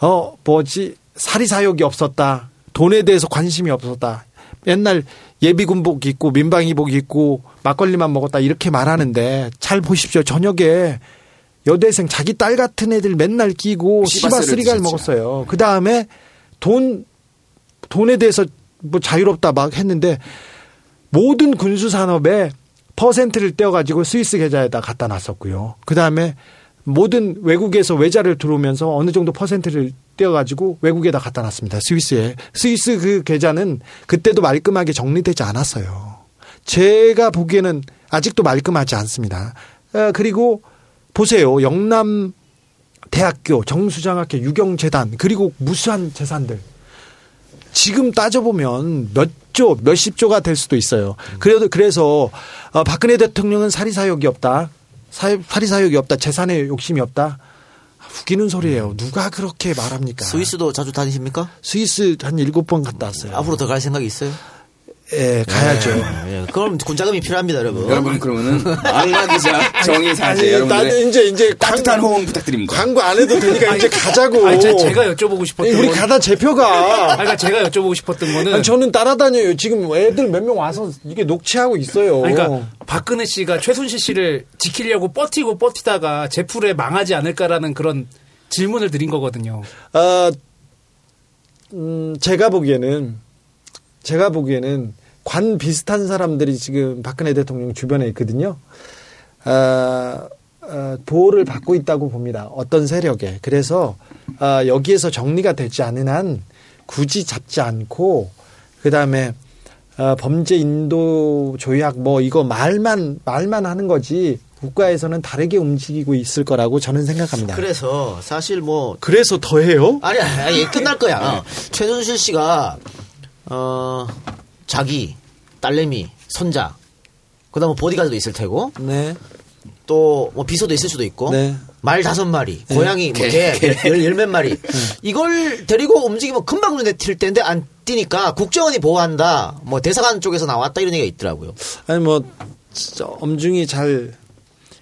어 뭐지 사리사욕이 없었다. 돈에 대해서 관심이 없었다. 맨날 예비군복 입고 민방위복 입고 막걸리만 먹었다 이렇게 말하는데 잘 보십시오. 저녁에 여대생 자기 딸 같은 애들 맨날 끼고 씨바스리갈 드셨죠. 먹었어요. 그 다음에 돈 돈에 대해서 뭐 자유롭다 막 했는데 모든 군수 산업에 퍼센트를 떼어가지고 스위스 계좌에다 갖다 놨었고요. 그 다음에 모든 외국에서 외자를 들어오면서 어느 정도 퍼센트를 떼어가지고 외국에다 갖다 놨습니다. 스위스에. 스위스 그 계좌는 그때도 말끔하게 정리되지 않았어요. 제가 보기에는 아직도 말끔하지 않습니다. 어, 그리고 보세요. 영남 대학교, 정수장학회, 유경재단, 그리고 무수한 재산들. 지금 따져보면 몇 조, 몇십 조가 될 수도 있어요. 그래도, 그래서, 어, 박근혜 대통령은 사리사욕이 없다. 사, 사리사욕이 없다. 재산에 욕심이 없다. 웃기는 소리예요. 누가 그렇게 말합니까? 스위스도 자주 다니십니까? 스위스 한 일곱 번 갔다 왔어요. 앞으로 더 갈 생각이 있어요? 예, 가야죠. 예, 예. 그럼 군자금이 필요합니다, 여러분. 여러분 그러면은 안나 기자 정의 사제 아니, 여러분들의 나는 이제 이제 따뜻한 호응 부탁드립니다. 광고 안 해도 되니까 이제 가자고. 아니, 제- 제가 여쭤보고 싶었던 우리 건- 가다 제표가. 아니, 그러니까 제가 여쭤보고 싶었던 거는 아니, 저는 따라다녀요. 지금 애들 몇 명 와서 이게 녹취하고 있어요. 아니, 그러니까 박근혜 씨가 최순실 씨를 지키려고 버티고 버티다가 제풀에 망하지 않을까라는 그런 질문을 드린 거거든요. 어, 음, 제가 보기에는 제가 보기에는 관 비슷한 사람들이 지금 박근혜 대통령 주변에 있거든요. 어, 어, 보호를 받고 있다고 봅니다. 어떤 세력에. 그래서 어, 여기에서 정리가 되지 않은 한 굳이 잡지 않고 그 다음에 어, 범죄 인도 조약 뭐 이거 말만 말만 하는 거지 국가에서는 다르게 움직이고 있을 거라고 저는 생각합니다. 그래서 사실 뭐 그래서 더해요? 아니, 아니, 끝날 거야. 최순실 씨가, 어, 자기, 딸내미, 손자, 그 다음에 보디가드도 있을 테고, 네. 또, 뭐, 비서도 있을 수도 있고, 네. 말 다섯 마리, 네. 고양이, 뭐, 개, 개, 개. 열, 열몇 마리. 이걸 데리고 움직이면 금방 눈에 띌 텐데 안 띄니까 국정원이 보호한다, 뭐, 대사관 쪽에서 나왔다 이런 얘기가 있더라고요. 아니 뭐 진짜 엄중히 잘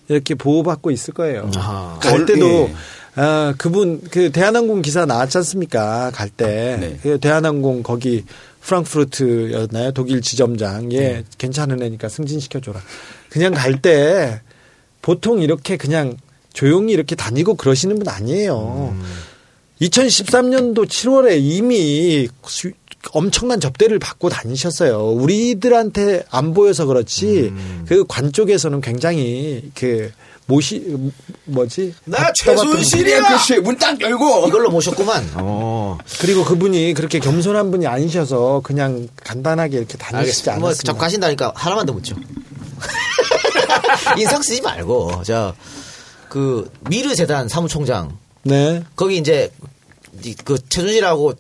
이렇게 보호받고 있을 거예요. 아하. 갈 어, 때도 예. 아, 그분 그 대한항공 기사 나왔지 않습니까? 갈 때 네. 그 대한항공 거기 프랑크푸르트였나요? 독일 지점장 예 괜찮은 애니까 승진시켜 줘라. 그냥 갈 때 보통 이렇게 그냥 조용히 이렇게 다니고 그러시는 분 아니에요. 2013년도 7월에 이미 수- 엄청난 접대를 받고 다니셨어요. 우리들한테 안 보여서 그렇지 그관 쪽에서는 굉장히 그 모시 뭐지? 나 최순실이야! 그렇지. 문딱 열고. 이걸로 모셨구만. 어. 그리고 그분이 그렇게 겸손한 분이 아니셔서 그냥 간단하게 이렇게 다니시지 알겠습니다. 뭐. 자꾸 가신다니까 하나만 더 묻죠. 인상 쓰지 말고, 저, 그, 미르 재단 사무총장. 네. 거기 이제, 이- 그, 최순실하고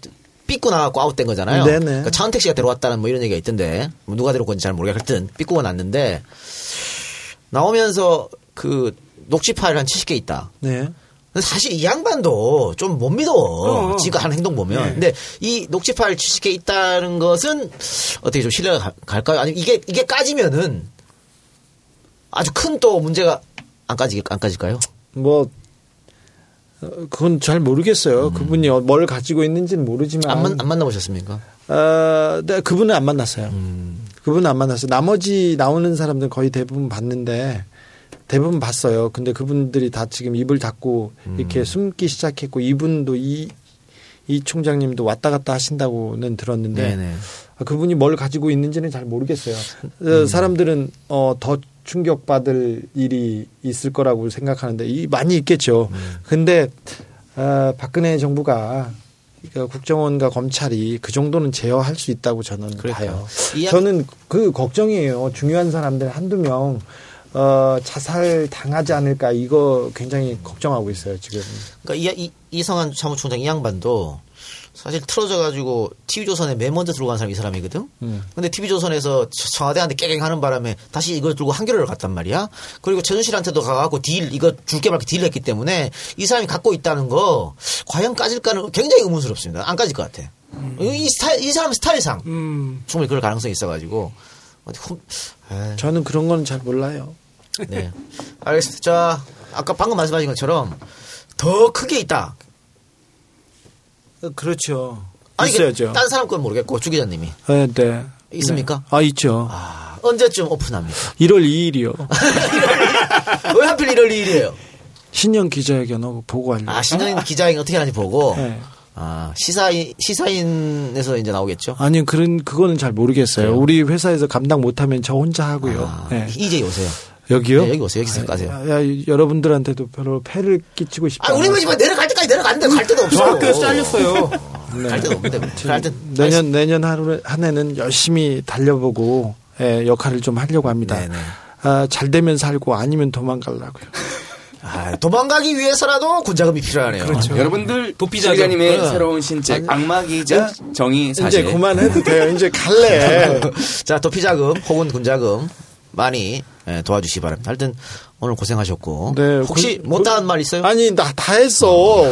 삐꾸 나갖고 아웃된 거잖아요. 네네. 그러니까 차은택 씨가 데려왔다는 뭐 이런 얘기가 있던데, 뭐 누가 데려온 건지 잘 모르겠 하여튼, 삐꾸가 났는데, 나오면서 그, 녹취 파일 한 70개 있다. 네. 사실 이 양반도 좀 못 믿어. 어. 지가 하는 행동 보면. 네. 근데 이 녹취 파일 70개 있다는 것은 어떻게 좀 신뢰가 가- 갈까요? 아니면 이게, 이게 까지면은 아주 큰 또 문제가 안 까지, 안 까질까요? 뭐 어, 그건 잘 모르겠어요. 그분이 어- 뭘 가지고 있는지는 모르지만 안, 만, 안 만나보셨습니까? 어, 네, 그분은 안 만났어요. 그분은 안 만났어요. 나머지 나오는 사람들 거의 대부분 봤는데 대부분 봤어요. 근데 그분들이 다 지금 입을 닫고 이렇게 숨기 시작했고 이분도 이, 이 총장님도 왔다 갔다 하신다고는 들었는데 네네. 아, 그분이 뭘 가지고 있는지는 잘 모르겠어요. 어, 사람들은 어, 더 충격받을 일이 있을 거라고 생각하는데 이 많이 있겠죠. 근데 어, 박근혜 정부가 그러니까 국정원과 검찰이 그 정도는 제어할 수 있다고 저는 봐요. 이 저는 그 걱정이에요. 중요한 사람들 한두 명 어, 자살 당하지 않을까 이거 굉장히 걱정하고 있어요 지금. 그러니까 이, 이, 이성한 사무총장 이 양반도 사실 틀어져 가지고 TV조선에 맨 먼저 들어간 사람이 이 사람이거든? 음. 근데 TV조선에서 청와대한테 깨갱하는 바람에 다시 이걸 들고 한겨레를 갔단 말이야? 그리고 최순실한테도 가갖고 딜, 이거 줄게 말게 딜을 했기 때문에 이 사람이 갖고 있다는 거 과연 까질까는 굉장히 의문스럽습니다. 안 까질 것 같아. 이 스타일, 이 사람 스타일상 충분히 그럴 가능성이 있어가지고. 저는 그런 건 잘 몰라요. 네. 알겠습니다. 자, 아까 방금 말씀하신 것처럼 더 크게 있다. 그렇죠. 아니, 있어야죠. 딴 사람 건 모르겠고 주 기자님이 네, 네. 있습니까? 네. 아 있죠. 언제쯤 오픈합니까? 1월 2일이요. 왜 하필 1월 2일이에요? 신년 기자회견 하고 보고 하려고. 아, 신년 기자회견 어떻게 하는지 보고. 네. 아, 시사인, 시사인에서 이제 나오겠죠? 아니 그런 그거는 잘 모르겠어요. 우리 회사에서 감당 못하면 저 혼자 하고요. 네. 이제 오세요. 여기요? 네, 여기 오세요. 여기서 가세요. 야, 야, 여러분들한테도 별로 폐를 끼치고 싶지 아, 우리 않아요. 집에 내려갈 때까지 내려갔는데 갈 데도 없어. 저 학교에서 잘렸어요. 갈 데도 없는데. 하여튼. 내년 내년 하루 한 해는 열심히 달려보고 예, 역할을 좀 하려고 합니다. 네네. 아, 잘 되면 살고 아니면 도망가려고요. 아, 도망가기 위해서라도 군자금이 필요하네요. 그렇죠. 여러분 도피자죠. 기자님의 어. 새로운 신책 악마 기자 정의 사실 이제 그만해도 돼요. 이제 갈래. 자, 도피자금 혹은 군자금 많이 예, 도와주시기 바랍니다. 하여튼 오늘 고생하셨고. 네, 혹시 그- 못다한 말 있어요? 아니 나 다 했어.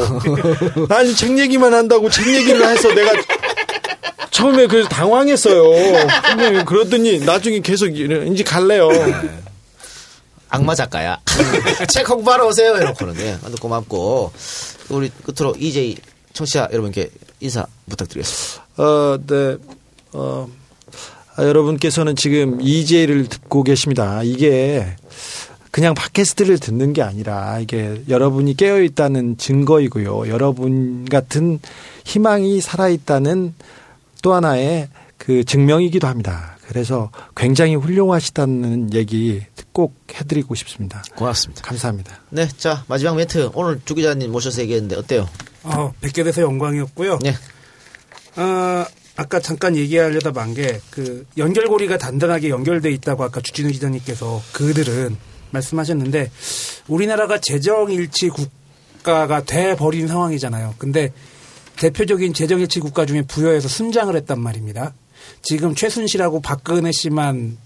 아니 책 얘기만 한다고 책 얘기를 해서 내가 처음에 그래서 당황했어요. 근데 그러더니 나중에 계속 이제 갈래요. 악마 작가야. 책 홍보하러 오세요. 이러고는 네. 고맙고. 우리 끝으로 EJ 청취자 여러분께 인사 부탁드리겠습니다. 어, 네. 어, 아, 여러분께서는 지금 EJ를 듣고 계십니다. 이게 그냥 팟캐스트를 듣는 게 아니라 이게 여러분이 깨어 있다는 증거이고요. 여러분 같은 희망이 살아 있다는 또 하나의 그 증명이기도 합니다. 그래서 굉장히 훌륭하시다는 얘기 꼭 해드리고 싶습니다. 고맙습니다. 감사합니다. 네, 자 마지막 멘트 오늘 주 기자님 모셔서 얘기했는데 어때요? 어, 뵙게 돼서 영광이었고요. 네. 아, 아까 잠깐 얘기하려다 만 게 그 연결고리가 단단하게 연결돼 있다고 아까 주진우 기자님께서 그들은 말씀하셨는데 우리나라가 재정일치 국가가 돼 버린 상황이잖아요. 근데 대표적인 재정일치 국가 중에 부여해서 순장을 했단 말입니다. 지금 최순실하고 박근혜 씨만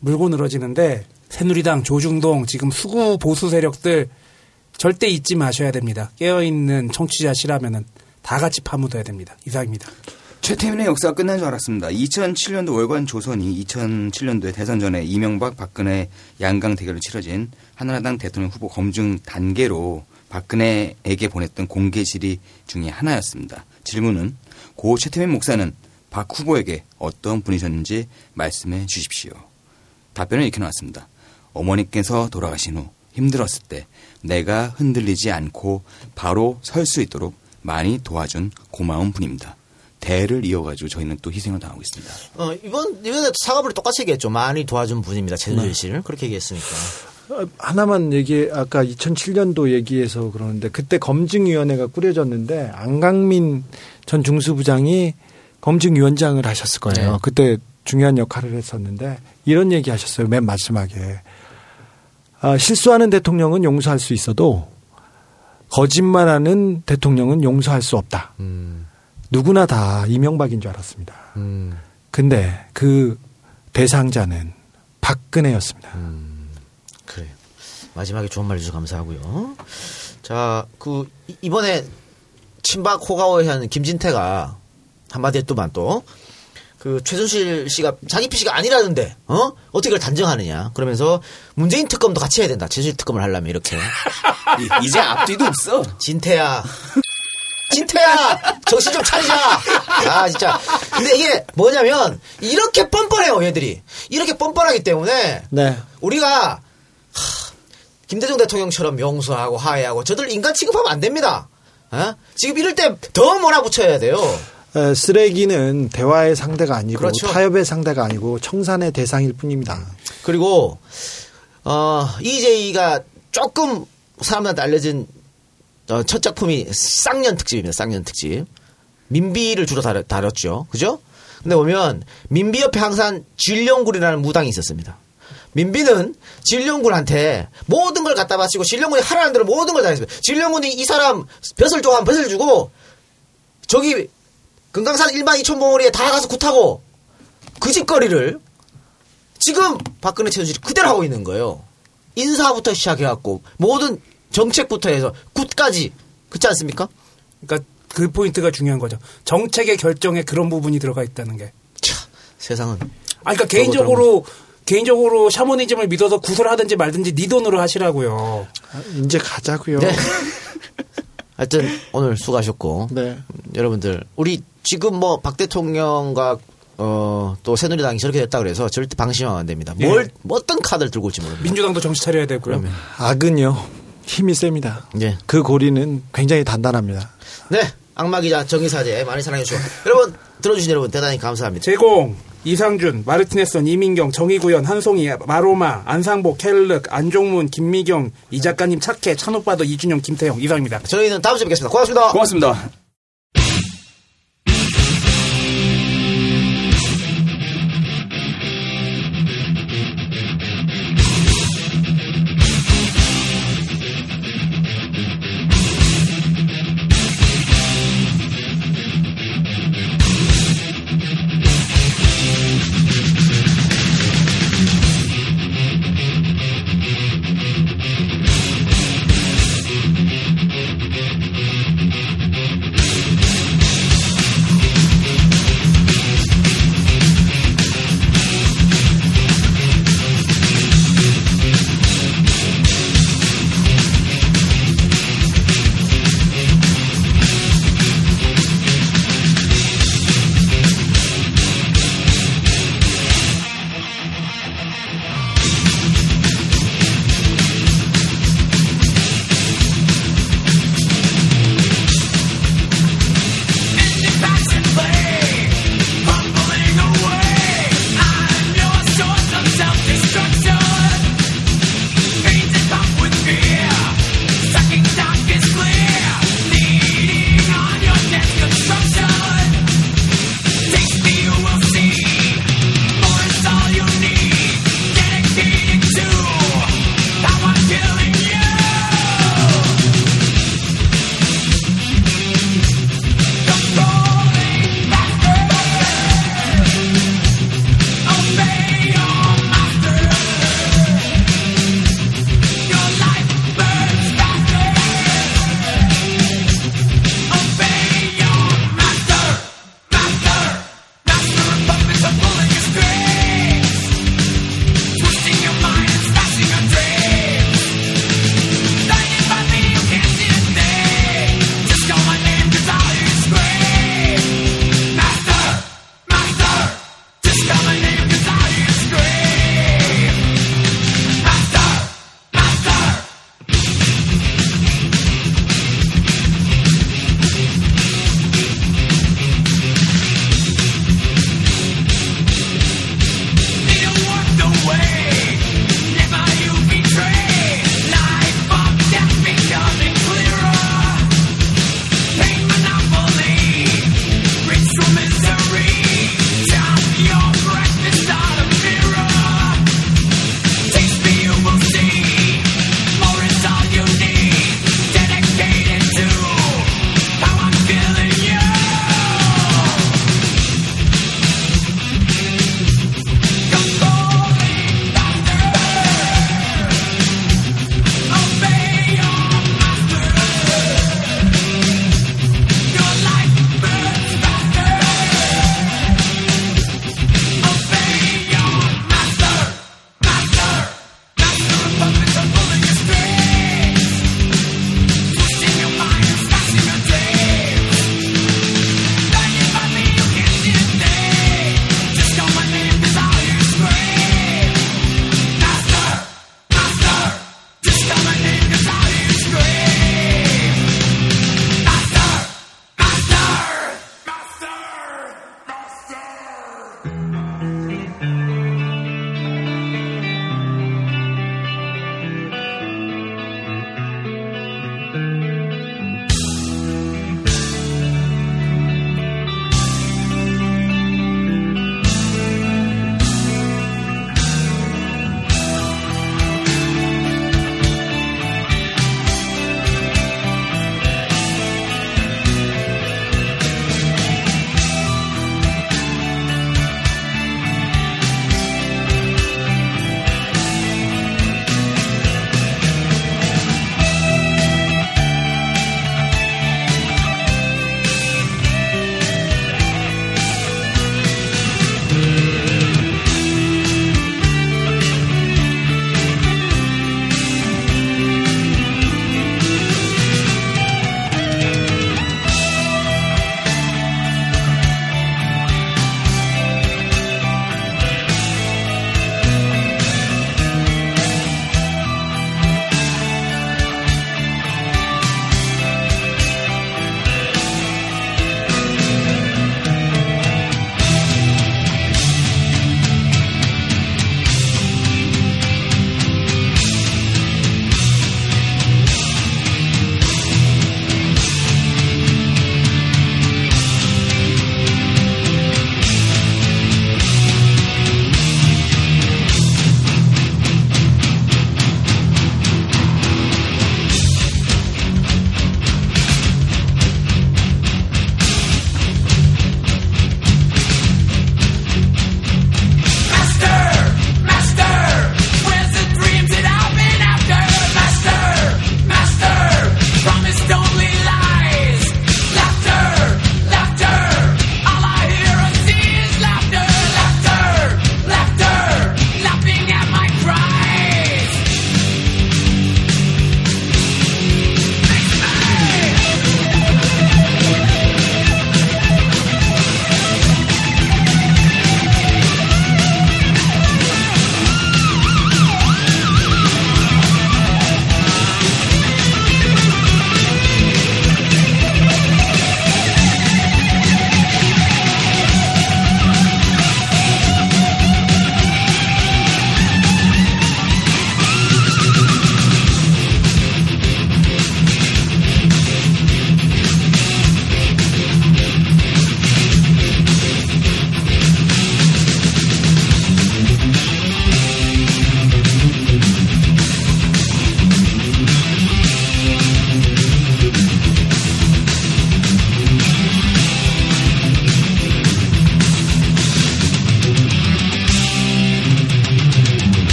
물고 늘어지는데 새누리당, 조중동, 지금 수구 보수 세력들 절대 잊지 마셔야 됩니다. 깨어있는 청취자시라면은 다 같이 파묻어야 됩니다. 이상입니다. 최태민의 역사가 끝난 줄 알았습니다. 2007년도 월간 조선이 2007년도에 대선 전에 이명박 박근혜 양강 대결을 치러진 한나라당 대통령 후보 검증 단계로 박근혜에게 보냈던 공개 질의 중에 하나였습니다. 질문은 고 최태민 목사는 박 후보에게 어떤 분이셨는지 말씀해 주십시오. 답변은 이렇게 나왔습니다. 어머니께서 돌아가신 후 힘들었을 때 내가 흔들리지 않고 바로 설 수 있도록 많이 도와준 고마운 분입니다. 대를 이어가지고 저희는 또 희생을 당하고 있습니다. 어, 이번 이번에 사과를 똑같이 얘기했죠. 많이 도와준 분입니다. 최순실 네. 씨를 그렇게 얘기했으니까. 어, 하나만 얘기 아까 2007년도 얘기해서 그러는데 그때 검증위원회가 꾸려졌는데 안강민 전 중수부장이 검증위원장을 하셨을 거예요. 네. 그때 중요한 역할을 했었는데 이런 얘기 하셨어요. 맨 마지막에 아, 실수하는 대통령은 용서할 수 있어도 거짓말하는 대통령은 용서할 수 없다. 누구나 다 이명박인 줄 알았습니다. 근데 그 대상자는 박근혜였습니다. 그래요. 마지막에 좋은 말 주셔서 감사하고요. 자, 그 이- 이번에 친박 호가호에 한 김진태가 한마디 했더만 또. 그 최순실 씨가 자기 PC가 아니라는데 어 어떻게 그걸 단정하느냐 그러면서 문재인 특검도 같이 해야 된다 최순실 특검을 하려면 이렇게 이- 이제 앞뒤도 없어 진태야 진태야 정신 좀 차리자 아 진짜 근데 이게 뭐냐면 이렇게 뻔뻔해요 얘들이 이렇게 뻔뻔하기 때문에 네. 우리가 하, 김대중 대통령처럼 용서하고 화해하고 저들 인간 취급하면 안 됩니다 어? 지금 이럴 때 더 몰아붙여야 돼요 에, 쓰레기는 대화의 상대가 아니고 그렇죠. 타협의 상대가 아니고 청산의 대상일 뿐입니다. 그리고 어, EJ가 조금 사람들한테 알려진 어, 첫 작품이 쌍년 특집입니다. 쌍년 특집. 민비를 주로 다뤘, 다뤘죠. 그죠? 근데 보면 민비 옆에 항상 진령군이라는 무당이 있었습니다. 민비는 진령군한테 모든 걸 갖다 바치고 진령군이 하라는 대로 모든 걸 다 했습니다. 진령군이 이 사람 벼슬 좋아하면 벼슬 주고 저기 금강산 1만 2천 봉우리에 다 가서 굿하고 그 집거리를 지금 박근혜 최순실이 그대로 하고 있는 거예요. 인사부터 시작해갖고 모든 정책부터 해서 굿까지 그렇지 않습니까? 그러니까 그 포인트가 중요한 거죠. 정책의 결정에 그런 부분이 들어가 있다는 게. 세상은. 아, 그러니까 개인적으로 개인적으로 샤머니즘을 믿어서 구설하든지 말든지 네 돈으로 하시라고요. 이제 가자고요. 네. 하여튼 오늘 수고하셨고 네. 여러분들 우리 지금 뭐 박 대통령과 어, 또 새누리당이 저렇게 됐다 그래서 절대 방심하면 안 됩니다. 뭘뭐 어떤 카드를 들고 올지 모릅니다. 민주당도 정신 차려야 되고요. 악은요 힘이 셉니다. 네. 그 고리는 굉장히 단단합니다. 네. 악마 기자 정의사제 많이 사랑해 주시고 여러분 들어주신 여러분 대단히 감사합니다. 제공 이상준, 마르티네선, 이민경, 정의구현, 한송이, 마로마, 안상복, 켈륵, 안종문, 김미경, 이 작가님 착해, 찬오빠도 이준영, 김태형 이상입니다. 저희는 다음 주에 뵙겠습니다. 고맙습니다. 고맙습니다.